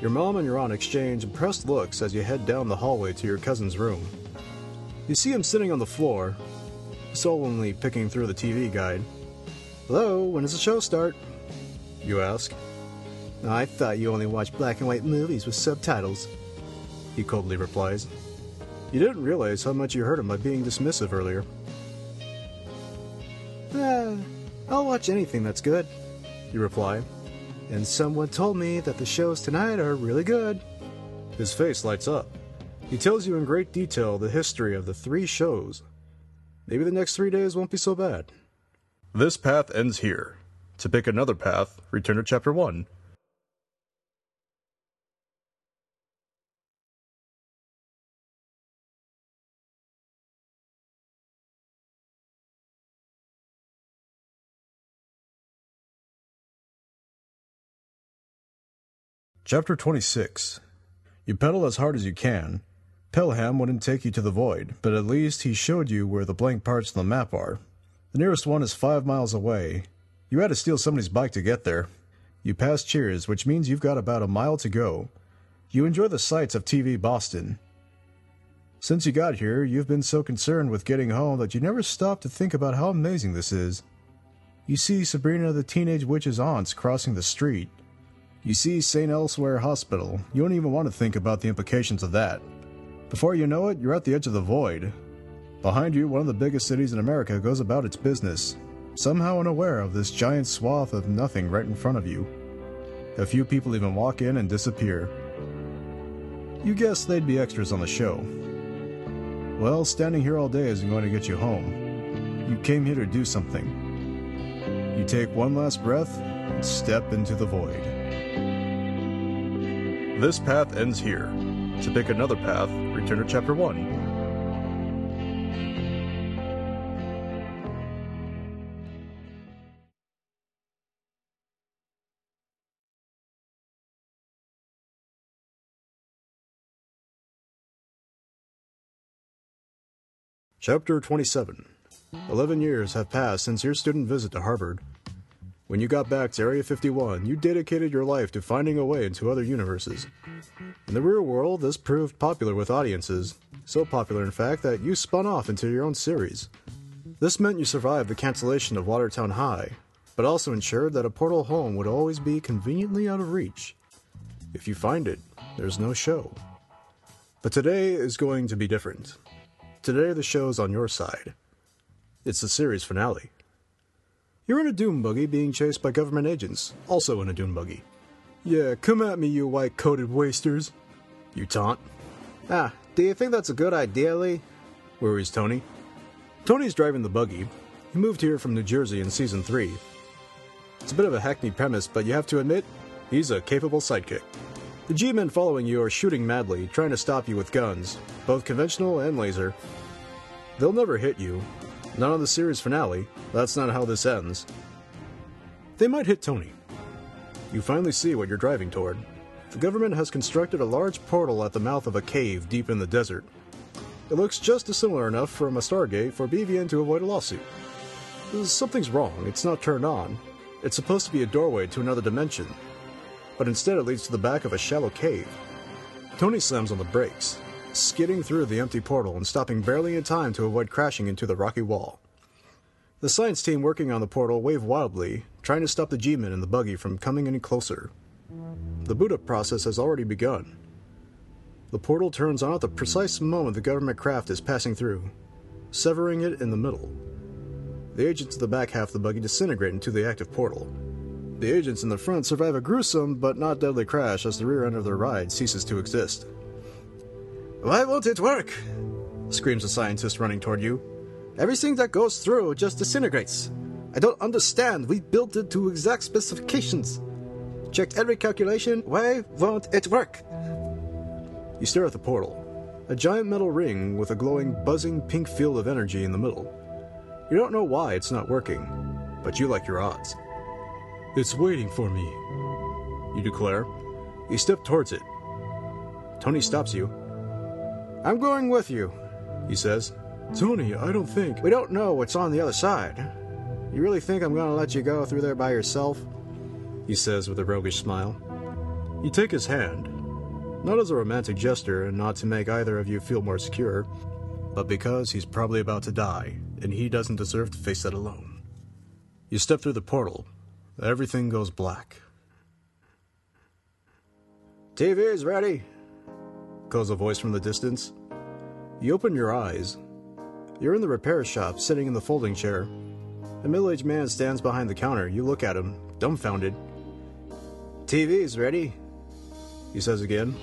Your mom and your aunt exchange impressed looks as you head down the hallway to your cousin's room. You see him sitting on the floor, sullenly picking through the TV guide. Hello, when does the show start? You ask. I thought you only watched black and white movies with subtitles, he coldly replies. You didn't realize how much you hurt him by being dismissive earlier. Ah, I'll watch anything that's good, you reply. And someone told me that the shows tonight are really good. His face lights up. He tells you in great detail the history of the three shows. Maybe the next three days won't be so bad. This path ends here. To pick another path, return to Chapter 1. Chapter 26 You pedal as hard as you can. Pelham wouldn't take you to the void, but at least he showed you where the blank parts of the map are. The nearest one is five miles away, you had to steal somebody's bike to get there. You pass Cheers, which means you've got about a mile to go. You enjoy the sights of TV Boston. Since you got here, you've been so concerned with getting home that you never stopped to think about how amazing this is. You see Sabrina the Teenage Witch's aunts crossing the street. You see St. Elsewhere Hospital. You don't even want to think about the implications of that. Before you know it, you're at the edge of the void. Behind you, one of the biggest cities in America goes about its business, somehow unaware of this giant swath of nothing right in front of you. A few people even walk in and disappear. You guess they'd be extras on the show. Well, standing here all day isn't going to get you home. You came here to do something. You take one last breath and step into the void. This path ends here. To pick another path, return to Chapter 1. Chapter 27 Eleven years have passed since your student visit to Harvard. When you got back to Area 51, you dedicated your life to finding a way into other universes. In the real world, this proved popular with audiences, so popular in fact that you spun off into your own series. This meant you survived the cancellation of Watertown High, but also ensured that a portal home would always be conveniently out of reach. If you find it, there's no show. But today is going to be different. Today the show's on your side. It's the series finale. You're in a doom buggy being chased by government agents, also in a doom buggy. Yeah, come at me, you white coated wasters. You taunt. Ah, do you think that's a good idea, Lee? Worries Tony. Tony's driving the buggy. He moved here from New Jersey in season 3. It's a bit of a hackneyed premise, but you have to admit, he's a capable sidekick. The G men following you are shooting madly, trying to stop you with guns, both conventional and laser. They'll never hit you. Not on the series finale. That's not how this ends. They might hit Tony. You finally see what you're driving toward. The government has constructed a large portal at the mouth of a cave deep in the desert. It looks just similar enough from a Stargate for BVN to avoid a lawsuit. Something's wrong. It's not turned on. It's supposed to be a doorway to another dimension, but instead it leads to the back of a shallow cave. Tony slams on the brakes, skidding through the empty portal and stopping barely in time to avoid crashing into the rocky wall. The science team working on the portal wave wildly, trying to stop the G-men in the buggy from coming any closer. The boot up process has already begun. The portal turns on at the precise moment the government craft is passing through, severing it in the middle. The agents in the back half of the buggy disintegrate into the active portal. The agents in the front survive a gruesome but not deadly crash as the rear end of their ride ceases to exist. Why won't it work? screams a scientist running toward you. Everything that goes through just disintegrates. I don't understand. We built it to exact specifications. Checked every calculation. Why won't it work? You stare at the portal, a giant metal ring with a glowing, buzzing pink field of energy in the middle. You don't know why it's not working, but you like your odds. It's waiting for me, you declare. You step towards it. Tony stops you. I'm going with you, he says. Tony, I don't think. We don't know what's on the other side. You really think I'm going to let you go through there by yourself? He says with a roguish smile. You take his hand, not as a romantic gesture and not to make either of you feel more secure, but because he's probably about to die and he doesn't deserve to face that alone. You step through the portal. Everything goes black. TV's ready, calls a voice from the distance. You open your eyes. You're in the repair shop, sitting in the folding chair. A middle aged man stands behind the counter. You look at him, dumbfounded. TV's ready, he says again.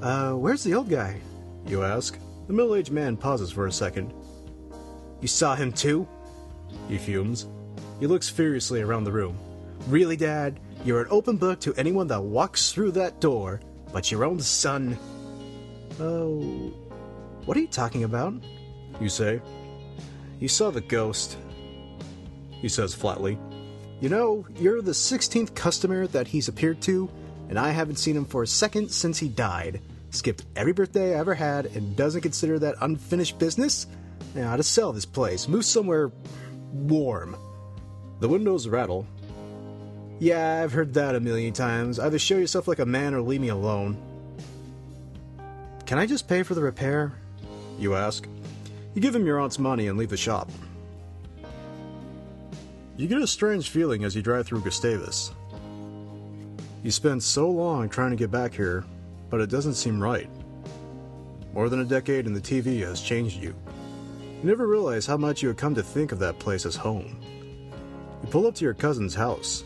Uh, where's the old guy? You ask. The middle aged man pauses for a second. You saw him too? He fumes. He looks furiously around the room. Really, Dad? You're an open book to anyone that walks through that door, but your own son. Oh. What are you talking about? You say. You saw the ghost, he says flatly. You know, you're the 16th customer that he's appeared to, and I haven't seen him for a second since he died. Skipped every birthday I ever had and doesn't consider that unfinished business? Now, to sell this place, move somewhere warm. The windows rattle. Yeah, I've heard that a million times. Either show yourself like a man or leave me alone. Can I just pay for the repair? You ask. You give him your aunt's money and leave the shop. You get a strange feeling as you drive through Gustavus. You spent so long trying to get back here, but it doesn't seem right. More than a decade in the TV has changed you. You never realize how much you had come to think of that place as home. You pull up to your cousin's house.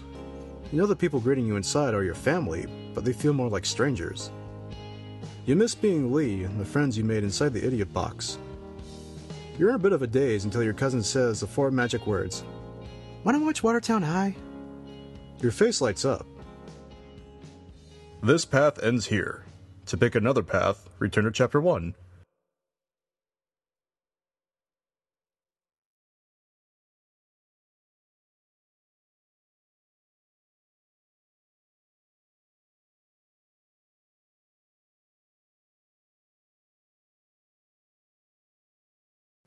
You know the people greeting you inside are your family, but they feel more like strangers. You miss being Lee and the friends you made inside the idiot box. You're in a bit of a daze until your cousin says the four magic words Want to watch Watertown High? Your face lights up. This path ends here. To pick another path, return to Chapter 1.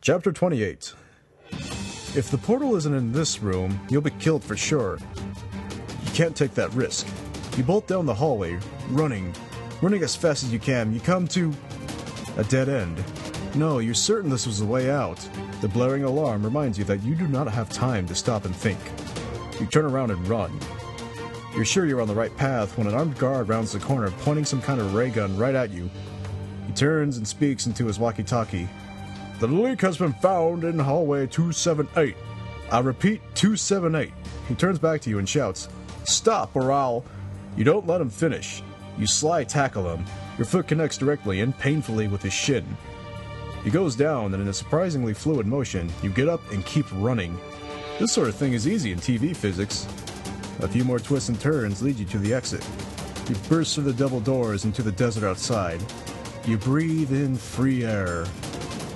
Chapter 28 If the portal isn't in this room, you'll be killed for sure. You can't take that risk. You bolt down the hallway, running, running as fast as you can. You come to a dead end. No, you're certain this was the way out. The blaring alarm reminds you that you do not have time to stop and think. You turn around and run. You're sure you're on the right path when an armed guard rounds the corner, pointing some kind of ray gun right at you. He turns and speaks into his walkie talkie. The leak has been found in hallway 278. I repeat, 278. He turns back to you and shouts, Stop, or I'll. You don't let him finish. You sly tackle him. Your foot connects directly and painfully with his shin. He goes down, and in a surprisingly fluid motion, you get up and keep running. This sort of thing is easy in TV physics. A few more twists and turns lead you to the exit. You burst through the double doors into the desert outside. You breathe in free air.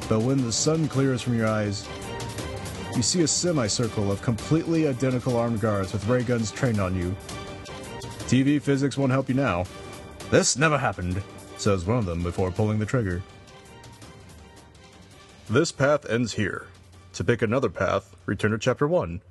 But when the sun clears from your eyes, you see a semicircle of completely identical armed guards with ray guns trained on you. TV physics won't help you now. This never happened, says one of them before pulling the trigger. This path ends here. To pick another path, return to Chapter 1.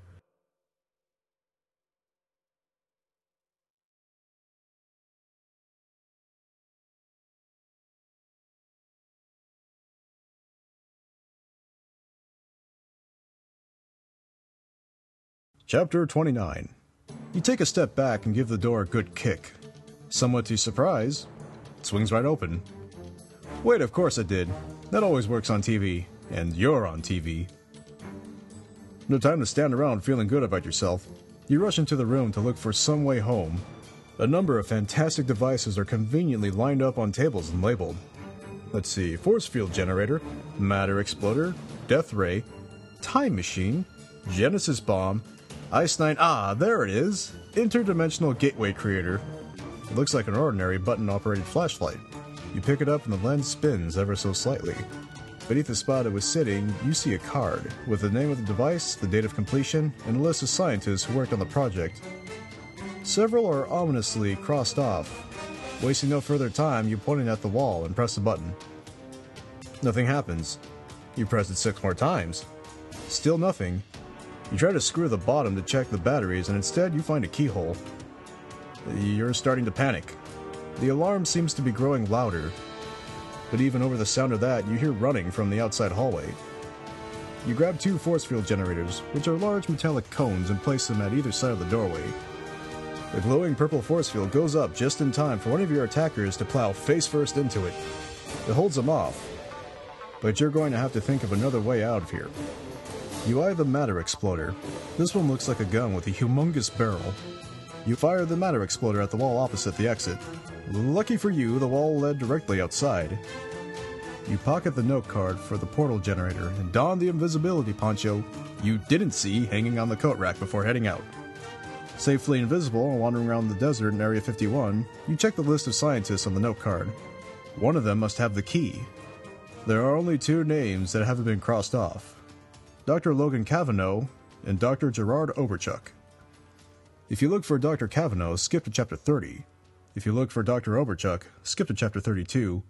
Chapter 29 You take a step back and give the door a good kick. Somewhat to your surprise, it swings right open. Wait, of course it did. That always works on TV, and you're on TV. No time to stand around feeling good about yourself. You rush into the room to look for some way home. A number of fantastic devices are conveniently lined up on tables and labeled. Let's see force field generator, matter exploder, death ray, time machine, Genesis bomb, Ice Nine. Ah, there it is! Interdimensional gateway creator. It looks like an ordinary button operated flashlight. You pick it up and the lens spins ever so slightly. Beneath the spot it was sitting, you see a card with the name of the device, the date of completion, and a list of scientists who worked on the project. Several are ominously crossed off. Wasting no further time, you point it at the wall and press the button. Nothing happens. You press it six more times. Still nothing. You try to screw the bottom to check the batteries, and instead you find a keyhole. You're starting to panic. The alarm seems to be growing louder, but even over the sound of that, you hear running from the outside hallway. You grab two force field generators, which are large metallic cones, and place them at either side of the doorway. The glowing purple force field goes up just in time for one of your attackers to plow face first into it. It holds them off, but you're going to have to think of another way out of here. You eye the matter exploder. This one looks like a gun with a humongous barrel. You fire the matter exploder at the wall opposite the exit. Lucky for you, the wall led directly outside. You pocket the note card for the portal generator and don the invisibility poncho you didn't see hanging on the coat rack before heading out. Safely invisible and wandering around the desert in Area 51, you check the list of scientists on the note card. One of them must have the key. There are only two names that haven't been crossed off Dr. Logan Cavanaugh and Dr. Gerard Oberchuck. If you look for Dr. Cavanaugh, skip to chapter 30. If you look for Dr. Oberchuck, skip to chapter 32.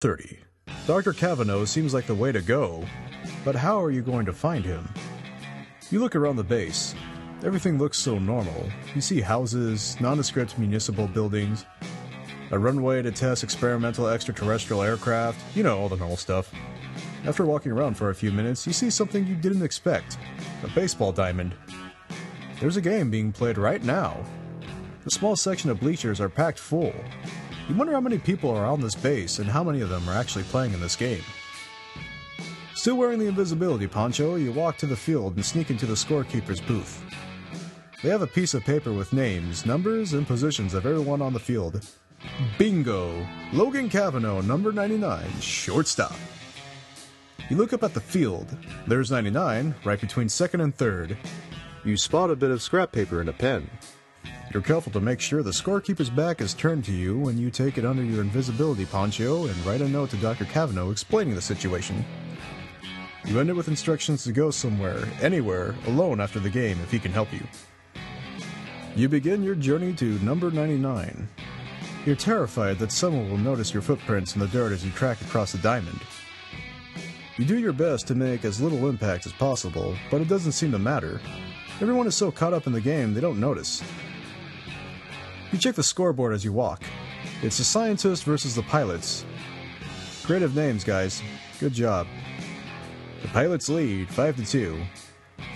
Thirty. Dr. Cavanaugh seems like the way to go, but how are you going to find him? You look around the base. Everything looks so normal. You see houses, nondescript municipal buildings, a runway to test experimental extraterrestrial aircraft, you know, all the normal stuff. After walking around for a few minutes, you see something you didn't expect a baseball diamond. There's a game being played right now. The small section of bleachers are packed full. You wonder how many people are on this base and how many of them are actually playing in this game. Still wearing the invisibility poncho, you walk to the field and sneak into the scorekeeper's booth. They have a piece of paper with names, numbers, and positions of everyone on the field. Bingo! Logan Cavanaugh, number 99, shortstop. You look up at the field. There's 99, right between second and third. You spot a bit of scrap paper and a pen. You're careful to make sure the scorekeeper's back is turned to you when you take it under your invisibility poncho and write a note to Dr. Cavanaugh explaining the situation. You end it with instructions to go somewhere, anywhere, alone after the game if he can help you. You begin your journey to number 99. You're terrified that someone will notice your footprints in the dirt as you track across the diamond. You do your best to make as little impact as possible, but it doesn't seem to matter. Everyone is so caught up in the game they don't notice. You check the scoreboard as you walk. It's the scientists versus the pilots. Creative names, guys. Good job. The pilots lead 5 to 2.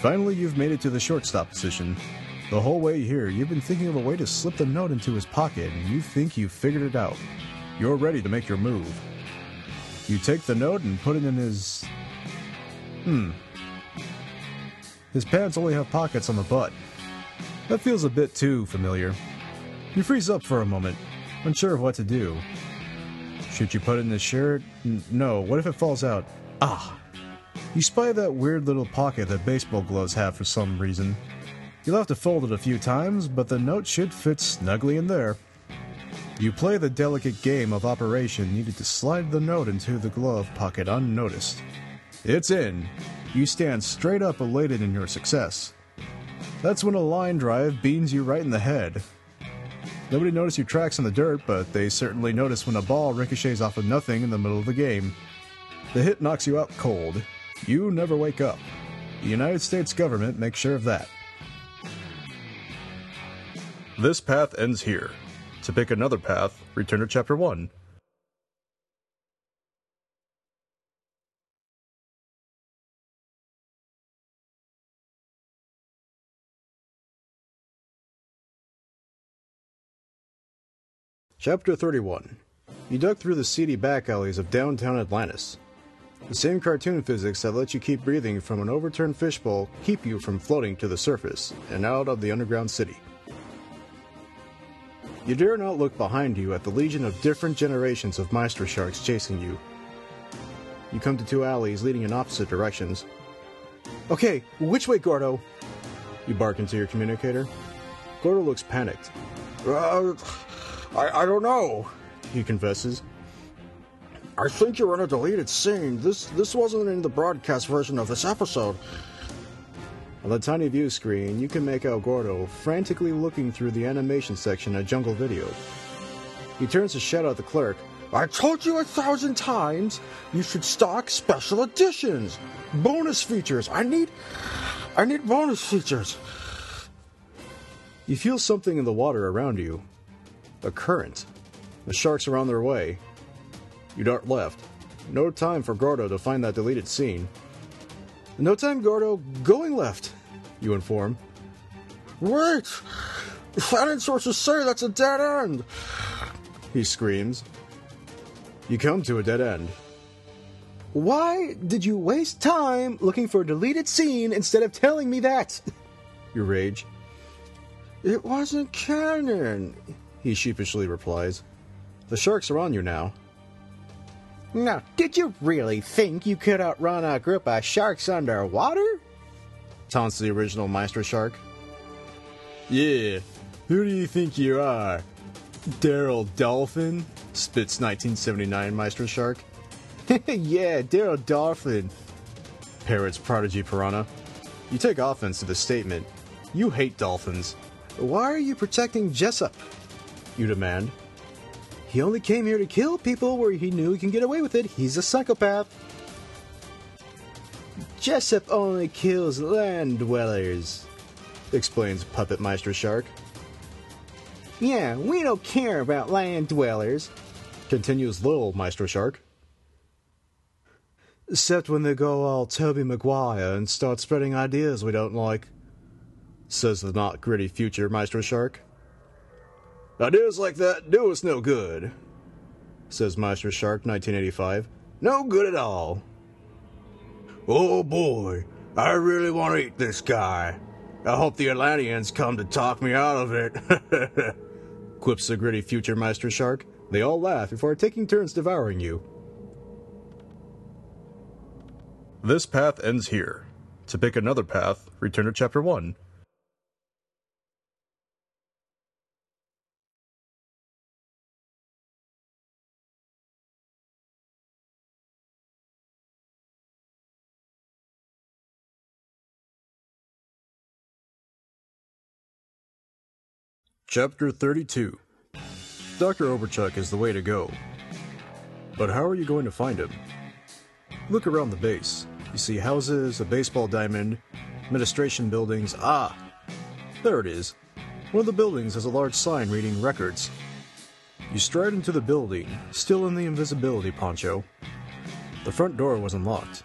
Finally, you've made it to the shortstop position. The whole way here, you've been thinking of a way to slip the note into his pocket, and you think you've figured it out. You're ready to make your move. You take the note and put it in his. Hmm. His pants only have pockets on the butt. That feels a bit too familiar. You freeze up for a moment, unsure of what to do. Should you put it in his shirt? N- no, what if it falls out? Ah! You spy that weird little pocket that baseball gloves have for some reason. You'll have to fold it a few times, but the note should fit snugly in there. You play the delicate game of operation needed to slide the note into the glove pocket unnoticed. It's in. You stand straight up elated in your success. That's when a line drive beans you right in the head. Nobody noticed your tracks in the dirt, but they certainly notice when a ball ricochets off of nothing in the middle of the game. The hit knocks you out cold. You never wake up. The United States government makes sure of that. This path ends here. To pick another path, return to chapter 1. Chapter 31 You duck through the seedy back alleys of downtown Atlantis. The same cartoon physics that let you keep breathing from an overturned fishbowl keep you from floating to the surface and out of the underground city. You dare not look behind you at the legion of different generations of Maestro sharks chasing you. You come to two alleys leading in opposite directions. Okay, which way, Gordo? You bark into your communicator. Gordo looks panicked. Uh, I, I don't know, he confesses. I think you're in a deleted scene. This this wasn't in the broadcast version of this episode. On the tiny view screen, you can make out Gordo frantically looking through the animation section of Jungle Video. He turns to shout at the clerk, I told you a thousand times you should stock special editions. Bonus features. I need I need bonus features. You feel something in the water around you. A current. The sharks are on their way. You dart left. No time for Gordo to find that deleted scene. No time, Gordo. Going left, you inform. Wait! Planet sources say that's a dead end! He screams. You come to a dead end. Why did you waste time looking for a deleted scene instead of telling me that? *laughs* You rage. It wasn't canon, he sheepishly replies. The sharks are on you now. Now, did you really think you could outrun a group of sharks underwater? Taunts the original Maestro Shark. Yeah, who do you think you are? Daryl Dolphin? spits 1979 Maestro Shark. *laughs* yeah, Daryl Dolphin. Parrots Prodigy Piranha. You take offense to the statement. You hate dolphins. Why are you protecting Jessup? You demand. He only came here to kill people where he knew he can get away with it. He's a psychopath. Jessup only kills land dwellers, explains Puppet Maestro Shark. Yeah, we don't care about land dwellers, continues Little Maestro Shark. Except when they go all Tobey Maguire and start spreading ideas we don't like, says the not gritty future Maestro Shark. Ideas like that do us no good, says Maestro Shark 1985. No good at all. Oh boy, I really want to eat this guy. I hope the Atlanteans come to talk me out of it. *laughs* Quips the gritty future Maestro Shark. They all laugh before taking turns devouring you. This path ends here. To pick another path, return to Chapter 1. Chapter 32 Dr. Oberchuck is the way to go. But how are you going to find him? Look around the base. You see houses, a baseball diamond, administration buildings. Ah! There it is. One of the buildings has a large sign reading records. You stride into the building, still in the invisibility poncho. The front door was unlocked,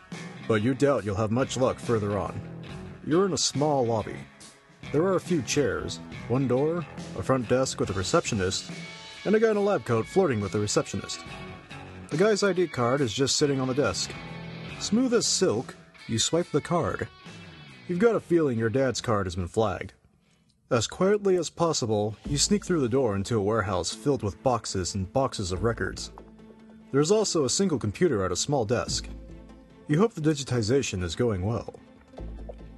but you doubt you'll have much luck further on. You're in a small lobby. There are a few chairs, one door, a front desk with a receptionist, and a guy in a lab coat flirting with the receptionist. The guy's ID card is just sitting on the desk. Smooth as silk, you swipe the card. You've got a feeling your dad's card has been flagged. As quietly as possible, you sneak through the door into a warehouse filled with boxes and boxes of records. There's also a single computer at a small desk. You hope the digitization is going well.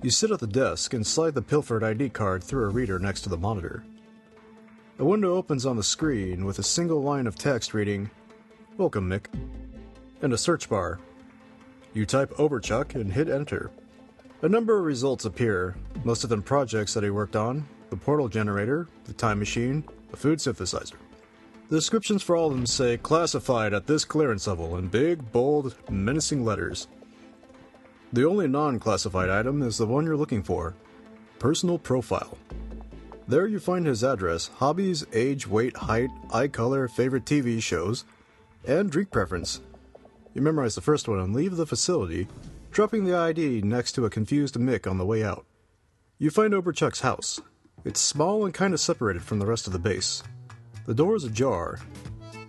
You sit at the desk and slide the pilfered ID card through a reader next to the monitor. A window opens on the screen with a single line of text reading, Welcome, Mick, and a search bar. You type Oberchuck and hit enter. A number of results appear, most of them projects that he worked on the portal generator, the time machine, a food synthesizer. The descriptions for all of them say classified at this clearance level in big, bold, menacing letters. The only non classified item is the one you're looking for Personal Profile. There you find his address, hobbies, age, weight, height, eye color, favorite TV shows, and drink preference. You memorize the first one and leave the facility, dropping the ID next to a confused Mick on the way out. You find Oberchuck's house. It's small and kind of separated from the rest of the base. The door is ajar.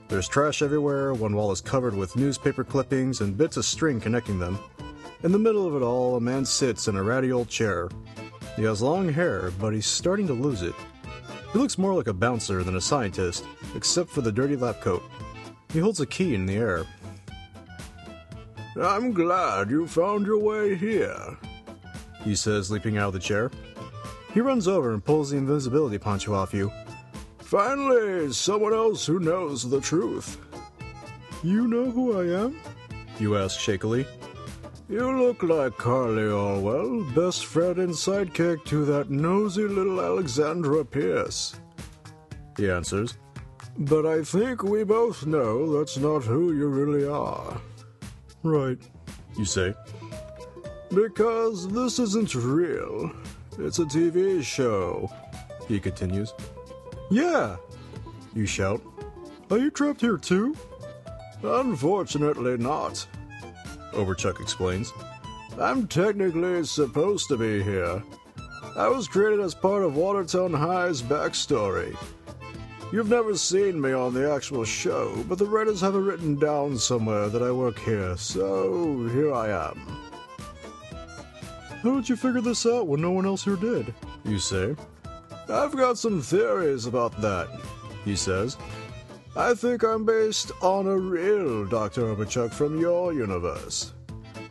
There's trash everywhere, one wall is covered with newspaper clippings and bits of string connecting them. In the middle of it all, a man sits in a ratty old chair. He has long hair, but he's starting to lose it. He looks more like a bouncer than a scientist, except for the dirty lab coat. He holds a key in the air. I'm glad you found your way here, he says, leaping out of the chair. He runs over and pulls the invisibility poncho off you. Finally, someone else who knows the truth. You know who I am? You ask shakily. You look like Carly Orwell, best friend and sidekick to that nosy little Alexandra Pierce. He answers. But I think we both know that's not who you really are. Right, you say. Because this isn't real. It's a TV show, he continues. Yeah, you shout. Are you trapped here too? Unfortunately not. Oberchuck explains. I'm technically supposed to be here. I was created as part of Watertown High's backstory. You've never seen me on the actual show, but the writers have it written down somewhere that I work here, so here I am. How did you figure this out when no one else here did? You say. I've got some theories about that, he says. I think I'm based on a real Dr. Oberchuck from your universe.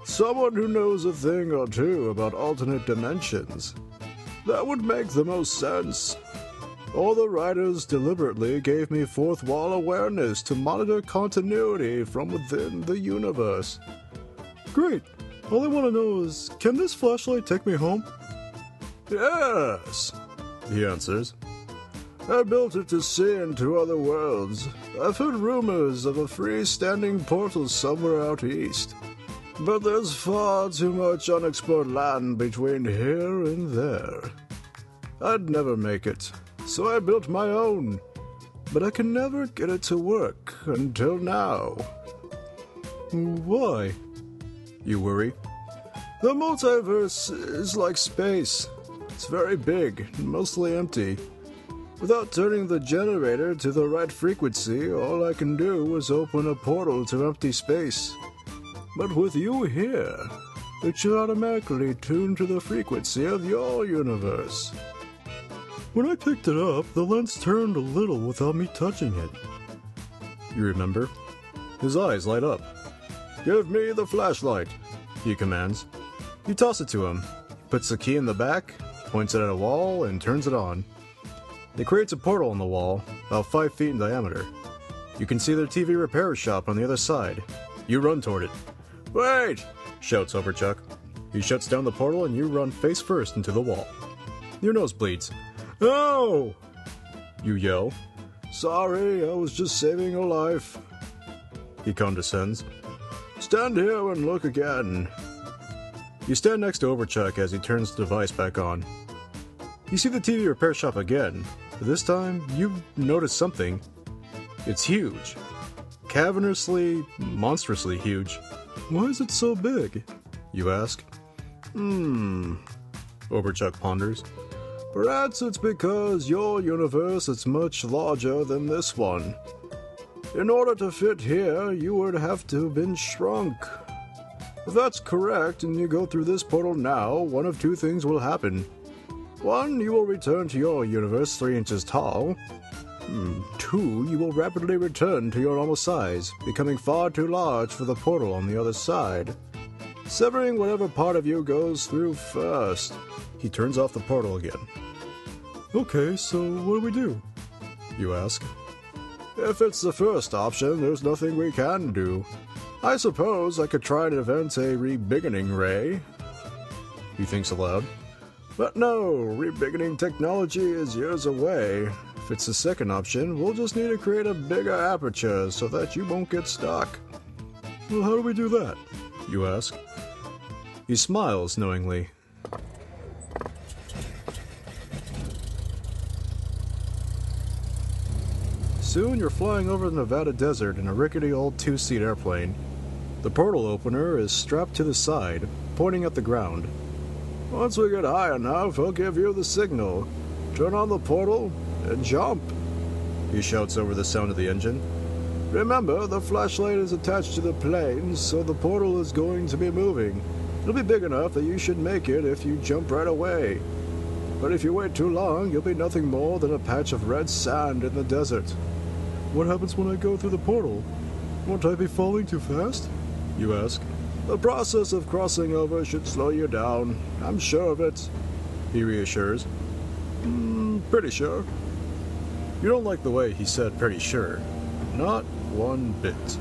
Someone who knows a thing or two about alternate dimensions. That would make the most sense. All the writers deliberately gave me fourth wall awareness to monitor continuity from within the universe. Great. All I want to know is can this flashlight take me home? Yes, he answers. I built it to see into other worlds. I've heard rumors of a freestanding portal somewhere out east. But there's far too much unexplored land between here and there. I'd never make it, so I built my own. But I can never get it to work until now. Why? You worry. The multiverse is like space. It's very big mostly empty. Without turning the generator to the right frequency, all I can do is open a portal to empty space. But with you here, it should automatically tune to the frequency of your universe. When I picked it up, the lens turned a little without me touching it. You remember? His eyes light up. Give me the flashlight, he commands. You toss it to him, puts the key in the back, points it at a wall, and turns it on. It creates a portal in the wall, about five feet in diameter. You can see their TV repair shop on the other side. You run toward it. Wait! shouts Overchuck. He shuts down the portal and you run face first into the wall. Your nose bleeds. Oh! You yell. Sorry, I was just saving a life. He condescends. Stand here and look again. You stand next to Overchuck as he turns the device back on. You see the TV repair shop again, this time you notice something. It's huge. Cavernously, monstrously huge. Why is it so big? You ask. Hmm. Oberchuck ponders. Perhaps it's because your universe is much larger than this one. In order to fit here, you would have to have been shrunk. If that's correct and you go through this portal now, one of two things will happen. One, you will return to your universe three inches tall. Hmm, Two, you will rapidly return to your normal size, becoming far too large for the portal on the other side, severing whatever part of you goes through first. He turns off the portal again. Okay, so what do we do? You ask. If it's the first option, there's nothing we can do. I suppose I could try and invent a rebeginning ray. He thinks aloud. But no, rebeginning technology is years away. If it's the second option, we'll just need to create a bigger aperture so that you won't get stuck. Well, how do we do that? You ask. He smiles knowingly. Soon you're flying over the Nevada desert in a rickety old two seat airplane. The portal opener is strapped to the side, pointing at the ground. Once we get high enough, I'll give you the signal. Turn on the portal and jump. He shouts over the sound of the engine. Remember, the flashlight is attached to the plane, so the portal is going to be moving. It'll be big enough that you should make it if you jump right away. But if you wait too long, you'll be nothing more than a patch of red sand in the desert. What happens when I go through the portal? Won't I be falling too fast? You ask. The process of crossing over should slow you down. I'm sure of it. He reassures. Mm, pretty sure. You don't like the way he said pretty sure. Not one bit.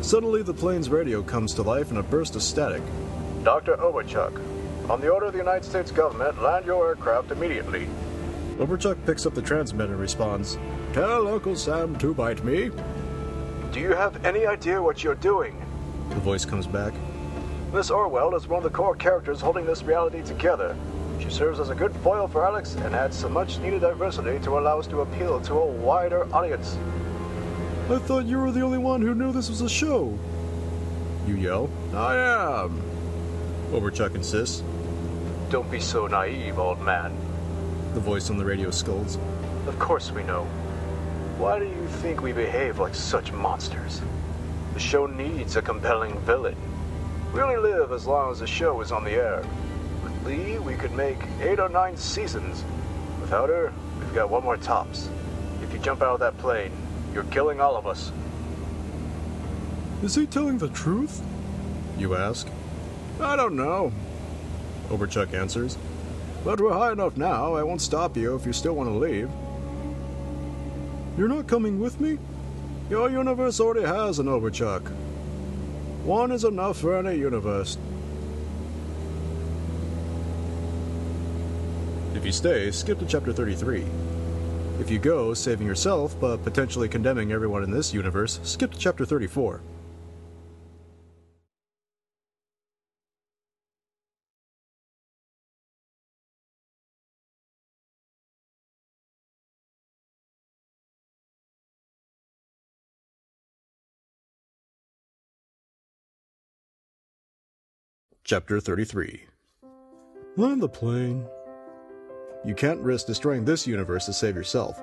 Suddenly, the plane's radio comes to life in a burst of static. Dr. Overchuck, on the order of the United States government, land your aircraft immediately. Overchuck picks up the transmitter and responds, Tell Uncle Sam to bite me. Do you have any idea what you're doing? The voice comes back. Miss Orwell is one of the core characters holding this reality together. She serves as a good foil for Alex and adds some much needed diversity to allow us to appeal to a wider audience. I thought you were the only one who knew this was a show. You yell. I am. Overchuck insists. Don't be so naive, old man. The voice on the radio scolds. Of course we know. Why do you think we behave like such monsters? The show needs a compelling villain. We only live as long as the show is on the air. With Lee, we could make eight or nine seasons. Without her, we've got one more tops. If you jump out of that plane, you're killing all of us. Is he telling the truth? You ask. I don't know. Overchuck answers. But we're high enough now, I won't stop you if you still want to leave. You're not coming with me? Your universe already has an Overchuck. One is enough for any universe. If you stay, skip to chapter 33. If you go, saving yourself but potentially condemning everyone in this universe, skip to chapter 34. Chapter 33 Land the plane. You can't risk destroying this universe to save yourself.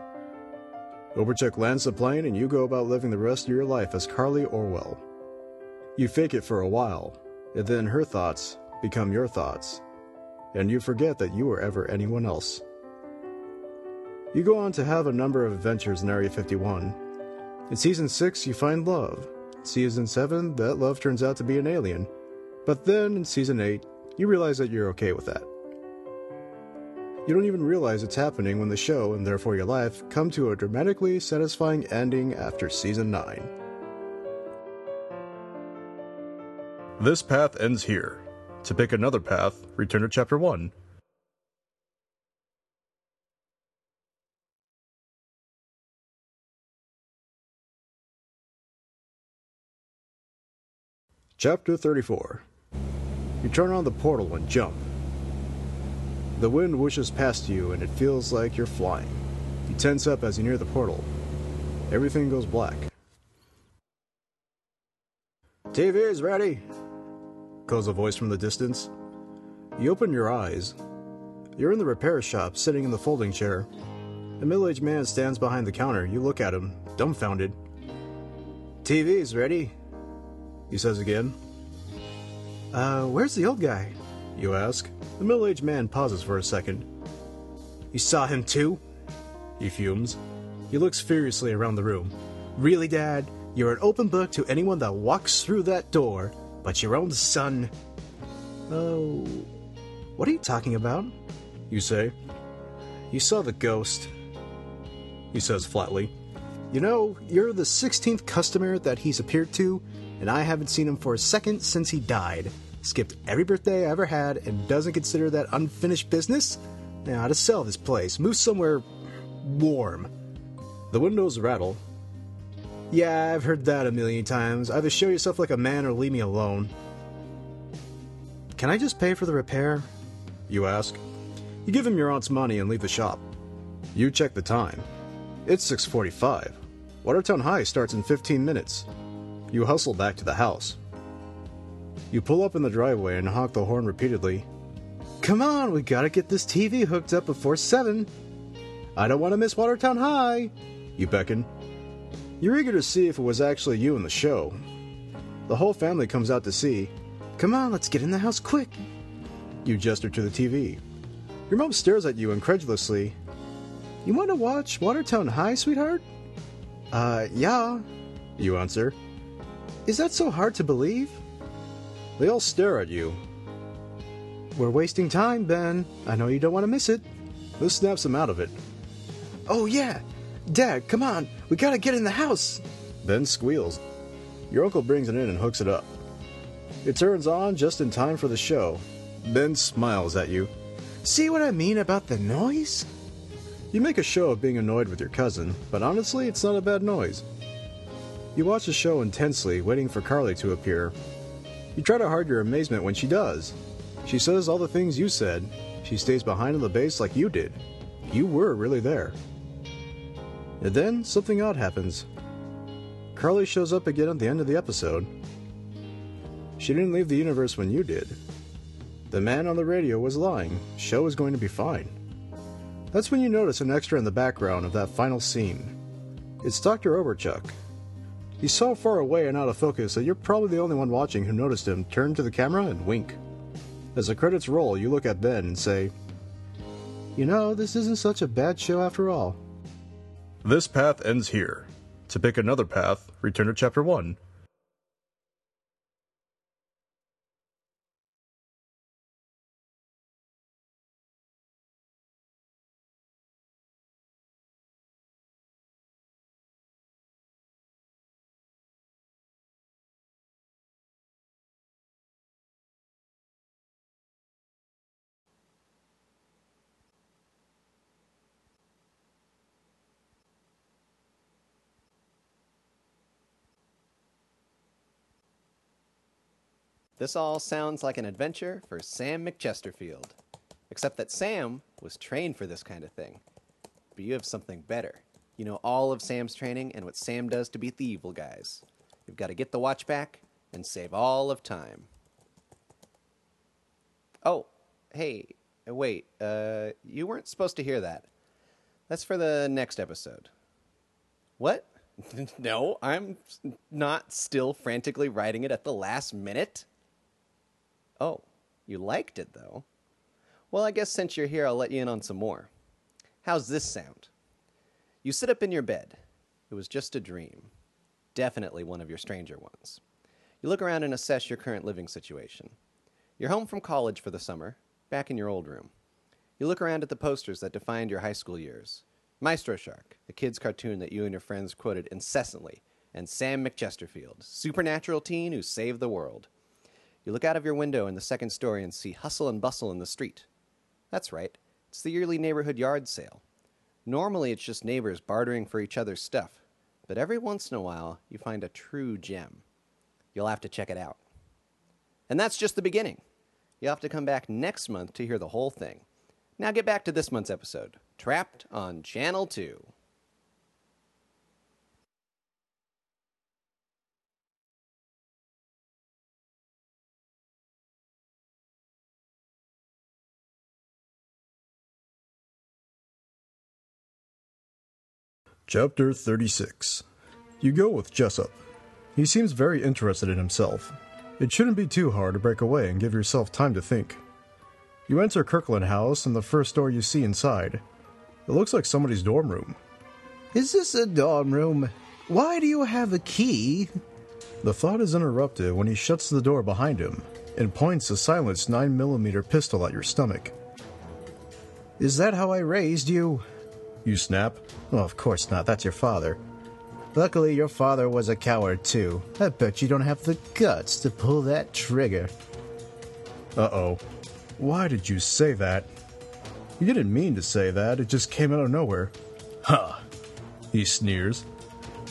Overchuck lands the plane and you go about living the rest of your life as Carly Orwell. You fake it for a while, and then her thoughts become your thoughts, and you forget that you were ever anyone else. You go on to have a number of adventures in Area 51. In Season 6, you find love. Season 7, that love turns out to be an alien. But then in Season 8, you realize that you're okay with that. You don't even realize it's happening when the show, and therefore your life, come to a dramatically satisfying ending after Season 9. This path ends here. To pick another path, return to Chapter 1. Chapter 34 You turn on the portal and jump. The wind whooshes past you and it feels like you're flying. You tense up as you near the portal. Everything goes black. TV is ready, calls a voice from the distance. You open your eyes. You're in the repair shop, sitting in the folding chair. A middle aged man stands behind the counter. You look at him, dumbfounded. TV's ready, he says again. Uh, where's the old guy? You ask. The middle aged man pauses for a second. You saw him too? He fumes. He looks furiously around the room. Really, Dad? You're an open book to anyone that walks through that door, but your own son. Oh. What are you talking about? You say. You saw the ghost. He says flatly. You know, you're the 16th customer that he's appeared to, and I haven't seen him for a second since he died. Skipped every birthday I ever had and doesn't consider that unfinished business? Now, to sell this place, move somewhere warm. The windows rattle. Yeah, I've heard that a million times. Either show yourself like a man or leave me alone. Can I just pay for the repair? You ask. You give him your aunt's money and leave the shop. You check the time. It's 6:45. Watertown High starts in 15 minutes. You hustle back to the house. You pull up in the driveway and honk the horn repeatedly. Come on, we gotta get this TV hooked up before 7. I don't want to miss Watertown High. You beckon. You're eager to see if it was actually you in the show. The whole family comes out to see. Come on, let's get in the house quick. You gesture to the TV. Your mom stares at you incredulously. You want to watch Watertown High, sweetheart? Uh, yeah. You answer. Is that so hard to believe? They all stare at you. We're wasting time, Ben. I know you don't want to miss it. This snaps him out of it. Oh, yeah. Dad, come on. We gotta get in the house. Ben squeals. Your uncle brings it in and hooks it up. It turns on just in time for the show. Ben smiles at you. See what I mean about the noise? You make a show of being annoyed with your cousin, but honestly, it's not a bad noise. You watch the show intensely, waiting for Carly to appear. You try to hide your amazement when she does. She says all the things you said. She stays behind on the base like you did. You were really there. And then something odd happens. Carly shows up again at the end of the episode. She didn't leave the universe when you did. The man on the radio was lying. Show is going to be fine. That's when you notice an extra in the background of that final scene. It's Dr. Overchuck. He's so far away and out of focus that you're probably the only one watching who noticed him turn to the camera and wink. As the credits roll, you look at Ben and say, You know, this isn't such a bad show after all. This path ends here. To pick another path, return to Chapter 1. This all sounds like an adventure for Sam McChesterfield. Except that Sam was trained for this kind of thing. But you have something better. You know all of Sam's training and what Sam does to beat the evil guys. You've got to get the watch back and save all of time. Oh, hey, wait, uh, you weren't supposed to hear that. That's for the next episode. What? *laughs* no, I'm not still frantically writing it at the last minute. Oh, you liked it though. Well, I guess since you're here, I'll let you in on some more. How's this sound? You sit up in your bed. It was just a dream. Definitely one of your stranger ones. You look around and assess your current living situation. You're home from college for the summer, back in your old room. You look around at the posters that defined your high school years Maestro Shark, the kid's cartoon that you and your friends quoted incessantly, and Sam McChesterfield, supernatural teen who saved the world. You look out of your window in the second story and see hustle and bustle in the street. That's right, it's the yearly neighborhood yard sale. Normally, it's just neighbors bartering for each other's stuff, but every once in a while, you find a true gem. You'll have to check it out. And that's just the beginning. You'll have to come back next month to hear the whole thing. Now get back to this month's episode Trapped on Channel 2. Chapter 36 You go with Jessup. He seems very interested in himself. It shouldn't be too hard to break away and give yourself time to think. You enter Kirkland House and the first door you see inside. It looks like somebody's dorm room. Is this a dorm room? Why do you have a key? The thought is interrupted when he shuts the door behind him and points a silenced 9mm pistol at your stomach. Is that how I raised you? You snap. Well, of course not. That's your father. Luckily, your father was a coward, too. I bet you don't have the guts to pull that trigger. Uh oh. Why did you say that? You didn't mean to say that, it just came out of nowhere. Huh. He sneers.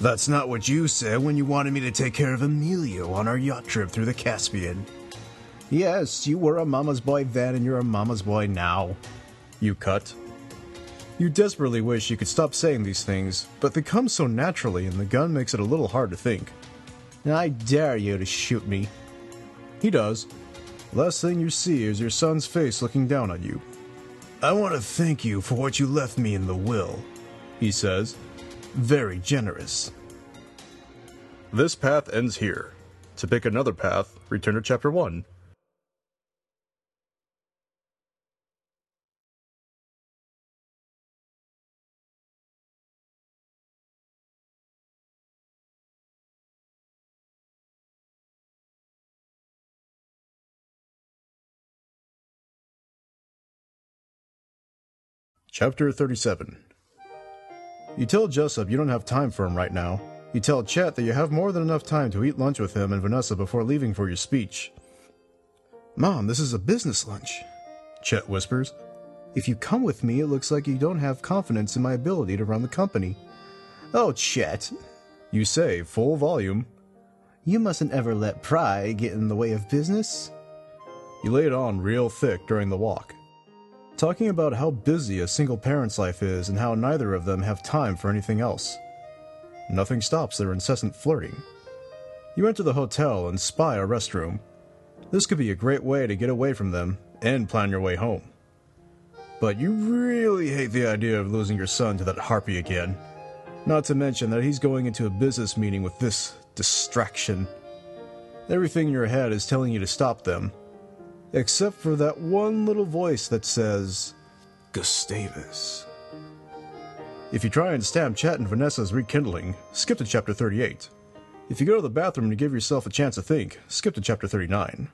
That's not what you said when you wanted me to take care of Emilio on our yacht trip through the Caspian. Yes, you were a mama's boy then, and you're a mama's boy now. You cut. You desperately wish you could stop saying these things, but they come so naturally and the gun makes it a little hard to think. I dare you to shoot me. He does. Last thing you see is your son's face looking down on you. I want to thank you for what you left me in the will. He says, Very generous. This path ends here. To pick another path, return to Chapter 1. Chapter 37 You tell Jessup you don't have time for him right now. You tell Chet that you have more than enough time to eat lunch with him and Vanessa before leaving for your speech. Mom, this is a business lunch. Chet whispers. If you come with me, it looks like you don't have confidence in my ability to run the company. Oh, Chet, You say, full volume. you mustn't ever let pride get in the way of business. You lay it on real thick during the walk. Talking about how busy a single parent's life is and how neither of them have time for anything else. Nothing stops their incessant flirting. You enter the hotel and spy a restroom. This could be a great way to get away from them and plan your way home. But you really hate the idea of losing your son to that harpy again. Not to mention that he's going into a business meeting with this distraction. Everything in your head is telling you to stop them, except for that one little voice that says, Gustavus. If you try and stamp Chet and Vanessa's rekindling, skip to chapter 38. If you go to the bathroom to give yourself a chance to think, skip to chapter 39.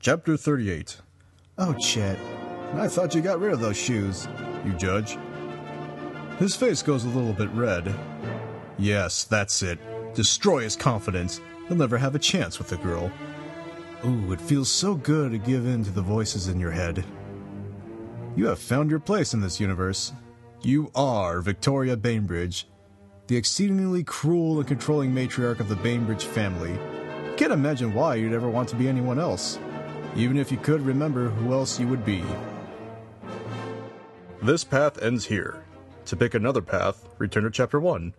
Chapter 38. Oh, Chet, I thought you got rid of those shoes. You judge. His face goes a little bit red. Yes, that's it. Destroy his confidence. He'll never have a chance with the girl. Ooh, it feels so good to give in to the voices in your head. You have found your place in this universe. You are Victoria Bainbridge, the exceedingly cruel and controlling matriarch of the Bainbridge family. Can't imagine why you'd ever want to be anyone else. Even if you could remember who else you would be. This path ends here. To pick another path, return to Chapter 1.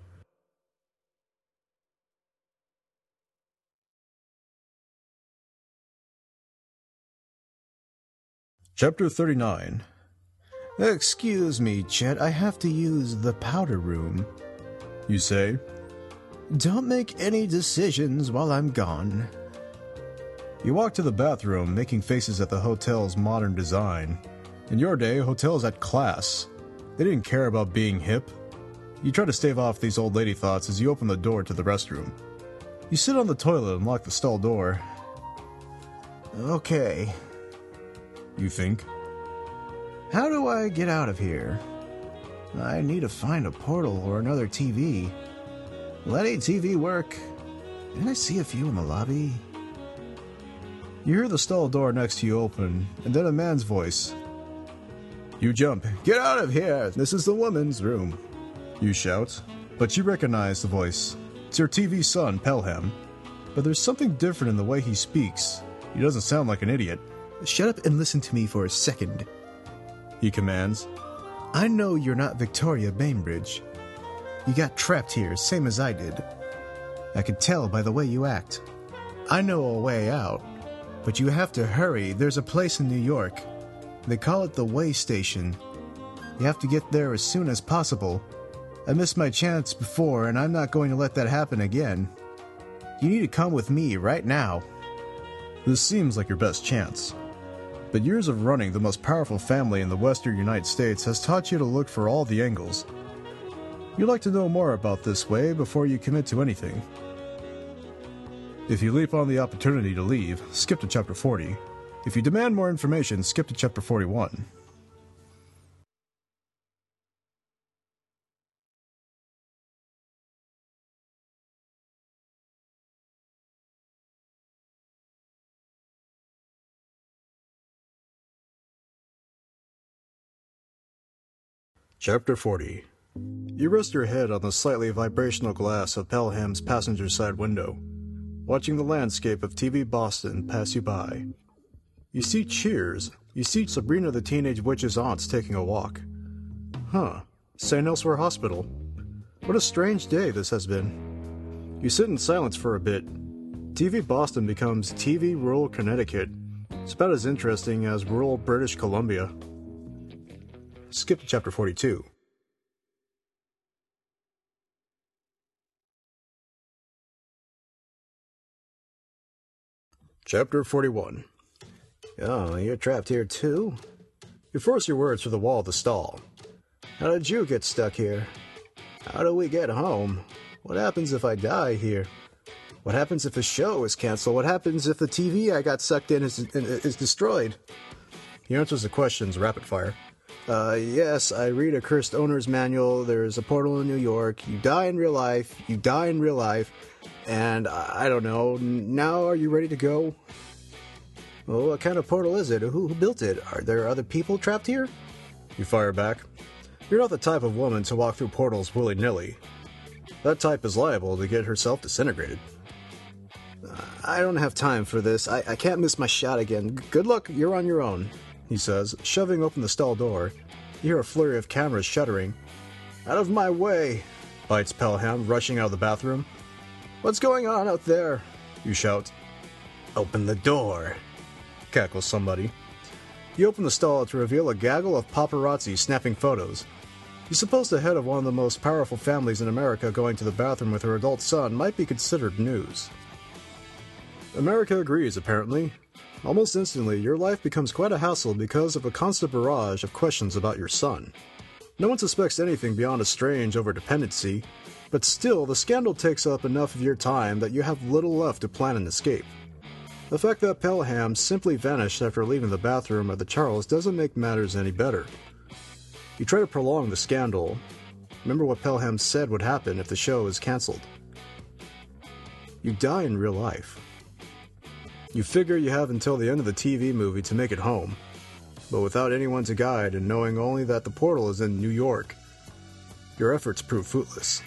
Chapter 39 Excuse me, Chet, I have to use the powder room. You say? Don't make any decisions while I'm gone. You walk to the bathroom, making faces at the hotel's modern design. In your day, hotels had class. They didn't care about being hip. You try to stave off these old lady thoughts as you open the door to the restroom. You sit on the toilet and lock the stall door. Okay, You think? how do I get out of here? I need to find a portal or another TV. Will any TV work? Can I see a few in the lobby? You hear the stall door next to you open, and then a man's voice. You jump. Get out of here! This is the woman's room. You shout, but you recognize the voice. It's your TV son, Pelham. But there's something different in the way he speaks. He doesn't sound like an idiot. Shut up and listen to me for a second. He commands. I know you're not Victoria Bainbridge. You got trapped here, same as I did. I could tell by the way you act. I know a way out, but you have to hurry. There's a place in New York. They call it the Way Station. You have to get there as soon as possible. I missed my chance before, and I'm not going to let that happen again. You need to come with me right now. This seems like your best chance. But years of running the most powerful family in the western United States has taught you to look for all the angles. You'd like to know more about this way before you commit to anything. If you leap on the opportunity to leave, skip to chapter 40. If you demand more information, skip to chapter 41. Chapter 40 You rest your head on the slightly vibrational glass of Pelham's passenger side window, watching the landscape of TV Boston pass you by. You see Cheers. You see Sabrina the Teenage Witch's aunts taking a walk. Huh. St. Elsewhere Hospital. What a strange day this has been. You sit in silence for a bit. TV Boston becomes TV Rural Connecticut. It's about as interesting as rural British Columbia. Skip to chapter 42. Chapter 41. Oh, you're trapped here too? You force your words through the wall of the stall. How did you get stuck here? How do we get home? What happens if I die here? What happens if the show is canceled? What happens if the TV I got sucked in is, is destroyed? He answers the questions rapid fire. Uh, yes, I read a cursed owner's manual. There's a portal in New York. You die in real life. You die in real life. And I I don't know. Now, are you ready to go? Well, what kind of portal is it? Who, who built it? Are there other people trapped here? You fire back. You're not the type of woman to walk through portals willy nilly. That type is liable to get herself disintegrated. Uh, I don't have time for this. I, I can't miss my shot again. Good luck. You're on your own. He says, shoving open the stall door. You hear a flurry of cameras shuddering. Out of my way. Bites Pelham, rushing out of the bathroom. What's going on out there? You shout. Open the door. Cackles somebody. You open the stall to reveal a gaggle of paparazzi snapping photos. You suppose the head of one of the most powerful families in America going to the bathroom with her adult son might be considered news. America agrees, apparently. Almost instantly, your life becomes quite a hassle because of a constant barrage of questions about your son. No one suspects anything beyond a strange overdependency, but still, the scandal takes up enough of your time that you have little left to plan an escape. The fact that Pelham simply vanished after leaving the bathroom at the Charles doesn't make matters any better. You try to prolong the scandal. Remember what Pelham said would happen if the show is cancelled. You die in real life. You figure you have until the end of the TV movie to make it home. but without anyone to guide and knowing only that the portal is in New York, your efforts prove fruitless.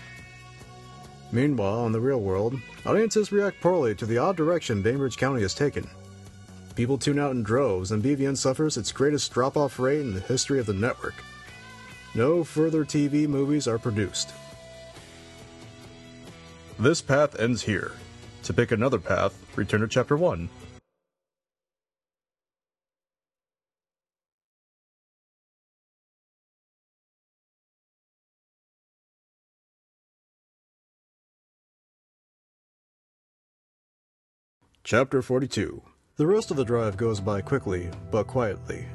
Meanwhile, in the real world, audiences react poorly to the odd direction Bainbridge County has taken. People tune out in droves, and BVN suffers its greatest drop off rate in the history of the network. No further TV movies are produced. This path ends here. To pick another path, return to Chapter 1. Chapter 42 The rest of the drive goes by quickly, but quietly.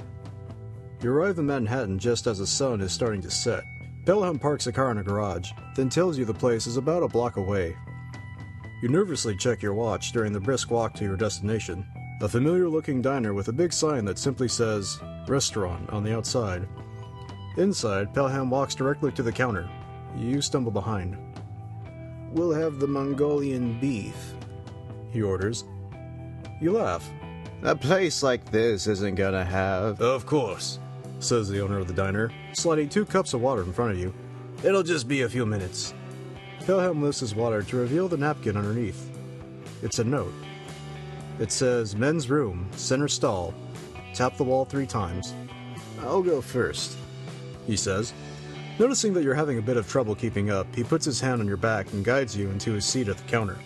You arrive in Manhattan just as the sun is starting to set. Pelham parks the car in a garage, then tells you the place is about a block away. You nervously check your watch during the brisk walk to your destination, a familiar looking diner with a big sign that simply says Restaurant on the outside. Inside, Pelham walks directly to the counter. You stumble behind. We'll have the Mongolian beef, he orders. You laugh. A place like this isn't gonna have. Of course, says the owner of the diner, sliding two cups of water in front of you. It'll just be a few minutes. Pelham lifts his water to reveal the napkin underneath. It's a note. It says, Men's room, center stall. Tap the wall three times. I'll go first, he says. Noticing that you're having a bit of trouble keeping up, he puts his hand on your back and guides you into his seat at the counter.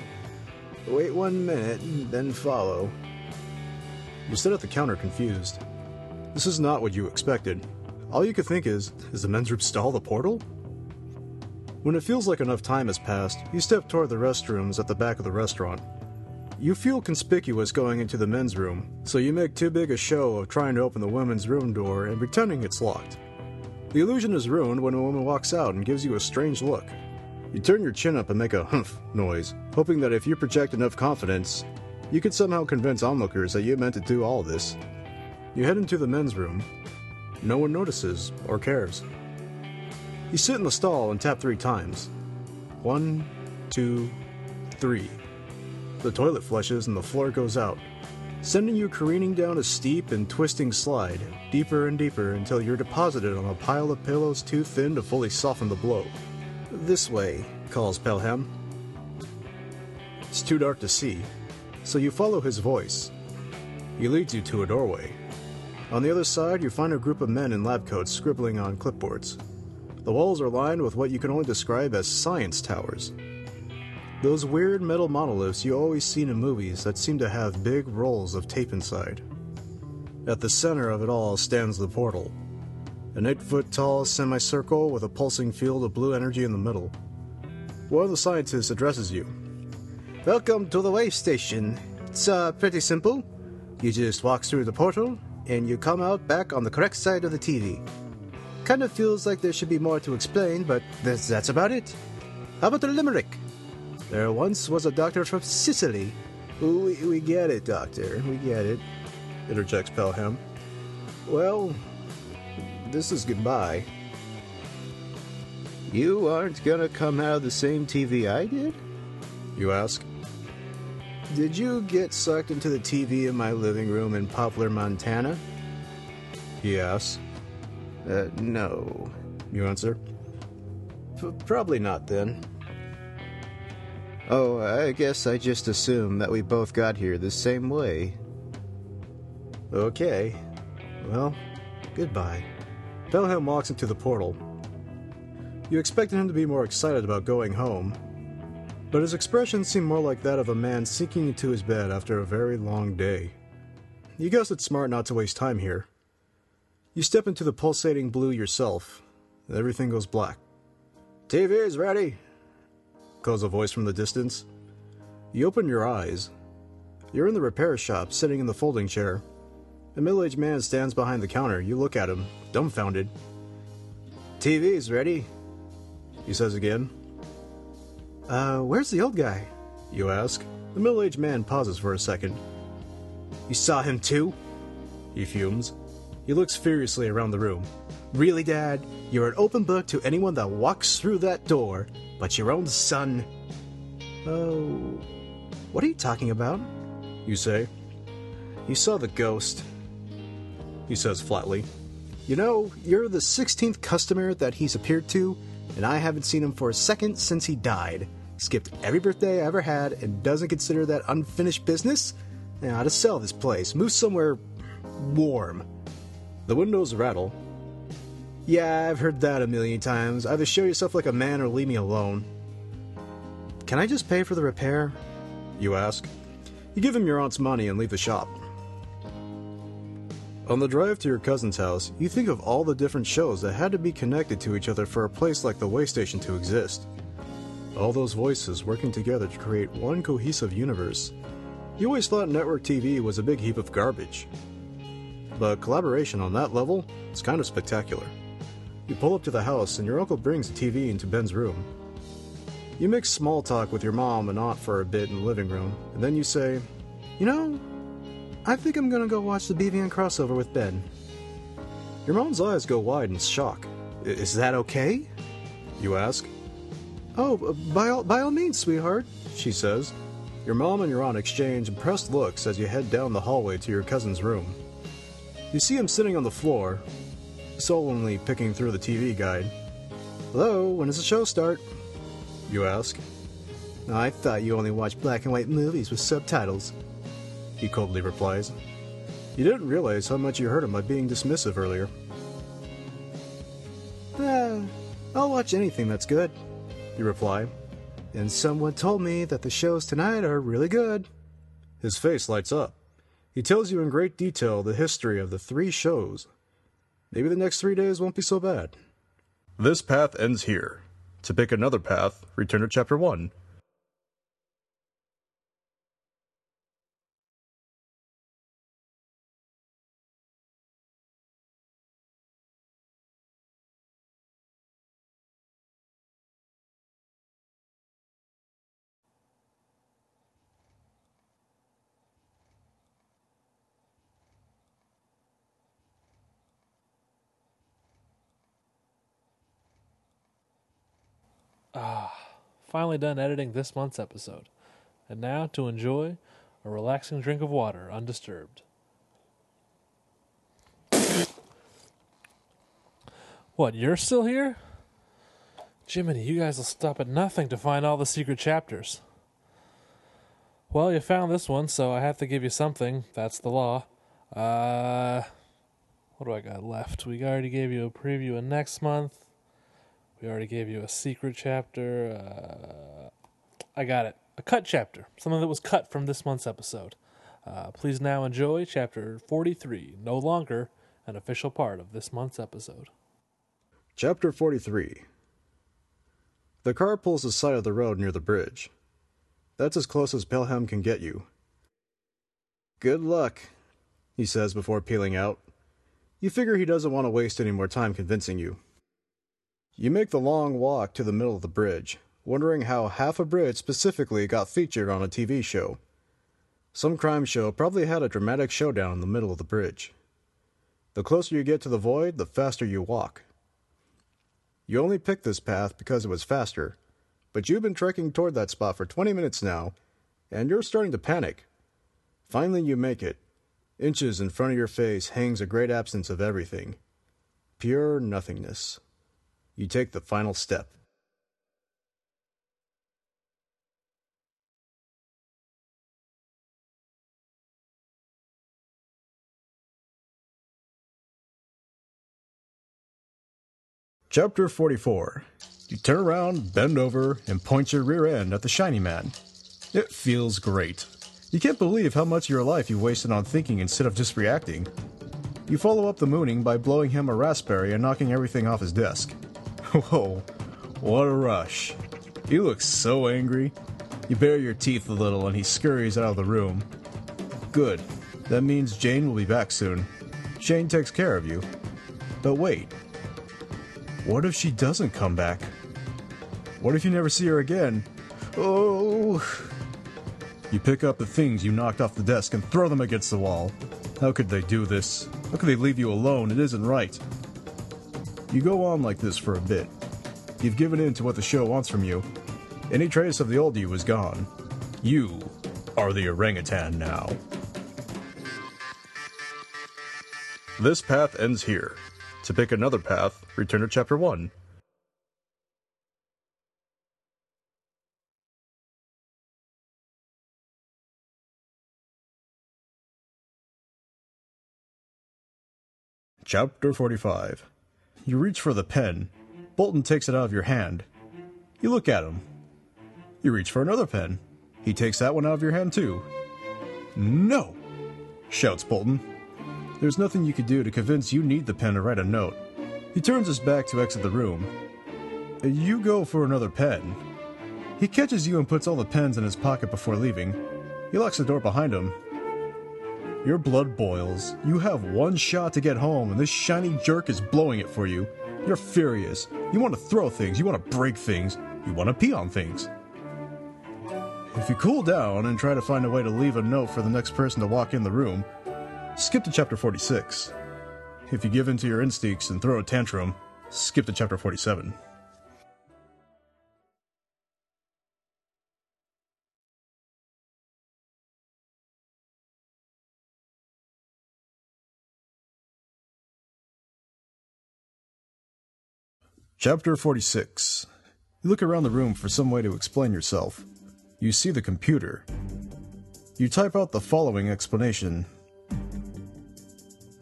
Wait one minute, then follow. You sit at the counter confused. This is not what you expected. All you could think is, is the men's room stall the portal? When it feels like enough time has passed, you step toward the restrooms at the back of the restaurant. You feel conspicuous going into the men's room, so you make too big a show of trying to open the women's room door and pretending it's locked. The illusion is ruined when a woman walks out and gives you a strange look. You turn your chin up and make a humph noise, hoping that if you project enough confidence, you could somehow convince onlookers that you meant to do all this. You head into the men's room. No one notices or cares. You sit in the stall and tap three times. One, two, three. The toilet flushes and the floor goes out, sending you careening down a steep and twisting slide, deeper and deeper until you're deposited on a pile of pillows too thin to fully soften the blow. This way, calls Pelham. It's too dark to see, so you follow his voice. He leads you to a doorway. On the other side, you find a group of men in lab coats scribbling on clipboards. The walls are lined with what you can only describe as science towers. Those weird metal monoliths you always seen in movies that seem to have big rolls of tape inside. At the center of it all stands the portal, an eight foot tall semicircle with a pulsing field of blue energy in the middle. One of the scientists addresses you. Welcome to the way station. It's uh, pretty simple. You just walk through the portal, and you come out back on the correct side of the TV. Kind of feels like there should be more to explain, but that's, that's about it. How about the limerick? There once was a doctor from Sicily. We, we get it, doctor. We get it, interjects Pelham. Well, this is goodbye. You aren't gonna come out of the same TV I did? You ask. Did you get sucked into the TV in my living room in Poplar, Montana? He asks. Uh, no, you answer. P- probably not then. Oh, I guess I just assumed that we both got here the same way. Okay. Well, goodbye. Pelham walks into the portal. You expected him to be more excited about going home, but his expression seemed more like that of a man sinking into his bed after a very long day. You guess it's smart not to waste time here. You step into the pulsating blue yourself, everything goes black. TV is ready, calls a voice from the distance. You open your eyes. You're in the repair shop, sitting in the folding chair. A middle aged man stands behind the counter. You look at him, dumbfounded. TV's ready, he says again. Uh, where's the old guy? You ask. The middle aged man pauses for a second. You saw him too? He fumes. He looks furiously around the room. Really, Dad? You're an open book to anyone that walks through that door, but your own son. Oh. What are you talking about? You say. You saw the ghost. He says flatly. You know, you're the 16th customer that he's appeared to, and I haven't seen him for a second since he died. Skipped every birthday I ever had and doesn't consider that unfinished business? Now, to sell this place, move somewhere warm. The windows rattle. Yeah, I've heard that a million times. Either show yourself like a man or leave me alone. Can I just pay for the repair? You ask. You give him your aunt's money and leave the shop. On the drive to your cousin's house, you think of all the different shows that had to be connected to each other for a place like the Waystation to exist. All those voices working together to create one cohesive universe. You always thought network TV was a big heap of garbage. But collaboration on that level is kind of spectacular. You pull up to the house and your uncle brings a TV into Ben's room. You make small talk with your mom and aunt for a bit in the living room, and then you say, You know, I think I'm gonna go watch the BVN crossover with Ben. Your mom's eyes go wide in shock. "I- Is that okay? You ask. Oh, by all, by all means, sweetheart. She says. Your mom and your aunt exchange impressed looks as you head down the hallway to your cousin's room. You see him sitting on the floor, sullenly picking through the TV guide. Hello, when does the show start? You ask. I thought you only watched black and white movies with subtitles. He coldly replies. You didn't realize how much you hurt him by being dismissive earlier. Ah, I'll watch anything that's good. You reply. And someone told me that the shows tonight are really good. His face lights up. He tells you in great detail the history of the three shows. Maybe the next three days won't be so bad. This path ends here. To pick another path, return to Chapter 1. Finally done editing this month's episode. And now to enjoy a relaxing drink of water undisturbed. What, you're still here? Jiminy, you guys will stop at nothing to find all the secret chapters. Well, you found this one, so I have to give you something. That's the law. Uh, what do I got left? We already gave you a preview of next month. We already gave you a secret chapter. Uh, I got it. A cut chapter. Something that was cut from this month's episode. Uh, please now enjoy chapter 43, no longer an official part of this month's episode. Chapter 43 The car pulls the side of the road near the bridge. That's as close as Pelham can get you. Good luck, he says before peeling out. You figure he doesn't want to waste any more time convincing you. You make the long walk to the middle of the bridge, wondering how half a bridge specifically got featured on a TV show. Some crime show probably had a dramatic showdown in the middle of the bridge. The closer you get to the void, the faster you walk. You only picked this path because it was faster, but you've been trekking toward that spot for 20 minutes now, and you're starting to panic. Finally, you make it. Inches in front of your face hangs a great absence of everything. Pure nothingness. You take the final step. Chapter 44 You turn around, bend over, and point your rear end at the shiny man. It feels great. You can't believe how much of your life you wasted on thinking instead of just reacting. You follow up the mooning by blowing him a raspberry and knocking everything off his desk. *laughs* Whoa, what a rush. He looks so angry. You bare your teeth a little and he scurries out of the room. Good. That means Jane will be back soon. Jane takes care of you. But wait. What if she doesn't come back? What if you never see her again? Oh. You pick up the things you knocked off the desk and throw them against the wall. How could they do this? How could they leave you alone? It isn't right. You go on like this for a bit. You've given in to what the show wants from you. Any trace of the old you is gone. You are the orangutan now. This path ends here. To pick another path, return to Chapter 1. Chapter 45. You reach for the pen. Bolton takes it out of your hand. You look at him. You reach for another pen. He takes that one out of your hand too. No! shouts Bolton. There's nothing you could do to convince you need the pen to write a note. He turns his back to exit the room. You go for another pen. He catches you and puts all the pens in his pocket before leaving. He locks the door behind him. Your blood boils. You have one shot to get home, and this shiny jerk is blowing it for you. You're furious. You want to throw things, you want to break things, you want to pee on things. If you cool down and try to find a way to leave a note for the next person to walk in the room, skip to chapter 46. If you give in to your instincts and throw a tantrum, skip to chapter 47. Chapter 46. You look around the room for some way to explain yourself. You see the computer. You type out the following explanation.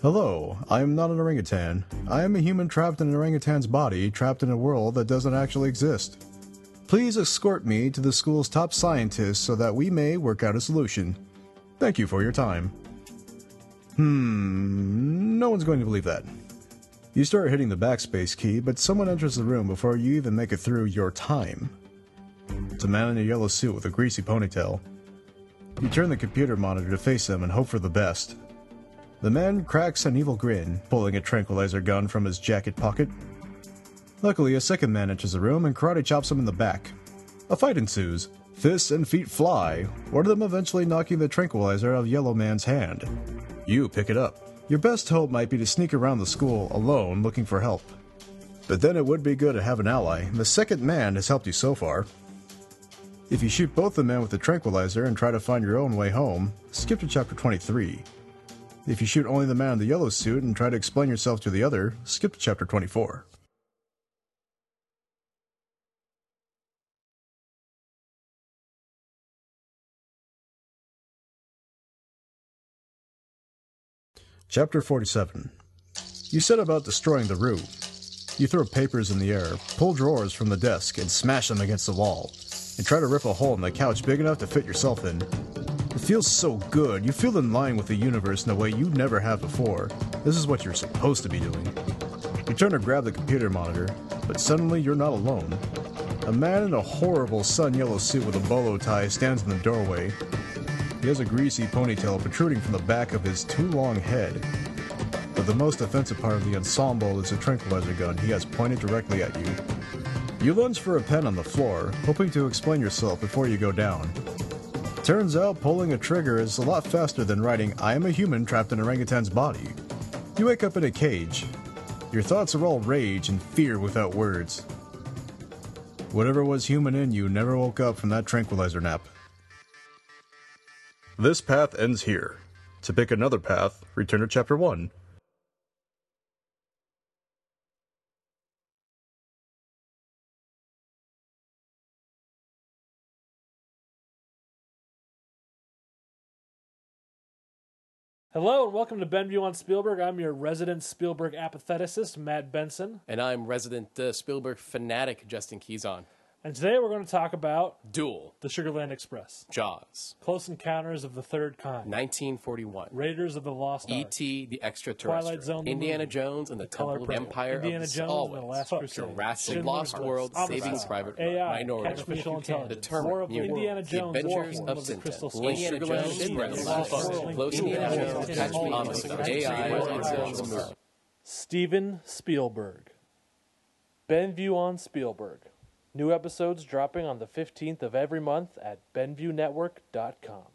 Hello, I am not an orangutan. I am a human trapped in an orangutan's body, trapped in a world that doesn't actually exist. Please escort me to the school's top scientists so that we may work out a solution. Thank you for your time. Hmm, no one's going to believe that. You start hitting the backspace key, but someone enters the room before you even make it through your time. It's a man in a yellow suit with a greasy ponytail. You turn the computer monitor to face him and hope for the best. The man cracks an evil grin, pulling a tranquilizer gun from his jacket pocket. Luckily, a second man enters the room and karate chops him in the back. A fight ensues. Fists and feet fly, one of them eventually knocking the tranquilizer out of Yellow Man's hand. You pick it up. Your best hope might be to sneak around the school alone looking for help. But then it would be good to have an ally, the second man has helped you so far. If you shoot both the men with the tranquilizer and try to find your own way home, skip to chapter 23. If you shoot only the man in the yellow suit and try to explain yourself to the other, skip to chapter 24. Chapter 47 You set about destroying the room. You throw papers in the air, pull drawers from the desk, and smash them against the wall, and try to rip a hole in the couch big enough to fit yourself in. It feels so good. You feel in line with the universe in a way you never have before. This is what you're supposed to be doing. You turn to grab the computer monitor, but suddenly you're not alone. A man in a horrible sun yellow suit with a bolo tie stands in the doorway. He has a greasy ponytail protruding from the back of his too long head. But the most offensive part of the ensemble is a tranquilizer gun he has pointed directly at you. You lunge for a pen on the floor, hoping to explain yourself before you go down. Turns out pulling a trigger is a lot faster than writing, I am a human trapped in orangutan's body. You wake up in a cage. Your thoughts are all rage and fear without words. Whatever was human in you never woke up from that tranquilizer nap. This path ends here. To pick another path, return to chapter 1. Hello and welcome to Benview on Spielberg. I'm your resident Spielberg apatheticist, Matt Benson. And I'm resident uh, Spielberg fanatic Justin Keyson. And today we're going to talk about Duel, The Sugarland Express, Jaws, Close Encounters of the Third Kind, 1941, Raiders of the Lost Ark, E.T. the Extraterrestrial, Twilight Zone, the Indiana movie, Jones and the, Color Temple of Purple, Empire Indiana of the Jones Always, and the Last Crusade, Jurassic Schindler's Lost World, Saving Private Ryan, AI, Minority. Artificial Intelligence, Determined, War of the Mutant, Indiana Jones, The Adventures of the Crystal Skull, Indiana Jones, Express, Indiana Jones, Indiana Jones, Catch Me Honest, Jones, AI, Indiana Indiana Jones. Jones, Steven Spielberg. Benview on Spielberg. New episodes dropping on the 15th of every month at BenviewNetwork.com.